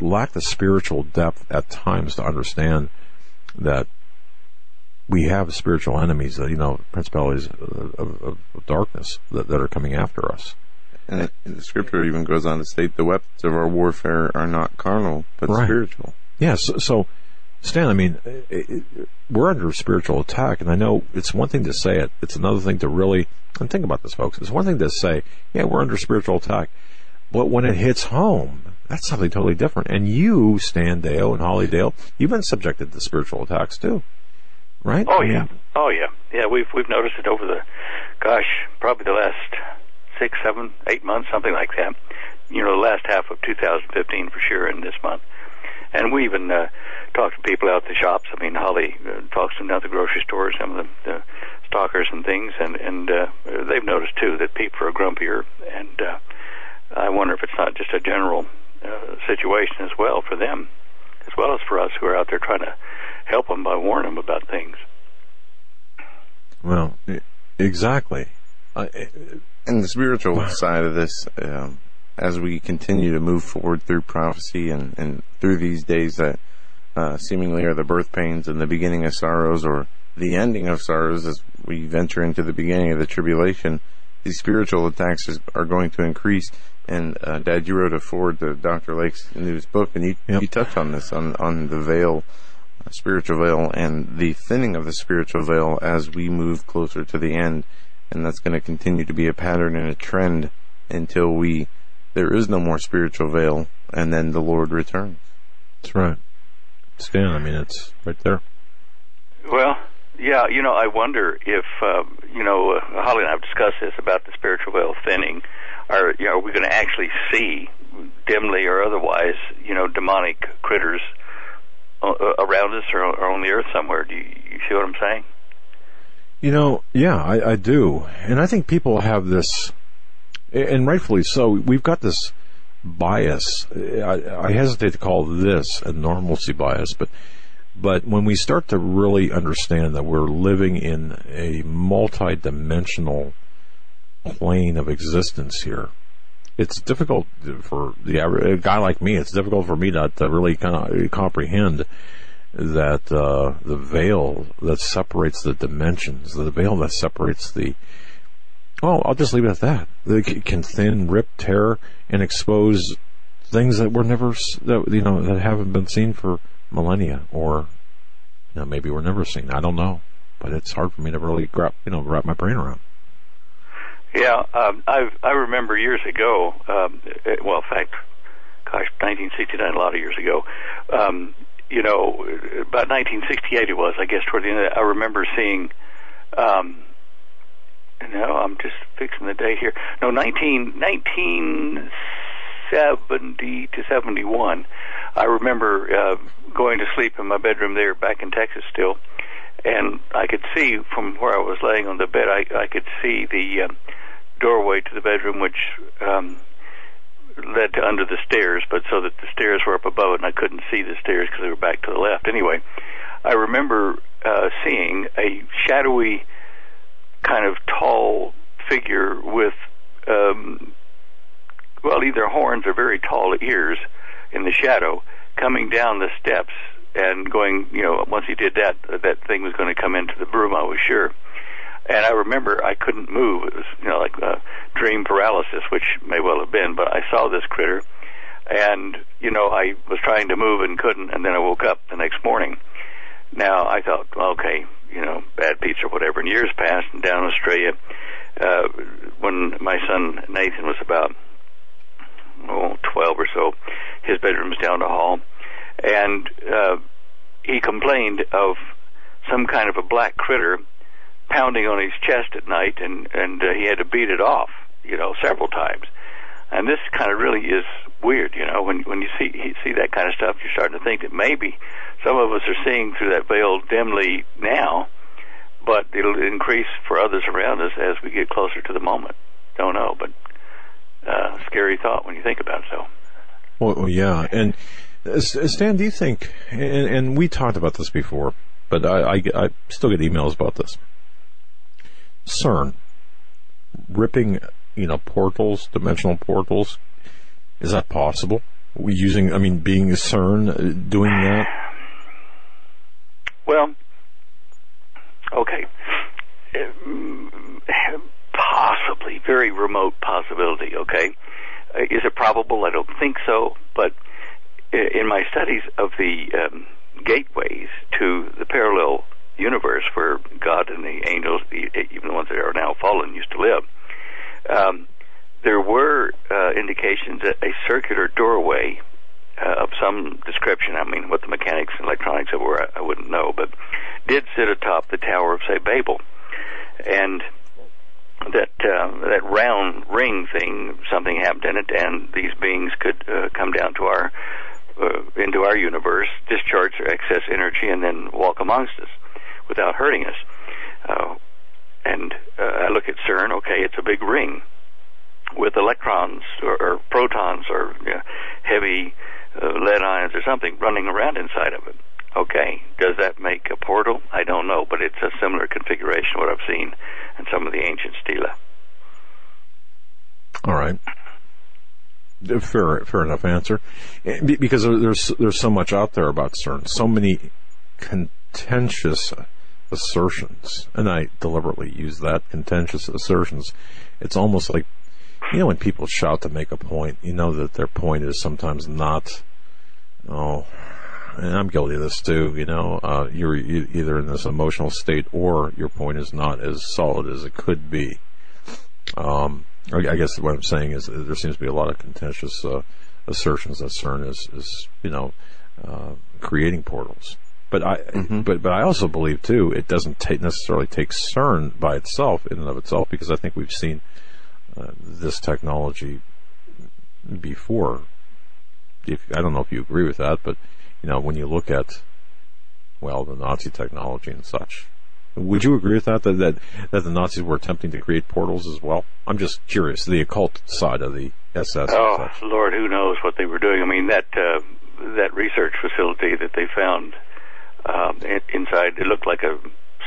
lack the spiritual depth at times to understand that we have spiritual enemies, that you know, principalities of, of, of darkness that, that are coming after us.
And the scripture even goes on to state the weapons of our warfare are not carnal, but
Right.
spiritual.
Yeah, so, so Stan, I mean, it, it, we're under spiritual attack, and I know it's one thing to say it; it's another thing to really and think about this, folks. It's one thing to say, "Yeah, we're under spiritual attack," but when it hits home, that's something totally different. And you, Stan Deyo and Holly Deyo, you've been subjected to spiritual attacks too, right?
Oh yeah, oh yeah, yeah. We've we've noticed it over the, gosh, probably the last six, seven, eight months, something like that. You know, the last half of 2015 for sure, and this month. And we even uh, talk to people out at the shops. I mean, Holly uh, talks to them down at the grocery store, some of the, the stockers and things, and and uh, they've noticed too that people are grumpier. And uh, I wonder if it's not just a general uh, situation as well for them, as well as for us who are out there trying to help them by warning them about things.
Well, exactly. I,
And the spiritual side of this, um, as we continue to move forward through prophecy and, and through these days that uh, seemingly are the birth pains and the beginning of sorrows or the ending of sorrows as we venture into the beginning of the tribulation, these spiritual attacks is, are going to increase. And uh, Dad, you wrote a forward to Dr. Lake's newest book, and you,
Yep.
you touched on this on on the veil, uh, spiritual veil, and the thinning of the spiritual veil as we move closer to the end, and that's going to continue to be a pattern and a trend until we there is no more spiritual veil, and then the Lord returns.
that's right. Stan, I mean, it's right there.
Well, yeah, you know, I wonder if um, you know, uh, Holly and I have discussed this about the spiritual veil thinning. Are you know, are we going to actually see dimly or otherwise, you know, demonic critters uh, uh, around us or, or on the earth somewhere? Do you, you see what I'm saying?
You know, yeah, I, I do. And I think people have this, and rightfully so, we've got this bias. I, I hesitate to call this a normalcy bias, but, but when we start to really understand that we're living in a multi-dimensional plane of existence here, it's difficult for the average, a guy like me, it's difficult for me to, to really kind of comprehend that uh, the veil that separates the dimensions, the veil that separates the well, I'll just leave it at that. It c- can thin, rip, tear, and expose things that were never s- that you know that haven't been seen for millennia, or you know maybe were never seen. I don't know, but it's hard for me to really grab you know wrap my brain around.
Yeah, um, I I remember years ago. Um, eh, well, in fact, gosh, 1969, a lot of years ago. Um, you know, about 1968 it was, I guess, toward the end. Of it, I remember seeing. Um, no, I'm just fixing the day here. No, 19, 1970 to 71. I remember uh, going to sleep in my bedroom there back in Texas still, and I could see from where I was laying on the bed, I, I could see the um, doorway to the bedroom, which um, led to under the stairs, but so that the stairs were up above it, and I couldn't see the stairs because they were back to the left. Anyway, I remember uh, seeing a shadowy, kind of tall figure with, um, well, either horns or very tall ears in the shadow coming down the steps and going, you know, once he did that, that thing was going to come into the room, I was sure. And I remember I couldn't move. It was, you know, like uh, dream paralysis, which may well have been, but I saw this critter and, you know, I was trying to move and couldn't, and then I woke up the next morning. Now, I thought, okay, you know, bad pizza or whatever. And years passed, and down in Australia, uh, when my son Nathan was about, oh, 12 or so, his bedroom was down the hall, and uh, he complained of some kind of a black critter pounding on his chest at night, and and uh, he had to beat it off, you know, several times. And this kind of really is weird, you know, when when you see you see that kind of stuff, you're starting to think that maybe some of us are seeing through that veil dimly now, but it'll increase for others around us as we get closer to the moment. Don't know, but uh, scary thought when you think about it. So.
Well, yeah, and uh, S- Stan, do you think? And, and we talked about this before, but I, I, I still get emails about this. CERN ripping, you know, portals, dimensional portals. Is that possible? We using, I mean, being a CERN uh, doing that.
Well, okay. Possibly, very remote possibility, okay? Uh, Is it probable? I don't think so, but in my studies of the um, gateways to the parallel universe where God and the angels, even the ones that are now fallen, used to live, um, there were uh, indications that a circular doorway uh, of some description, I mean, what the mechanics and electronics of were, I, I wouldn't know, but did sit atop the Tower of, say, Babel. And that uh, that round ring thing, something happened in it, and these beings could uh, come down to our uh, into our universe, discharge their excess energy, and then walk amongst us without hurting us. Uh, and uh, I look at CERN. Okay, it's a big ring with electrons or, or protons or you know, heavy uh, lead ions or something running around inside of it. Okay, does that make a portal? I don't know, but it's a similar configuration what I've seen in some of the ancient stela.
All right. Fair, fair enough answer. Eh, Because there's there's so much out there about CERN, so many contentious assertions, and I deliberately use that contentious assertions. It's almost like you know when people shout to make a point, you know that their point is sometimes not. Oh, and I'm guilty of this too. You know, uh, you're e- either in this emotional state or your point is not as solid as it could be. Um, I I guess what I'm saying is there seems to be a lot of contentious uh, assertions that CERN is, is you know, uh, creating portals. But I, but but I also believe too, it doesn't take necessarily take CERN by itself in and of itself because I think we've seen uh, this technology before. If I don't know if you agree with that, but you know when you look at well the Nazi technology and such, would you agree with that? That that, that the Nazis were attempting to create portals as well? I'm just curious, the occult side of the SS.
Oh
such.
Lord, who knows what they were doing? I mean that uh, that research facility that they found um, in, inside it looked like a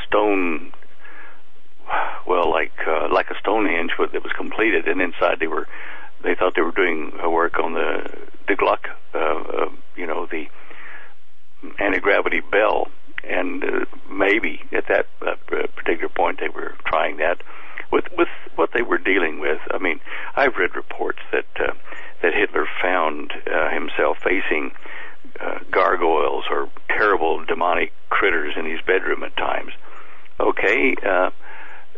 stone. Well, like uh, like a Stonehenge but that was completed, and inside they were they thought they were doing work on the the Gluck, uh, uh, you know, the anti gravity bell, and uh, maybe at that uh, particular point they were trying that with with what they were dealing with. I mean, I've read reports that uh, that Hitler found uh, himself facing uh, gargoyles or terrible demonic critters in his bedroom at times. Okay, uh,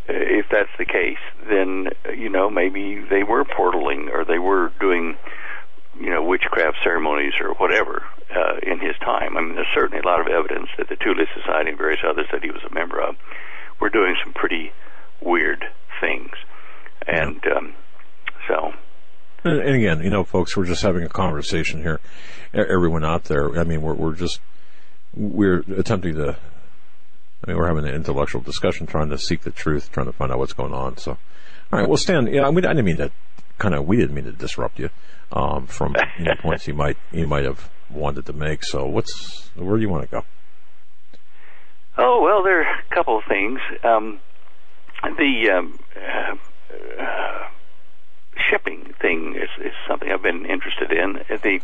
if that's the case, then you know maybe they were portaling or they were doing you know witchcraft ceremonies or whatever uh, in his time. I mean, there's certainly a lot of evidence that the Thule Society and various others that he was a member of were doing some pretty weird things, and um, so
And, again, you know, folks, we're just having a conversation here. Everyone out there, I mean, we're, we're just, we're attempting to, I mean, we're having an intellectual discussion, trying to seek the truth, trying to find out what's going on. So, all right, well, Stan, yeah, I, mean, I didn't mean to kind of, we didn't mean to disrupt you, um, from you know, points you might, you might have wanted to make. So what's, where do you want to go?
Oh well, there are a couple of things. Um, the um, uh, uh, shipping thing is, is something I've been interested in. Uh, The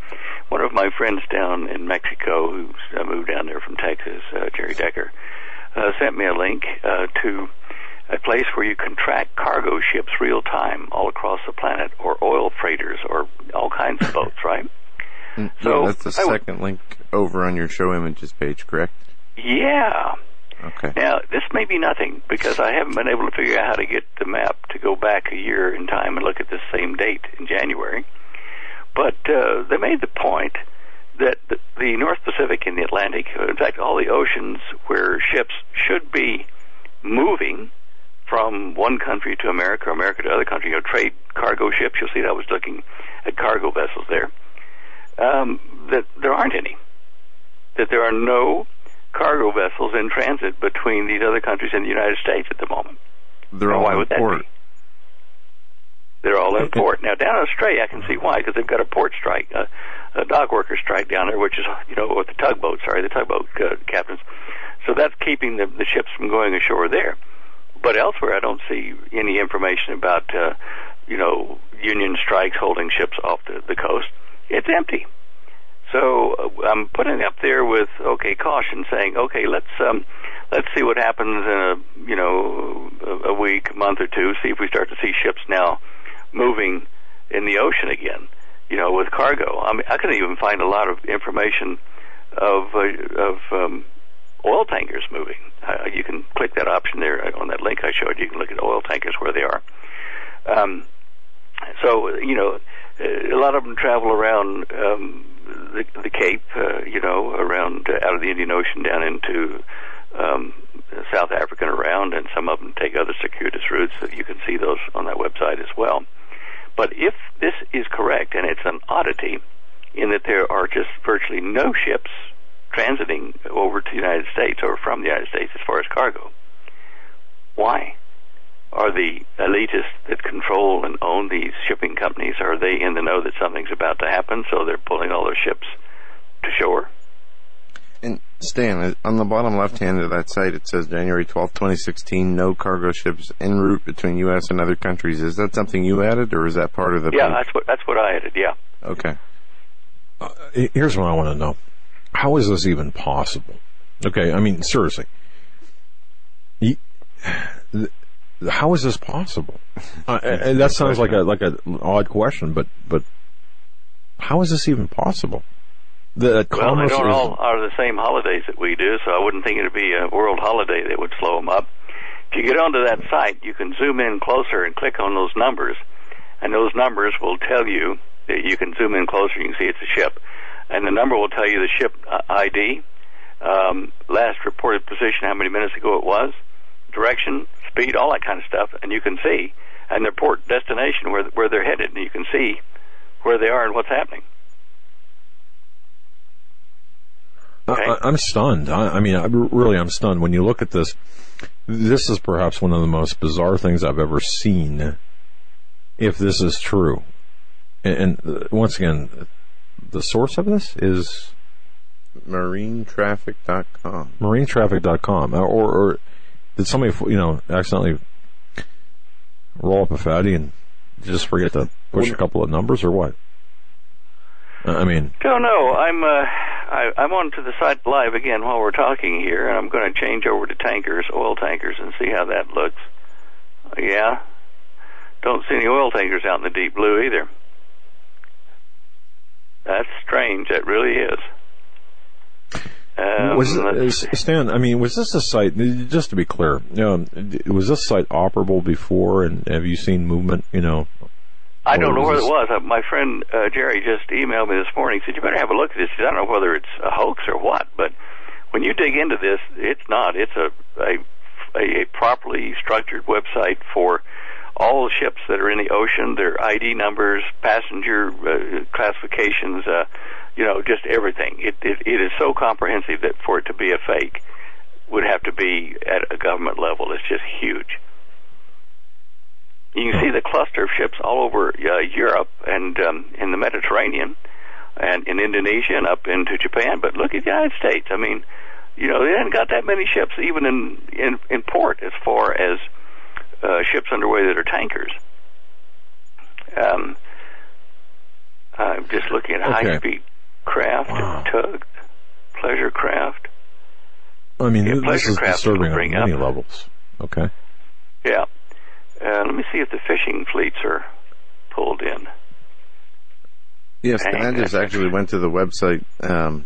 one of my friends down in Mexico, who uh, moved down there from Texas, uh, Jerry Decker, uh, sent me a link uh, to a place where you can track cargo ships real time all across the planet, or oil freighters, or all kinds of boats. Right?
Mm,
So,
yeah, that's the
I
second link over on your show images page, correct?
Yeah.
Okay.
Now, this may be nothing because I haven't been able to figure out how to get the map to go back a year in time and look at this same date in January. But uh, they made the point that the, the North Pacific and the Atlantic, in fact, all the oceans where ships should be moving from one country to America or America to other country, you know, trade cargo ships, you'll see that I was looking at cargo vessels there, um, that there aren't any. That there are no cargo vessels in transit between these other countries and the United States at the moment.
They're
Now,
all
why
in
would that
port.
be? They're all in port. Now, down in Australia, I can see why, because they've got a port strike, uh, a dock worker strike down there, which is, you know, with the tugboat, sorry, the tugboat uh, captains. So that's keeping the, the ships from going ashore there. But elsewhere, I don't see any information about, uh, you know, union strikes holding ships off the, the coast. It's empty. So uh, I'm putting it up there with okay caution, saying okay, let's um, let's see what happens in a you know a, a week, month or two. See if we start to see ships now moving in the ocean again. You know, with cargo. I mean, I couldn't even find a lot of information of uh, of um, oil tankers moving. Uh, you can click that option there on that link I showed you. You can look at oil tankers where they are. Um, so you know, a lot of them travel around um, the, the Cape, uh, you know, around uh, out of the Indian Ocean down into um, South Africa and around, and some of them take other circuitous routes. That you can see those on that website as well. But if this is correct, and it's an oddity in that there are just virtually no ships transiting over to the United States or from the United States as far as cargo, why? Are the elitists that control and own these shipping companies, are they in the know that something's about to happen, so they're pulling all their ships to shore?
And Stan, on the bottom left hand of that site, it says January 12th, 2016, no cargo ships en route between U.S. and other countries. Is that something you added, or is that part of the?
Yeah,
page?
that's what that's what I added. Yeah.
Okay.
Uh, here's what I want to know. How is this even possible? Okay, I mean, seriously. You, how is this possible? Uh, and that sounds like a like an odd question, but but how is this even possible? The
Well, they don't all are the same holidays that we do, so I wouldn't think it'd be a world holiday that would slow them up. If you get onto that site, you can zoom in closer and click on those numbers, and those numbers will tell you that you can zoom in closer. You can see it's a ship, and the number will tell you the ship uh, ID, um, last reported position, how many minutes ago it was, direction, speed, all that kind of stuff, and you can see, and their port destination where where they're headed, and you can see where they are and what's happening. Okay.
I, I'm stunned. I, I mean, I, really, I'm stunned. When you look at this, this is perhaps one of the most bizarre things I've ever seen. If this is true, and, and uh, once again, the source of this is
Marinetraffic.com.
marinetraffic.com, or, or did somebody, you know, accidentally roll up a fatty and just forget to push a couple of numbers, or what? I mean,
Don't know. I'm uh, I, I'm on to the site live again while we're talking here, and I'm going to change over to tankers, oil tankers, and see how that looks. Yeah, don't see any oil tankers out in the deep blue either. That's strange. That really is. Um,
was it, Stan? I mean, was this a site? Just to be clear, um, was this site operable before? And have you seen movement? You know,
I don't know where it was. Uh, my friend uh, Jerry just emailed me this morning. He said you better have a look at this. Said, I don't know whether it's a hoax or what, but when you dig into this, it's not. It's a a, a properly structured website for all the ships that are in the ocean, their ID numbers, passenger uh, classifications, uh, you know, just everything. It, it it is so comprehensive that for it to be a fake would have to be at a government level. It's just huge. You can see the cluster of ships all over uh, Europe and um, in the Mediterranean and in Indonesia and up into Japan. But look at the United States. I mean, you know, they haven't got that many ships even in in, in port as far as uh, ships underway that are tankers. Um, I'm just looking at
Okay.
high-speed craft,
Wow.
tugs, pleasure craft.
I mean,
Yeah,
this
pleasure
is
craft
disturbing
will
on many
up-
levels. Okay.
Yeah. Uh, let me see if the fishing fleets are pulled in.
Yes,
Dang,
I just actually went to the website um,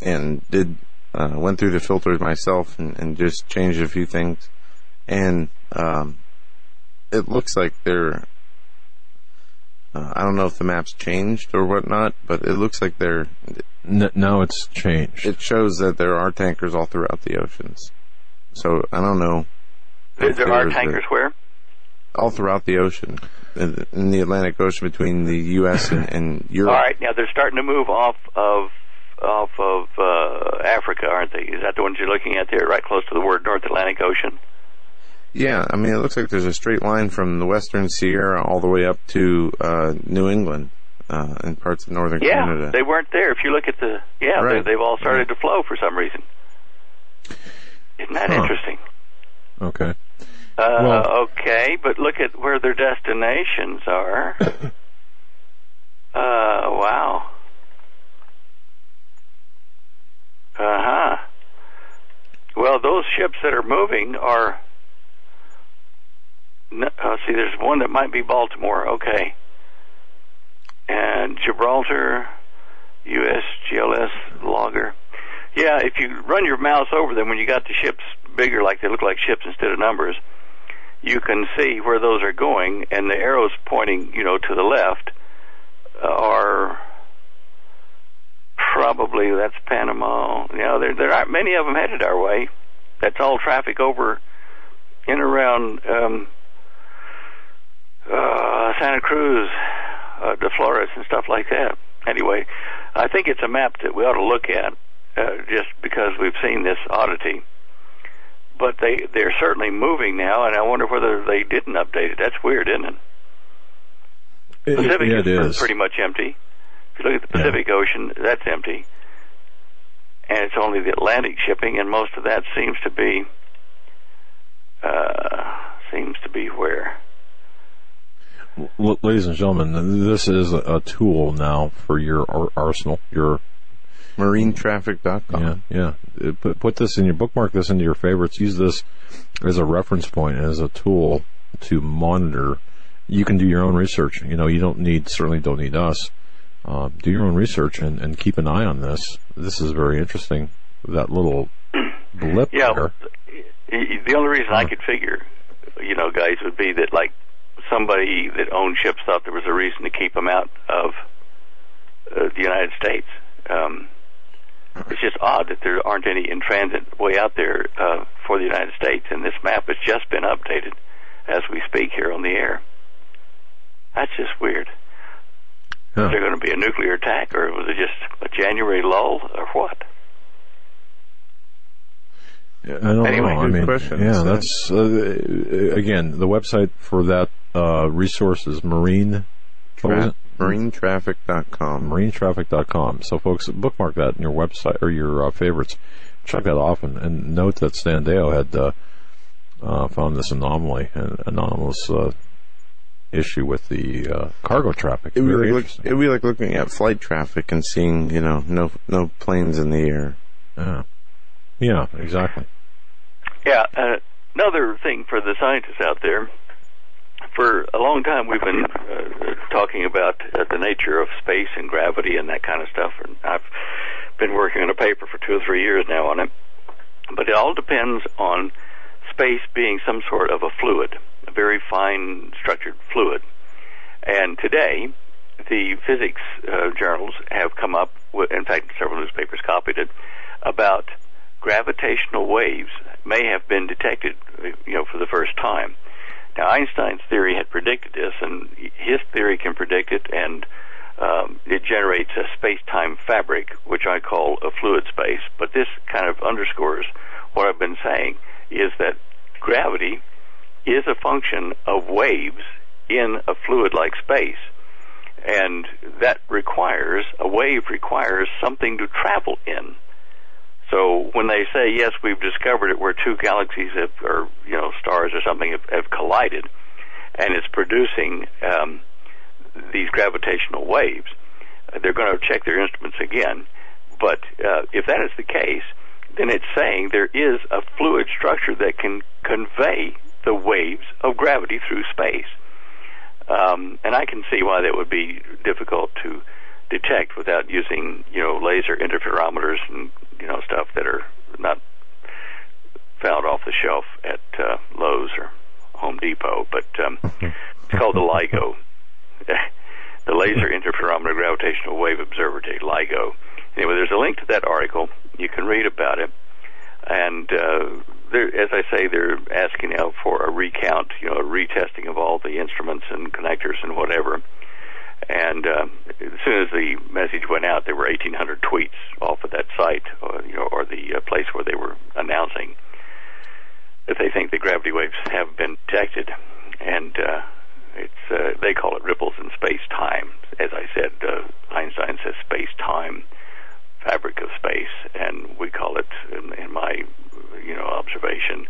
and did uh, went through the filters myself and, and just changed a few things, and um, it looks like they're. Uh, I don't know if the maps changed or whatnot, but it looks like they're.
N- now it's changed.
It shows that there are tankers all throughout the oceans. So I don't know.
There, there are
there's a-
tankers where?
all throughout the ocean, in, in the Atlantic Ocean between the U.S. and, and Europe.
All right, now they're starting to move off of off of uh, Africa, aren't they? Is that the ones you're looking at there, right close to the word North Atlantic Ocean?
Yeah, I mean, it looks like there's a straight line from the Western Sahara all the way up to uh, New England uh, and parts of northern
Yeah,
Canada.
they weren't there. If you look at the yeah,
Right.
they, they've all started to flow for some reason. Isn't that
Huh.
interesting?
Okay.
Uh,
Well-
okay, but look at where their destinations are. uh, wow. Uh huh. Well, those ships that are moving are. Uh, see, there's one that might be Baltimore. Okay. and Gibraltar, USGLS logger. Yeah, if you run your mouse over them when you got the ships bigger, like they look like ships instead of numbers, you can see where those are going, and the arrows pointing, you know, to the left uh, are probably that's Panama. You know, there there aren't many of them headed our way. That's all traffic over in around um, uh, Santa Cruz, uh, De Flores, and stuff like that. Anyway, I think it's a map that we ought to look at, uh, just because we've seen this oddity. But they they're certainly moving now, and I wonder whether they didn't update it. That's weird, isn't it?
It-
Pacific
yeah, it
is
is.
pretty much empty. If you look at the Pacific Ocean, that's empty. And it's only the Atlantic shipping, and most of that seems to be uh, seems to be where.
L- ladies and gentlemen, this is a, a tool now for your ar- arsenal. Your
MarineTraffic.com.
yeah, yeah. Uh, Put put this in your bookmark. This into your favorites. Use this as a reference point as a tool to monitor. You can do your own research. You know, you don't need certainly don't need us. Uh, do your own research and, and keep an eye on this. This is very interesting. That little blip
Yeah,
there.
the only reason I could figure, you know, guys, would be that like somebody that owned ships thought there was a reason to keep them out of uh, the United States. Um, it's just odd that there aren't any in transit way out there uh, for the United States, and this map has just been updated as we speak here on the air. That's just weird.
Yeah.
Is there going to be a nuclear attack, or was it just a January lull, or what?
I don't
Anyway,
know. I mean,
question.
yeah,
So-
that's uh, again the website for that uh, resource is marine.
Tra-? MarineTraffic.com.
marinetraffic.com. So, folks, bookmark that in your website or your uh, favorites. Check that off and, note that Stan Deyo had uh, uh, found this anomaly, an anomalous uh, issue with the uh, cargo traffic.
It would,
Very
be like,
interesting.
it would be like looking at flight traffic and seeing, you know, no no planes in the air.
yeah. yeah, exactly.
Yeah, uh, another thing for the scientists out there. For a long time, we've been uh, talking about uh, the nature of space and gravity and that kind of stuff. And I've been working on a paper for two or three years now on it. But it all depends on space being some sort of a fluid, a very fine structured fluid. And today, the physics uh, journals have come up with, in fact, several newspapers copied it, about gravitational waves may have been detected, you know, for the first time. Now, Einstein's theory had predicted this, and his theory can predict it, and um, it generates a space-time fabric, which I call a fluid space. But this kind of underscores what I've been saying: is that gravity is a function of waves in a fluid-like space, and that requires a wave requires something to travel in. So when they say yes, we've discovered it where two galaxies have, or you know stars or something have, have collided, and it's producing um, these gravitational waves, they're going to check their instruments again. But uh, if that is the case, then it's saying there is a fluid structure that can convey the waves of gravity through space. Um, and I can see why that would be difficult to detect without using, you know, laser interferometers and you know stuff that are not found off the shelf at uh, Lowe's or Home Depot. But um, it's called the LIGO, the Laser Interferometer Gravitational Wave Observatory, LIGO. Anyway, there's a link to that article. You can read about it. And uh, as I say, they're asking now for a recount, you know, a retesting of all the instruments and connectors and whatever. And uh, as soon as the message went out, there were 1,800 tweets off of that site, or, you know, or the uh, place where they were announcing that they think the gravity waves have been detected, and uh, it's uh, they call it ripples in space time. As I said, uh, Einstein says space time, fabric of space, and we call it, in, in my you know observation,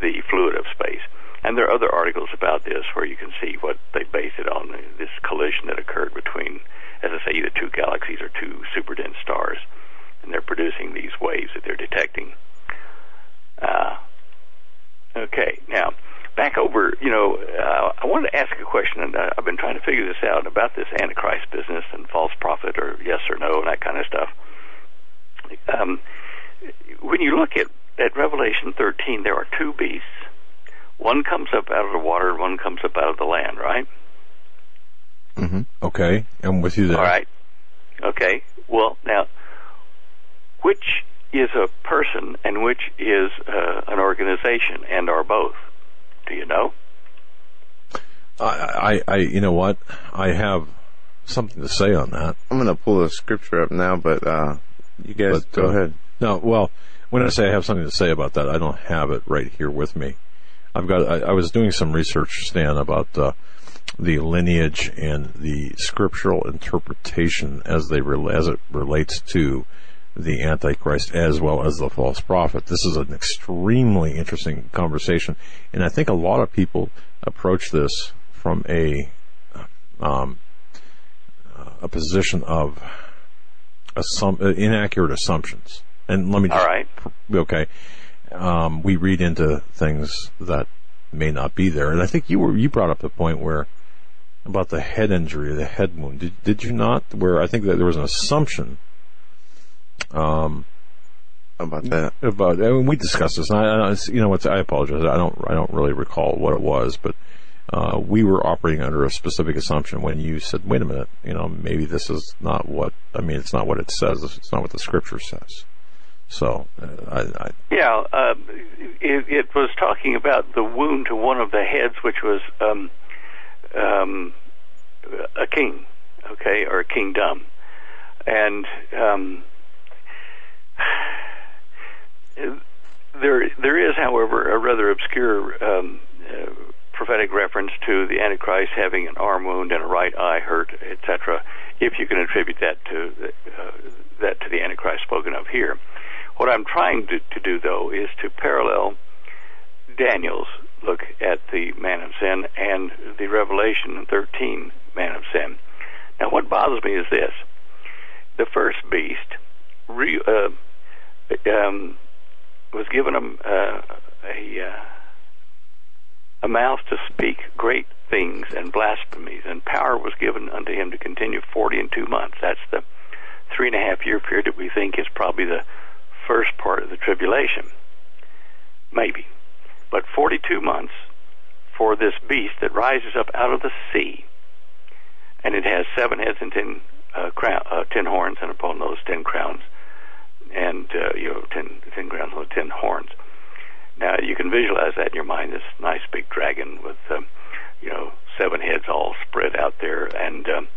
the fluid of space. And there are other articles about this where you can see what they base it on this collision that occurred between, as I say, either two galaxies or two super dense stars, and they're producing these waves that they're detecting. Uh, okay, now back over, you know, uh, I wanted to ask a question, and uh, I've been trying to figure this out about this Antichrist business and false prophet, or yes or no, and that kind of stuff. Um, when you look at, at Revelation 13, there are two beasts. One comes up out of the water, and one comes up out of the land, right?
hmm Okay, I'm with you there.
All right. Okay. Well, now, which is a person and which is uh, an organization, and are both? Do you know?
I, I, I, you know what? I have something to say on that.
I'm going to pull the scripture up now, but uh, you guys
But,
go
uh,
ahead.
No, well, when I say I have something to say about that, I don't have it right here with me. I've got. I, I was doing some research, Stan, about uh, the lineage and the scriptural interpretation as they as it relates to the Antichrist as well as the false prophet. This is an extremely interesting conversation, and I think a lot of people approach this from a um, a position of assum- inaccurate assumptions. And let me just
All right.
okay. Um, we read into things that may not be there, and I think you were you brought up the point where about the head injury, the head wound. Did did you not? Where I think that there was an assumption. Um,
about that?
about I mean, we discussed this. And I, I, you know what? I apologize. I don't I don't really recall what it was, but uh, we were operating under a specific assumption when you said, "Wait a minute, you know, maybe this is not what I mean. It's not what it says. It's not what the scripture says." So uh, I, I
Yeah, uh, it, it was talking about the wound to one of the heads, which was um, um, a king, okay, or a kingdom, and um, there there is, however, a rather obscure um, uh, prophetic reference to the Antichrist having an arm wound and a right eye hurt, etc. If you can attribute that to uh, that to the Antichrist spoken of here. What I'm trying to, to do, though, is to parallel Daniel's look at the man of sin and the Revelation 13 man of sin. Now, what bothers me is this: the first beast re, uh, um, was given a uh, a, uh, a mouth to speak great things and blasphemies, and power was given unto him to continue forty and two months. That's the three and a half year period that we think is probably the first part of the tribulation. Maybe. But 42 months for this beast that rises up out of the sea. And it has seven heads and ten, uh, crown, uh, ten horns, and upon those ten crowns, and uh, you know, ten, ten crowns and ten horns. Now you can visualize that in your mind. This nice big dragon with, um, you know, seven heads all spread out there, and um,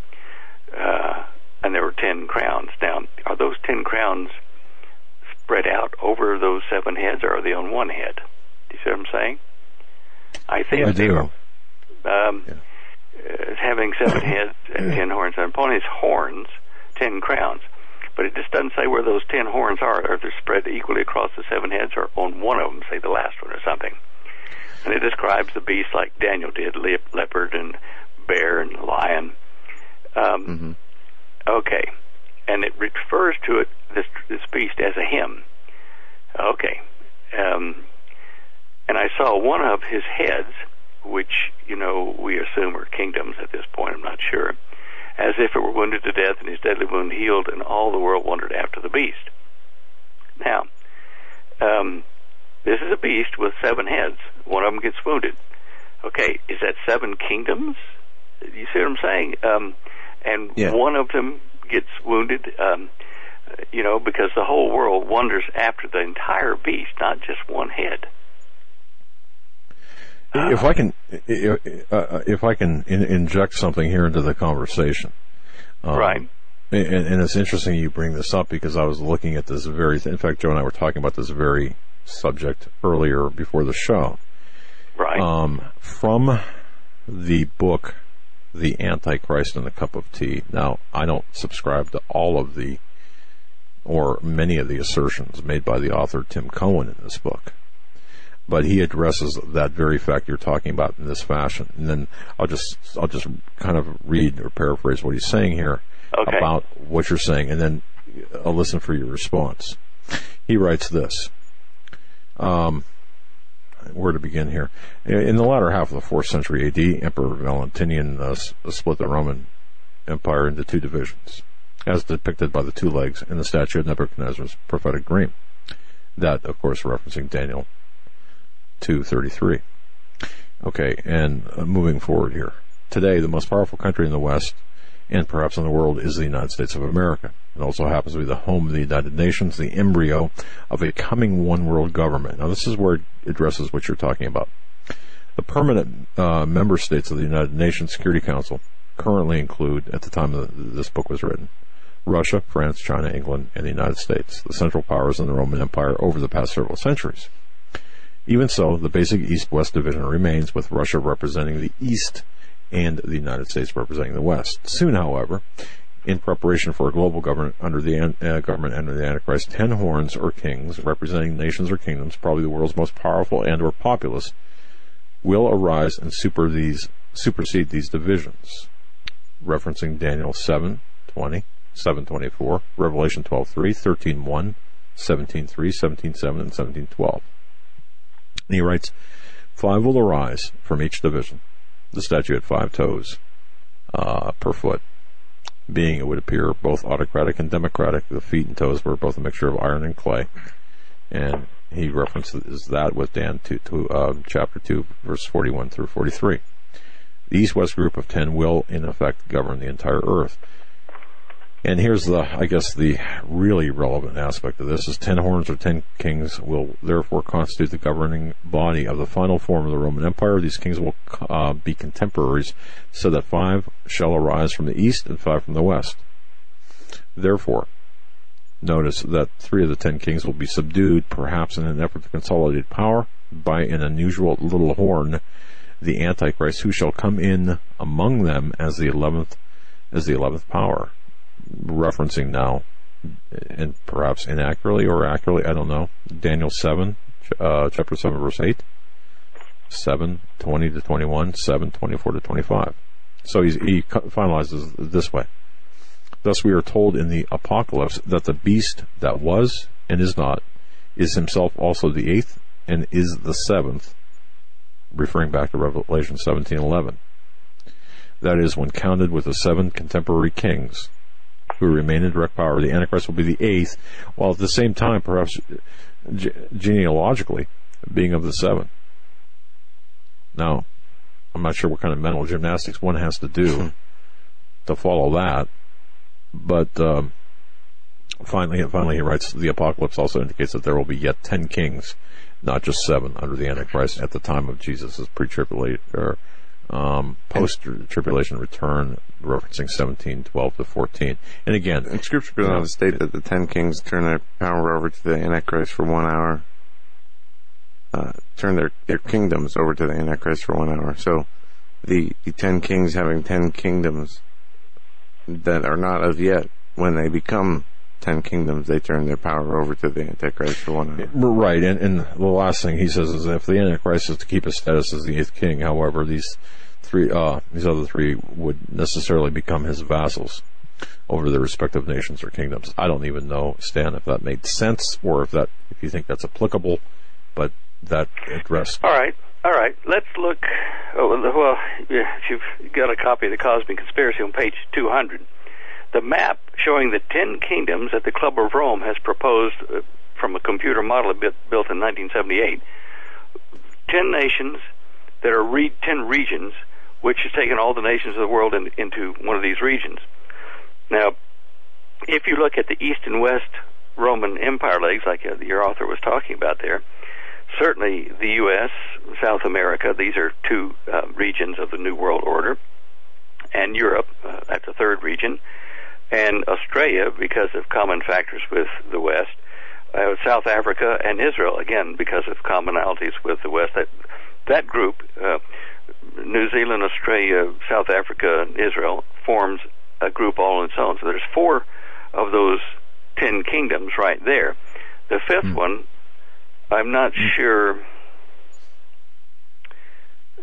uh, and there were ten crowns. Now, are those ten crowns spread out over those seven heads, or are they on one head? Do you see what I'm saying? I think
I do.
were um, uh, having seven heads and ten horns, and upon his horns, ten crowns. But it just doesn't say where those ten horns are. Are they spread equally across the seven heads, or on one of them, say the last one or something? And it describes the beast like Daniel did: leopard and bear and lion. Um, Okay, and it refers to it this this beast as a him. Okay, um, and I saw one of his heads, which you know we assume are kingdoms at this point. I'm not sure, as if it were wounded to death, and his deadly wound healed, and all the world wondered after the beast. Now, um, this is a beast with seven heads. One of them gets wounded. Okay, is that seven kingdoms? You see what I'm saying? Um, and
Yeah.
one of them gets wounded. Um, you know, because the whole world wonders after the entire beast, not just one head.
if I can, if, uh, if I can in, inject something here into the conversation, um,
Right.
And, and it's interesting you bring this up because I was looking at this very. In fact, Joe and I were talking about this very subject earlier before the show.
Right.
Um, from the book, The Antichrist and the Cup of Tea. Now, I don't subscribe to all of the, or many of the assertions made by the author Tim Cohen in this book. But he addresses that very fact you're talking about in this fashion. And then I'll just, I'll just kind of read or paraphrase what he's saying here
Okay.
about what you're saying, and then I'll listen for your response. He writes this. Um, where to begin here. In the latter half of the fourth century AD, Emperor Valentinian uh, split the Roman Empire into two divisions, as depicted by the two legs in the statue of Nebuchadnezzar's prophetic dream. That, of course, referencing Daniel 2:33. Okay, and uh, moving forward here. Today, the most powerful country in the West and perhaps in the world is the United States of America. It also happens to be the home of the United Nations, the embryo of a coming one world government. Now, this is where it addresses what you're talking about. The permanent uh, member states of the United Nations Security Council currently include, at the time the, this book was written, Russia, France, China, England, and the United States, the central powers in the Roman Empire over the past several centuries. Even so, the basic East-West division remains, with Russia representing the East and the United States representing the West. Soon, however, in preparation for a global government under the uh, government under the Antichrist, ten horns or kings representing nations or kingdoms, probably the world's most powerful and or populous, will arise and super these, supersede these divisions. Referencing Daniel 7, 20, 724, Revelation 12.3, 13.1, 17.3, 17.7, and 17.12. And he writes, Five will arise from each division, the statue had five toes uh, per foot, being, it would appear, both autocratic and democratic. The feet and toes were both a mixture of iron and clay. And he references that with Dan to, to uh, chapter 2, verse 41 through 43. The east-west group of ten will, in effect, govern the entire earth. And here's the, I guess, the really relevant aspect of this is ten horns or ten kings will therefore constitute the governing body of the final form of the Roman Empire. These kings will uh, be contemporaries, so that five shall arise from the east and five from the west. Therefore, notice that three of the ten kings will be subdued, perhaps in an effort to consolidate power, by an unusual little horn, the Antichrist, who shall come in among them as the eleventh, as the eleventh power referencing now, and perhaps inaccurately or accurately, I don't know, Daniel 7, uh, chapter 7, verse 8, 7, 20 to 21, 7, 24 to 25. So he finalizes this way. Thus we are told in the Apocalypse that the beast that was and is not is himself also the eighth and is the seventh, referring back to Revelation 17:11. That is, when counted with the seven contemporary kings, who remain in direct power. The Antichrist will be the eighth, while at the same time, perhaps ge- genealogically, being of the seven. Now, I'm not sure what kind of mental gymnastics one has to do to follow that, but um, finally, finally, he writes the apocalypse also indicates that there will be yet ten kings, not just seven, under the Antichrist at the time of Jesus' pre-tribulation or um, post tribulation return, referencing 17, 12 to 14. And again,
and Scripture goes on to state that the ten kings turn their power over to the Antichrist for one hour, uh, turn their, their kingdoms over to the Antichrist for one hour. So the, the ten kings having ten kingdoms that are not of yet, when they become ten kingdoms, they turn their power over to the Antichrist for one hour.
Right, and, and the last thing he says is if the Antichrist is to keep his status as the eighth king, however, these three, uh, these other three would necessarily become his vassals over their respective nations or kingdoms. I don't even know, Stan, if that made sense or if that, if you think that's applicable, but that addressed.
All right. All right, let's look. Oh, well, if you've got a copy of the Cosmic Conspiracy on page 200, the map showing the ten kingdoms that the Club of Rome has proposed uh, from a computer model built in 1978. Ten nations that are re- ten regions, which has taken all the nations of the world in, into one of these regions. Now, if you look at the East and West Roman Empire legs, like uh, your author was talking about there, certainly the U.S., South America, these are two uh, regions of the New World Order, and Europe, uh, that's a third region and Australia because of common factors with the West, uh, South Africa and Israel again because of commonalities with the West. That that group, uh, New Zealand, Australia, South Africa, and Israel, forms a group all on its own. So there's four of those ten kingdoms right there. The fifth mm. one, I'm not mm. sure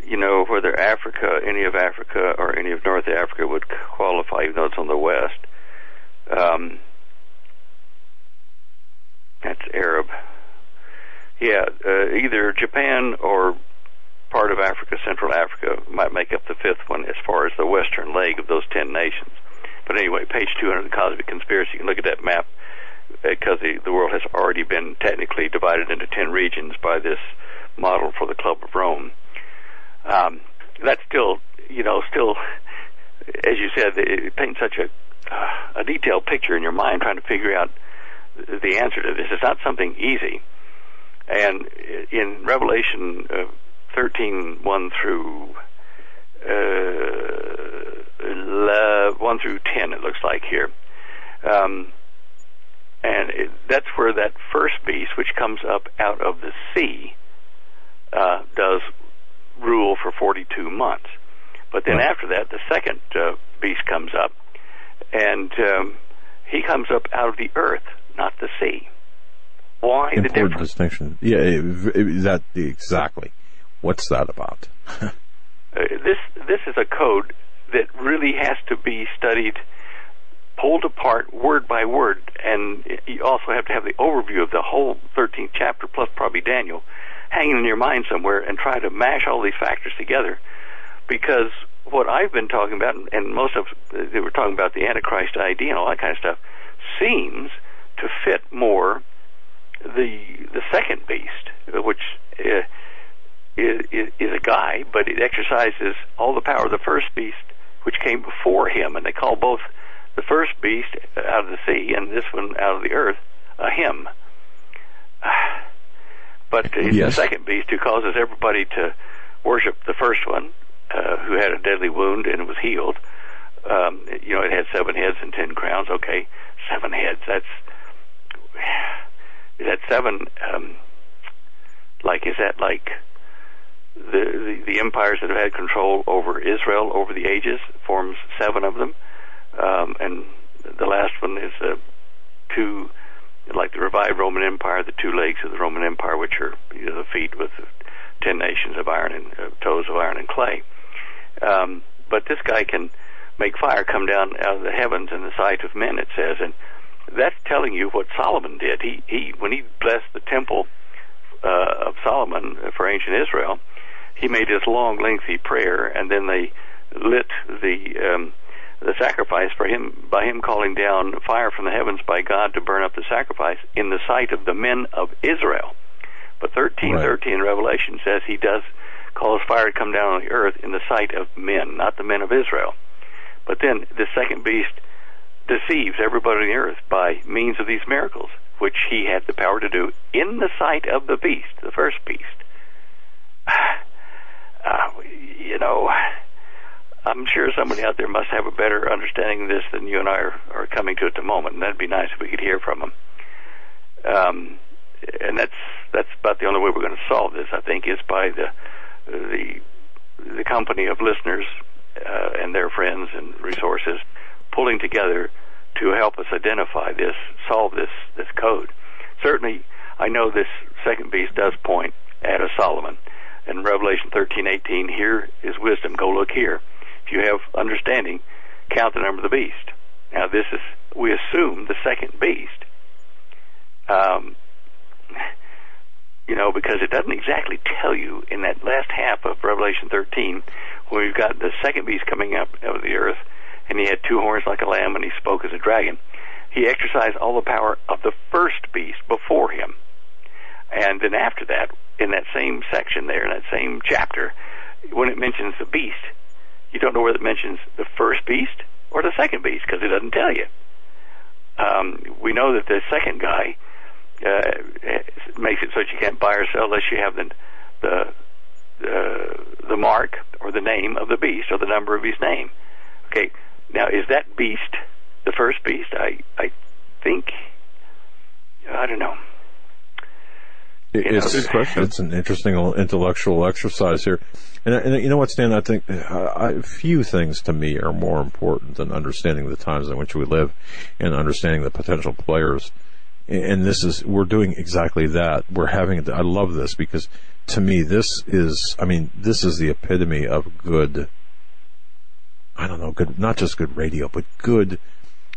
you know, whether Africa, any of Africa or any of North Africa would qualify, even though it's on the west. Um, that's Arab. Yeah, uh, either Japan or part of Africa, Central Africa, might make up the fifth one as far as the western leg of those ten nations. But anyway, page 200 of the Cosmic Conspiracy, you can look at that map because the, the world has already been technically divided into 10 regions by this model for the Club of Rome. Um, that's still, you know, still, as you said, it paints such a, uh, a detailed picture in your mind trying to figure out the answer to this. It's not something easy. And in Revelation uh, 13, 1 through uh, 1 through 10, it looks like here. Um, and it, that's where that first beast, which comes up out of the sea, uh, does rule for 42 months. But then after that, the second uh, beast comes up, and um, he comes up out of the earth, not the sea. Why
Important
the difference?
distinction. Yeah, that exactly. What's that about?
Uh, this this is a code that really has to be studied, pulled apart word by word, and you also have to have the overview of the whole 13th chapter, plus probably Daniel, hanging in your mind somewhere, and try to mash all these factors together. Because what I've been talking about, and most of they were talking about the Antichrist ID and all that kind of stuff, seems to fit more the the second beast, which. Uh, is, is, is a guy, but it exercises all the power of the first beast, which came before him, and they call both the first beast out of the sea and this one out of the earth a him. But it's
Yes.
the second beast who causes everybody to worship the first one, uh, who had a deadly wound and it was healed. Um, you know, it had seven heads and ten crowns. Okay, seven heads. That's is that seven? Um, like, is that like the, the the empires that have had control over Israel over the ages forms seven of them, um, and the last one is uh, two, like the revived Roman Empire, the two legs of the Roman Empire, which are you know, the feet with ten nations of iron and uh, toes of iron and clay. Um, but this guy can make fire come down out of the heavens in the sight of men. It says, and that's telling you what Solomon did. He he when he blessed the temple uh, of Solomon for ancient Israel, he made this long, lengthy prayer, and then they lit the um, the sacrifice for him by him calling down fire from the heavens by God to burn up the sacrifice in the sight of the men of Israel. But thirteen
Right.
thirteen Revelation says he does cause fire to come down on the earth in the sight of men, not the men of Israel. But then the second beast deceives everybody on the earth by means of these miracles, which he had the power to do in the sight of the beast, the first beast. Uh, you know, I'm sure somebody out there must have a better understanding of this than you and I are, are coming to at the moment, and that'd be nice if we could hear from them. Um, and that's that's about the only way we're going to solve this. I think is by the the the company of listeners uh, and their friends and resources pulling together to help us identify this, solve this this code. Certainly, I know this second beast does point at a Solomon. In Revelation thirteen eighteen, here is wisdom. Go look here. If you have understanding, count the number of the beast. Now, this is we assume the second beast. Um, you know, because it doesn't exactly tell you in that last half of Revelation 13, when we've got the second beast coming up out of the earth, and he had two horns like a lamb, and he spoke as a dragon. He exercised all the power of the first beast before him. And then after that, in that same section there, in that same chapter, when it mentions the beast, you don't know whether it mentions the first beast or the second beast because it doesn't tell you. Um, we know that the second guy uh, makes it so that you can't buy or sell unless you have the the uh, the mark or the name of the beast or the number of his name. Okay, now is that beast the first beast? I I think I don't know.
It-
know,
It's,
good
question.
it's an interesting intellectual exercise here. And, and you know what, Stan? I think uh, I, few things to me are more important than understanding the times in which we live and understanding the potential players. And this is, we're doing exactly that. We're having, it. I love this because to me, this is, I mean, this is the epitome of good, I don't know, good, not just good radio, but good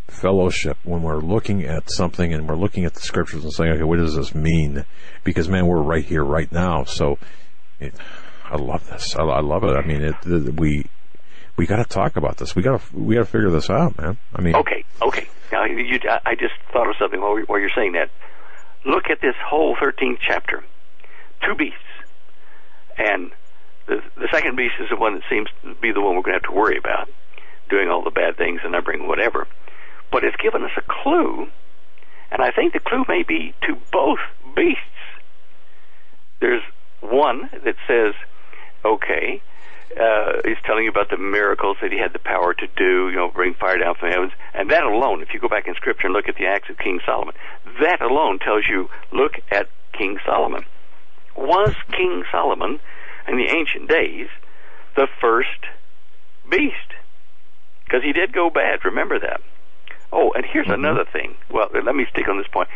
fellowship when we're looking at something and we're looking at the scriptures and saying, okay, what does this mean? Because man, we're right here, right now. So it, I love this. I, I love it. I mean, it, we we got to talk about this. We got to we got to figure this out, man. I mean,
okay, okay. Now, you, I just thought of something while, while you're saying that. Look at this whole 13th chapter. Two beasts, and the the second beast is the one that seems to be the one we're going to have to worry about, doing all the bad things and numbering whatever. But it's given us a clue, and I think the clue may be to both beasts. There's one that says, okay, uh, he's telling you about the miracles that he had the power to do, you know, bring fire down from the heavens. And that alone, if you go back in Scripture and look at the acts of King Solomon, that alone tells you, look at King Solomon. Was King Solomon, in the ancient days, the first beast? Because he did go bad, remember that. Oh, and here's mm-hmm. another thing. Well, let me stick on this point.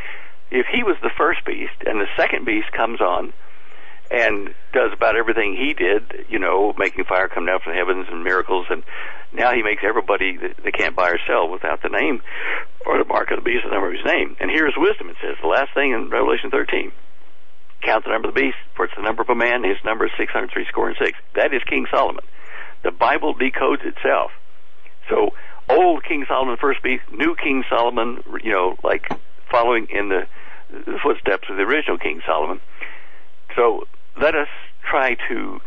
If he was the first beast, and the second beast comes on, and does about everything he did, you know, making fire come down from the heavens and miracles, and now he makes everybody that they can't buy or sell without the name or the mark of the beast, the number of his name. And here's wisdom. It says the last thing in Revelation 13. Count the number of the beast, for it's the number of a man. His number is 603 score and six. That is King Solomon. The Bible decodes itself. So old King Solomon, first beast, new King Solomon, you know, like following in the footsteps of the original King Solomon. So let us try to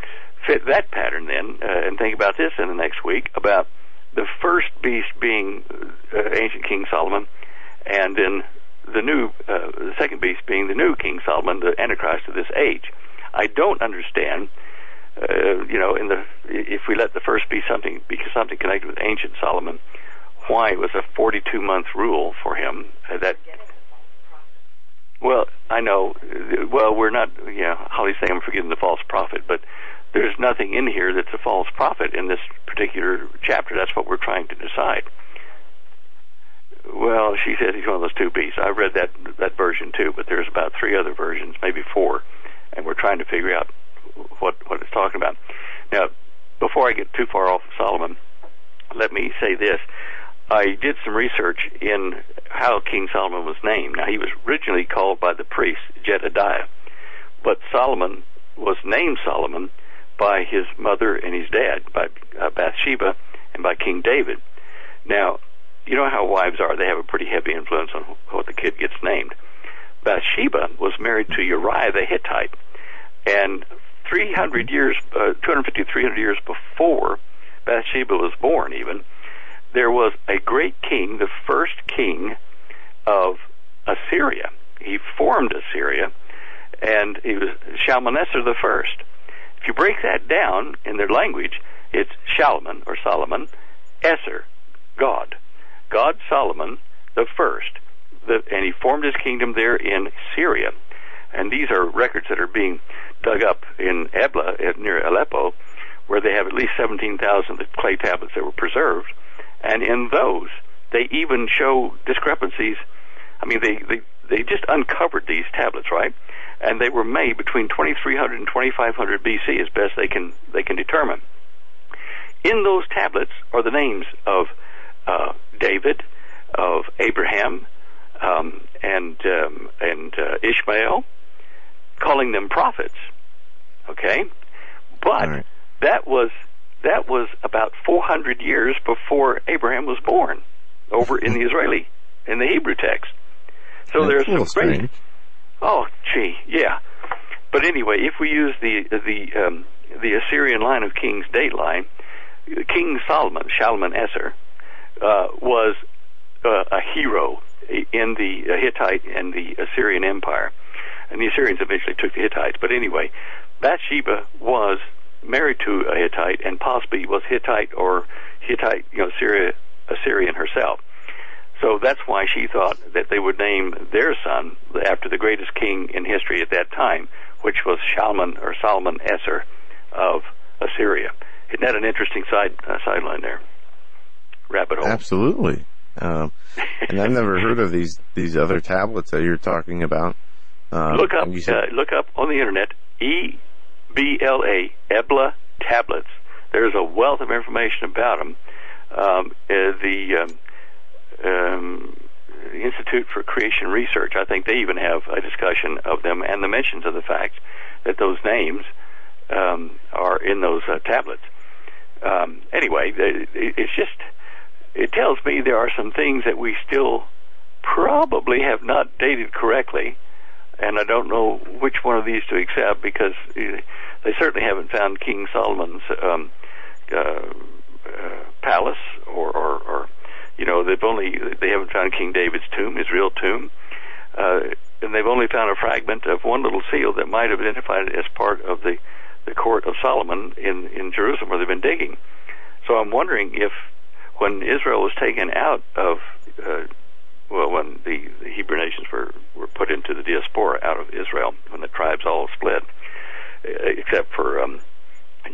fit that pattern then uh, and think about this in the next week about the first beast being uh, ancient King Solomon, and then the new, uh, the second beast being the new King Solomon, the Antichrist of this age. I don't understand, uh, you know, in the if we let the first be something be something connected with ancient Solomon, why it was a 42 month rule for him uh, that well, I know. Well, we're not. Yeah, Holly's saying I'm forgetting the false prophet, but there's nothing in here that's a false prophet in this particular chapter. That's what we're trying to decide. Well, she said he's one of those two beasts. I read that that version too, but there's about three other versions, maybe four, and we're trying to figure out what what it's talking about. Now, before I get too far off of Solomon, let me say this. I did some research in how King Solomon was named. Now, he was originally called by the priest Jedidiah, but Solomon was named Solomon by his mother and his dad, by uh, Bathsheba and by King David. Now, you know how wives are; they have a pretty heavy influence on what the kid gets named. Bathsheba was married to Uriah the Hittite, and 300 years, uh, 250, 300 years before Bathsheba was born, even there was a great king, the first king of Assyria. He formed Assyria, and he was Shalmaneser the first. If you break that down in their language, it's Shalman or Solomon, Esser, God, God Solomon the first, the, and he formed his kingdom there in Syria. And these are records that are being dug up in Ebla near Aleppo, where they have at least 17,000 clay tablets that were preserved and in those they even show discrepancies. I mean, they they they just uncovered these tablets, right? And they were made between 2300 and 2500 BC, as best they can they can determine. In those tablets are the names of uh, David, of Abraham, um, and um, and uh, Ishmael, calling them prophets. Okay, but right. that was that was about 400 years before Abraham was born over in the Israeli, in the Hebrew text. So That's there's some great. Oh, gee, yeah. But anyway, if we use the the um, the Assyrian line of kings date line, King Solomon, Shalmaneser, uh, was uh, a hero in the Hittite and the Assyrian Empire, and the Assyrians eventually took the Hittites. But anyway, Bathsheba was married to a Hittite and possibly was Hittite or Hittite, you know, Syria, Assyrian herself. So that's why she thought that they would name their son after the greatest king in history at that time, which was Shalman or Solomon Esser of Assyria. Isn't that an interesting side uh, sideline there? Rabbit hole.
Absolutely. Um, and I've never heard of these these other tablets that you're talking about.
Um, look up said, uh, look up on the internet E BLA, Ebla tablets. There's a wealth of information about them. Um, uh, the um, um, Institute for Creation Research. I think they even have a discussion of them and the mentions of the fact that those names um, are in those uh, tablets. Um, anyway, it, it's just it tells me there are some things that we still probably have not dated correctly, and I don't know which one of these to accept because uh, they certainly haven't found King Solomon's um, uh, uh, palace or, or, or you know they've only they haven't found King David's tomb, his real tomb, uh, and they've only found a fragment of one little seal that might have identified it as part of the the court of Solomon in in Jerusalem where they've been digging. So I'm wondering if when Israel was taken out of uh, well, when the, the Hebrew nations were were put into the diaspora out of Israel, when the tribes all split, except for um,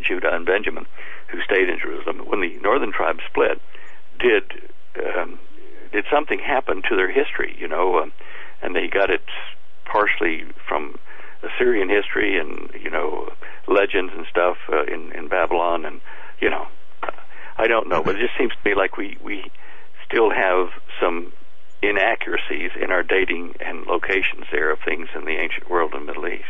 Judah and Benjamin, who stayed in Jerusalem. When the northern tribes split, did um, did something happen to their history? You know, um, and they got it partially from Assyrian history and you know legends and stuff uh, in in Babylon, and you know, I don't know, but it just seems to me like we we still have some inaccuracies in our dating and locations there of things in the ancient world and Middle East.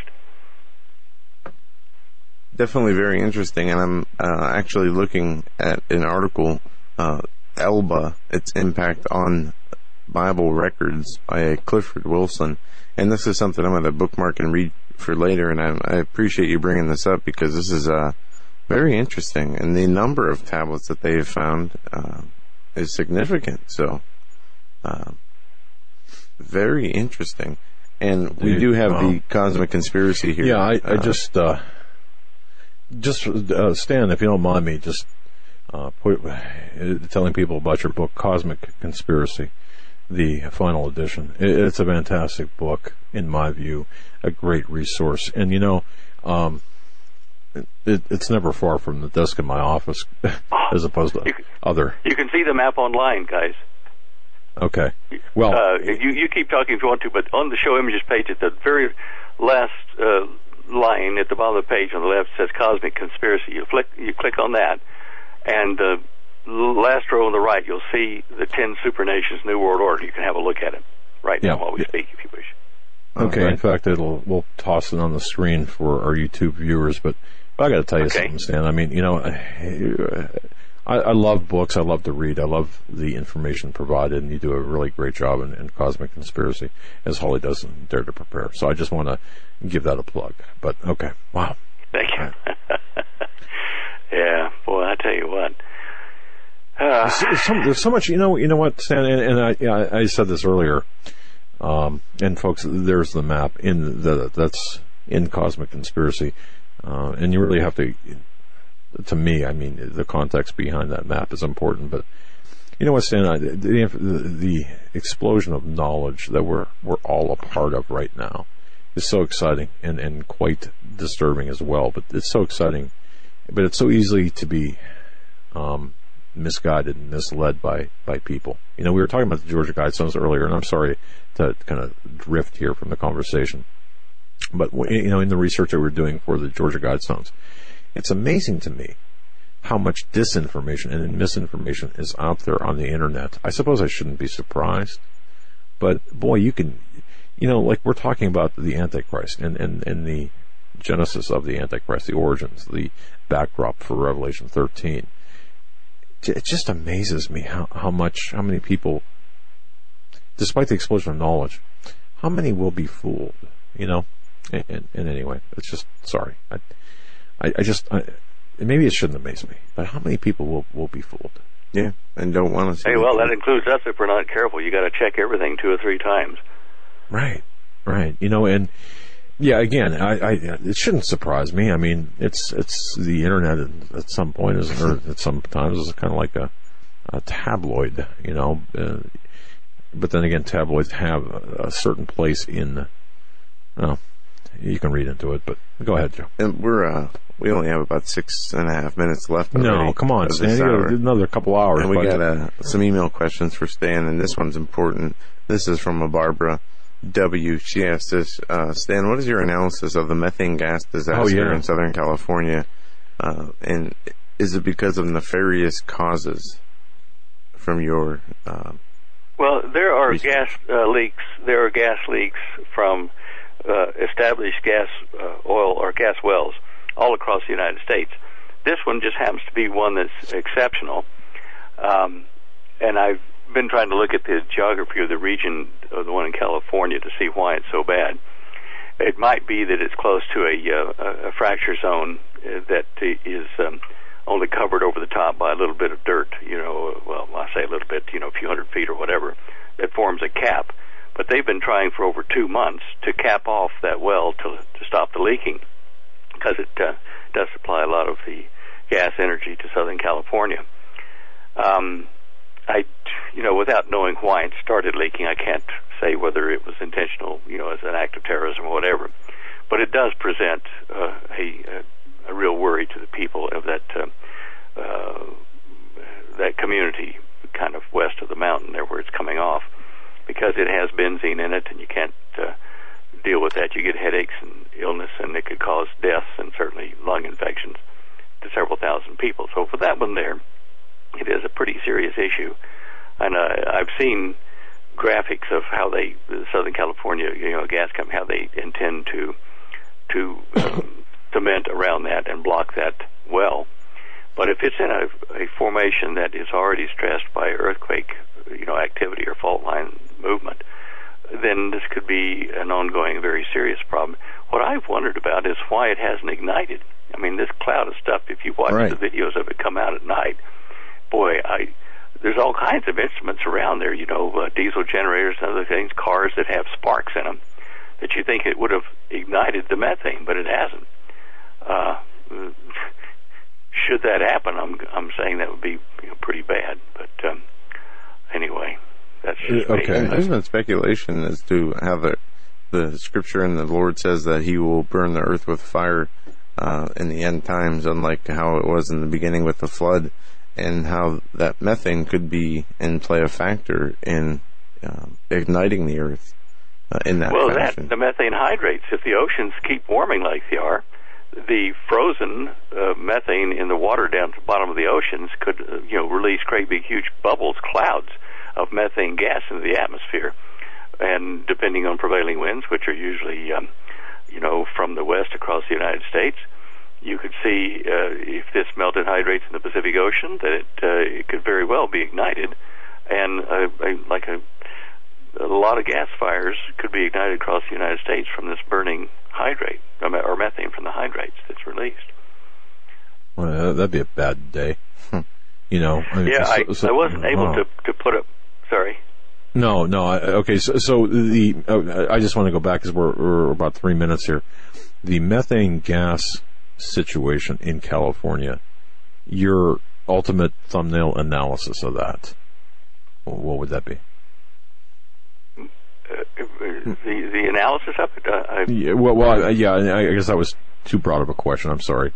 Definitely very interesting, and I'm uh, actually looking at an article, uh, Ebla, its impact on Bible records by Clifford Wilson, and this is something I'm going to bookmark and read for later. And I, I appreciate you bringing this up because this is uh, very interesting, and the number of tablets that they have found uh, is significant. So, uh, very interesting. And we do have the cosmic conspiracy here.
Yeah, I, I
Uh,
just, uh, just uh, Stan, if you don't mind me, just uh, put uh, telling people about your book, Cosmic Conspiracy, the final edition. It, it's a fantastic book, in my view, a great resource, and you know. Um, it, it's never far from the desk in my office, as opposed to
You-
other.
You can see the map online, guys.
Okay, well,
Uh, you you keep talking if you want to, but on the show images page at the very last uh, line at the bottom of the page on the left says Cosmic Conspiracy. You click you click on that, and the last row on the right you'll see the ten supernations New World Order. You can have a look at it right
Yeah.
now while we speak, if you wish.
Okay,
Okay.
in fact, it'll we'll toss it on the screen for our YouTube viewers. But, but I got to tell you
Okay.
something, Stan. I mean, you know, I, I love books. I love to read. I love the information provided, and you do a really great job in, in Cosmic Conspiracy, as Holly does in Dare to Prepare. So I just want to give that a plug. But okay, wow.
Thank you. yeah, boy, I tell you what. Uh,
There's so, there's so much, you know, you know what, Stan, and, and I, yeah, I said this earlier. Um, and folks, there's the map in the that's in Cosmic Conspiracy, uh, and you really have to. To me, I mean, the context behind that map is important, but you know what, Stan, the, the, the explosion of knowledge that we're we're all a part of right now is so exciting and and quite disturbing as well. But it's so exciting, but it's so easily to be um, misguided and misled by by people. You know, we were talking about the Georgia Guidestones earlier, and I'm sorry to kind of drift here from the conversation, but you know, in the research that we're doing for the Georgia Guidestones, it's amazing to me how much disinformation and misinformation is out there on the internet. I suppose I shouldn't be surprised, but boy, you can, you know, like we're talking about the Antichrist and and and the genesis of the Antichrist, the origins, the backdrop for Revelation 13 it just amazes me how, how much, how many people, despite the explosion of knowledge, how many will be fooled, you know? And, and, and anyway, it's just, sorry. I, I, I just, I, maybe it shouldn't amaze me, but how many people will, will be fooled?
yeah, and don't want to see.
hey, well, that includes us if we're not careful. You got to check everything two or three times.
Right, right. You know, and yeah, again, I, I it shouldn't surprise me. I mean, it's it's the internet at- at some point is or at sometimes is kind of like a, a tabloid, you know. Uh, but then again, tabloids have a, a certain place in. Well, you can read into it, but go ahead, Joe.
And we're uh, we only have about six and a half minutes left.
No, come on, Stan.
this
You got another couple hours.
And we got uh, some email questions for Stan, and this one's important. This is from a Barbara W. She asked us, uh, Stan, what is your analysis of the methane gas disaster
Oh, yeah.
in Southern California? Uh, and is it because of nefarious causes from your uh,
Well, there are
Recently.
gas uh, leaks. There are gas leaks from uh, established gas, uh, oil, or gas wells all across the United States. This one just happens to be one that's exceptional. Um, and I've been trying to look at the geography of the region of the one in California to see why it's so bad. It might be that it's close to a, uh, a fracture zone uh, that is um, only covered over the top by a little bit of dirt. You know, well, I say a little bit, you know, a few hundred feet or whatever, that forms a cap. But they've been trying for over two months to cap off that well to to stop the leaking because it uh, does supply a lot of the gas energy to Southern California. Um, I, you know, without knowing why it started leaking, I can't say whether it was intentional, you know, as an act of terrorism or whatever. But it does present uh, a, a, real worry to the people of that uh, uh, that community, kind of west of the mountain there, where it's coming off, because it has benzene in it, and you can't uh, deal with that. You get headaches and illness, and it could cause deaths and certainly lung infections to several thousand people. So for that one there, it is a pretty serious issue. And uh, I've seen graphics of how they, the Southern California, you know, gas company, how they intend to to um, cement around that and block that well. But if it's in a, a formation that is already stressed by earthquake, you know, activity or fault line movement, then this could be an ongoing, very serious problem. What I've wondered about is why it hasn't ignited. I mean, this cloud of stuff. If you watch
Right.
the videos of it come out at night, boy, I there's all kinds of instruments around there. You know, uh, diesel generators and other things, cars that have sparks in them. That you think it would have ignited the methane, but it hasn't. Uh, should that happen, I'm I'm saying that would be you know, pretty bad. But um, anyway, that's just.
Okay.
And there's been speculation as to how the the scripture and the Lord says that He will burn the earth with fire uh, in the end times, unlike how it was in the beginning with the flood, and how that methane could be and play a factor in um, igniting the earth uh, in that
Well, that
fashion.
the methane hydrates. If the oceans keep warming like they are, the frozen uh, methane in the water down to the bottom of the oceans could, uh, you know, release great big huge bubbles, clouds of methane gas into the atmosphere. And depending on prevailing winds, which are usually, um, you know, from the west across the United States, you could see uh, if this melted hydrates in the Pacific Ocean that it, uh, it could very well be ignited, and uh, like a a lot of gas fires could be ignited across the United States from this burning hydrate or methane from the hydrates that's released.
Well, that'd be a bad day. you know. I mean,
Yeah, I,
so- so-
I wasn't able
oh.
to to put up. Sorry.
No, no. I, okay, so, so the uh, I just want to go back because we're, we're about three minutes here. The methane gas situation in California. Your ultimate thumbnail analysis of that. What would that be?
Uh, the the analysis of it. Uh,
Yeah, well, well, I- yeah. I guess that was too broad of a question. I'm sorry.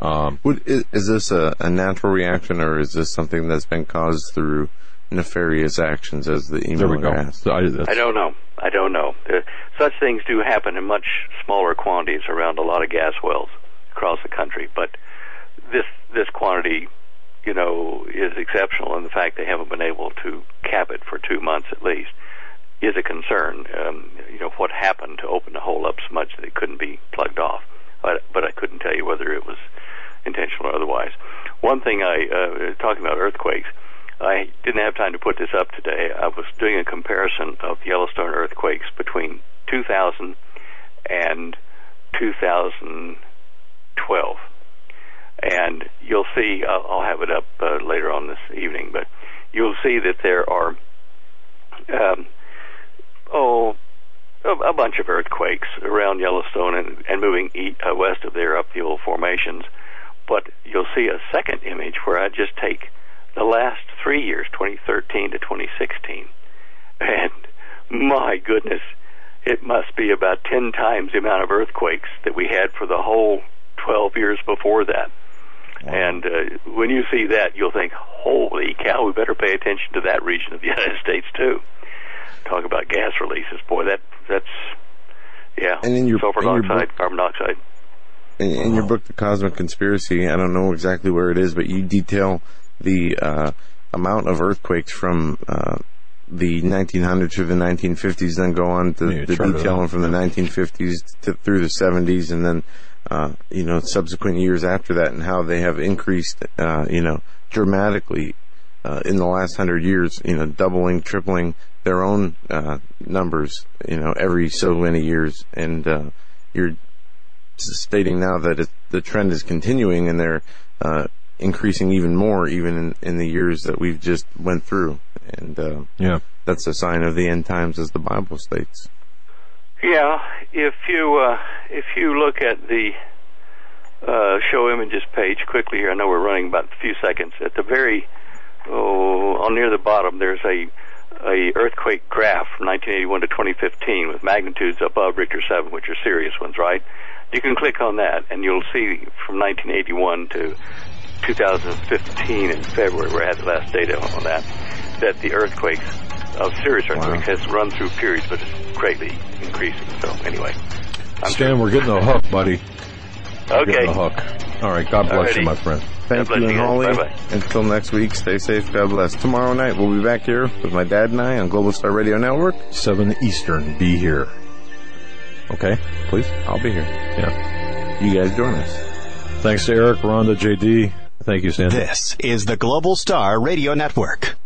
Um,
Would, is, is this a, a natural reaction, or is this something that's been caused through nefarious actions, as the
there we
emailer
go.
asked?
So I,
I don't know. I don't know. Uh, such things do happen in much smaller quantities around a lot of gas wells across the country, but this this quantity, you know, is exceptional, and the fact they haven't been able to cap it for two months at least is a concern. Um, you know, what happened to open the hole up so much that it couldn't be plugged off? But, but I couldn't tell you whether it was intentional or otherwise. One thing I uh, talking about earthquakes. I didn't have time to put this up today. I was doing a comparison of Yellowstone earthquakes between 2000 and 2012. And you'll see, I'll, I'll have it up uh, later on this evening, but you'll see that there are, um, oh, a, a bunch of earthquakes around Yellowstone and, and moving east, uh, west of there up the old formations. But you'll see a second image where I just take the last three years, 2013 to 2016, and my goodness, it must be about 10 times the amount of earthquakes that we had for the whole 12 years before that. And uh, when you see that, you'll think, holy cow, we better pay attention to that region of the United States too. Talk about gas releases. Boy, that that's, yeah,
And in your-
sulfur
in your
dioxide,
book-
carbon dioxide.
In, in your book, The Cosmic Conspiracy, I don't know exactly where it is, but you detail the uh, amount of earthquakes from uh, the 1900s through the 1950s, then go on to
Yeah,
the detailing from the 1950s to through the 70s, and then uh, you know subsequent years after that, and how they have increased, uh, you know, dramatically uh, in the last hundred years. You know, doubling, tripling their own uh, numbers. You know, every so many years, and uh, you're stating now that it, the trend is continuing, and they're uh, increasing even more, even in, in the years that we've just went through, and uh,
Yeah.
that's a sign of the end times, as the Bible states.
Yeah, if you uh, if you look at the uh, show images page quickly here, I know we're running about a few seconds. At the very oh, on near the bottom, there's a a earthquake graph from 1981 to 2015 with magnitudes above Richter 7, which are serious ones, right? You can click on that, and you'll see from 1981 to 2015 in February, where I had the last data on that, that the earthquakes of serious earthquakes has run through periods, but it's greatly increasing. So anyway, I'm
Stan, we're getting the hook, buddy. We're
Okay.
The hook. All right. God bless you, my friend.
Thank
God
you, and
you guys.
Holly.
Bye-bye.
Until next week, stay safe. God bless. Tomorrow night, we'll be back here with my dad and I on Global Star Radio Network.
7 Eastern. Be here. Okay? Please?
I'll be here.
Yeah.
You guys join us.
Thanks to Eric, Rhonda, JD. Thank you, Stan.
This is the Global Star Radio Network.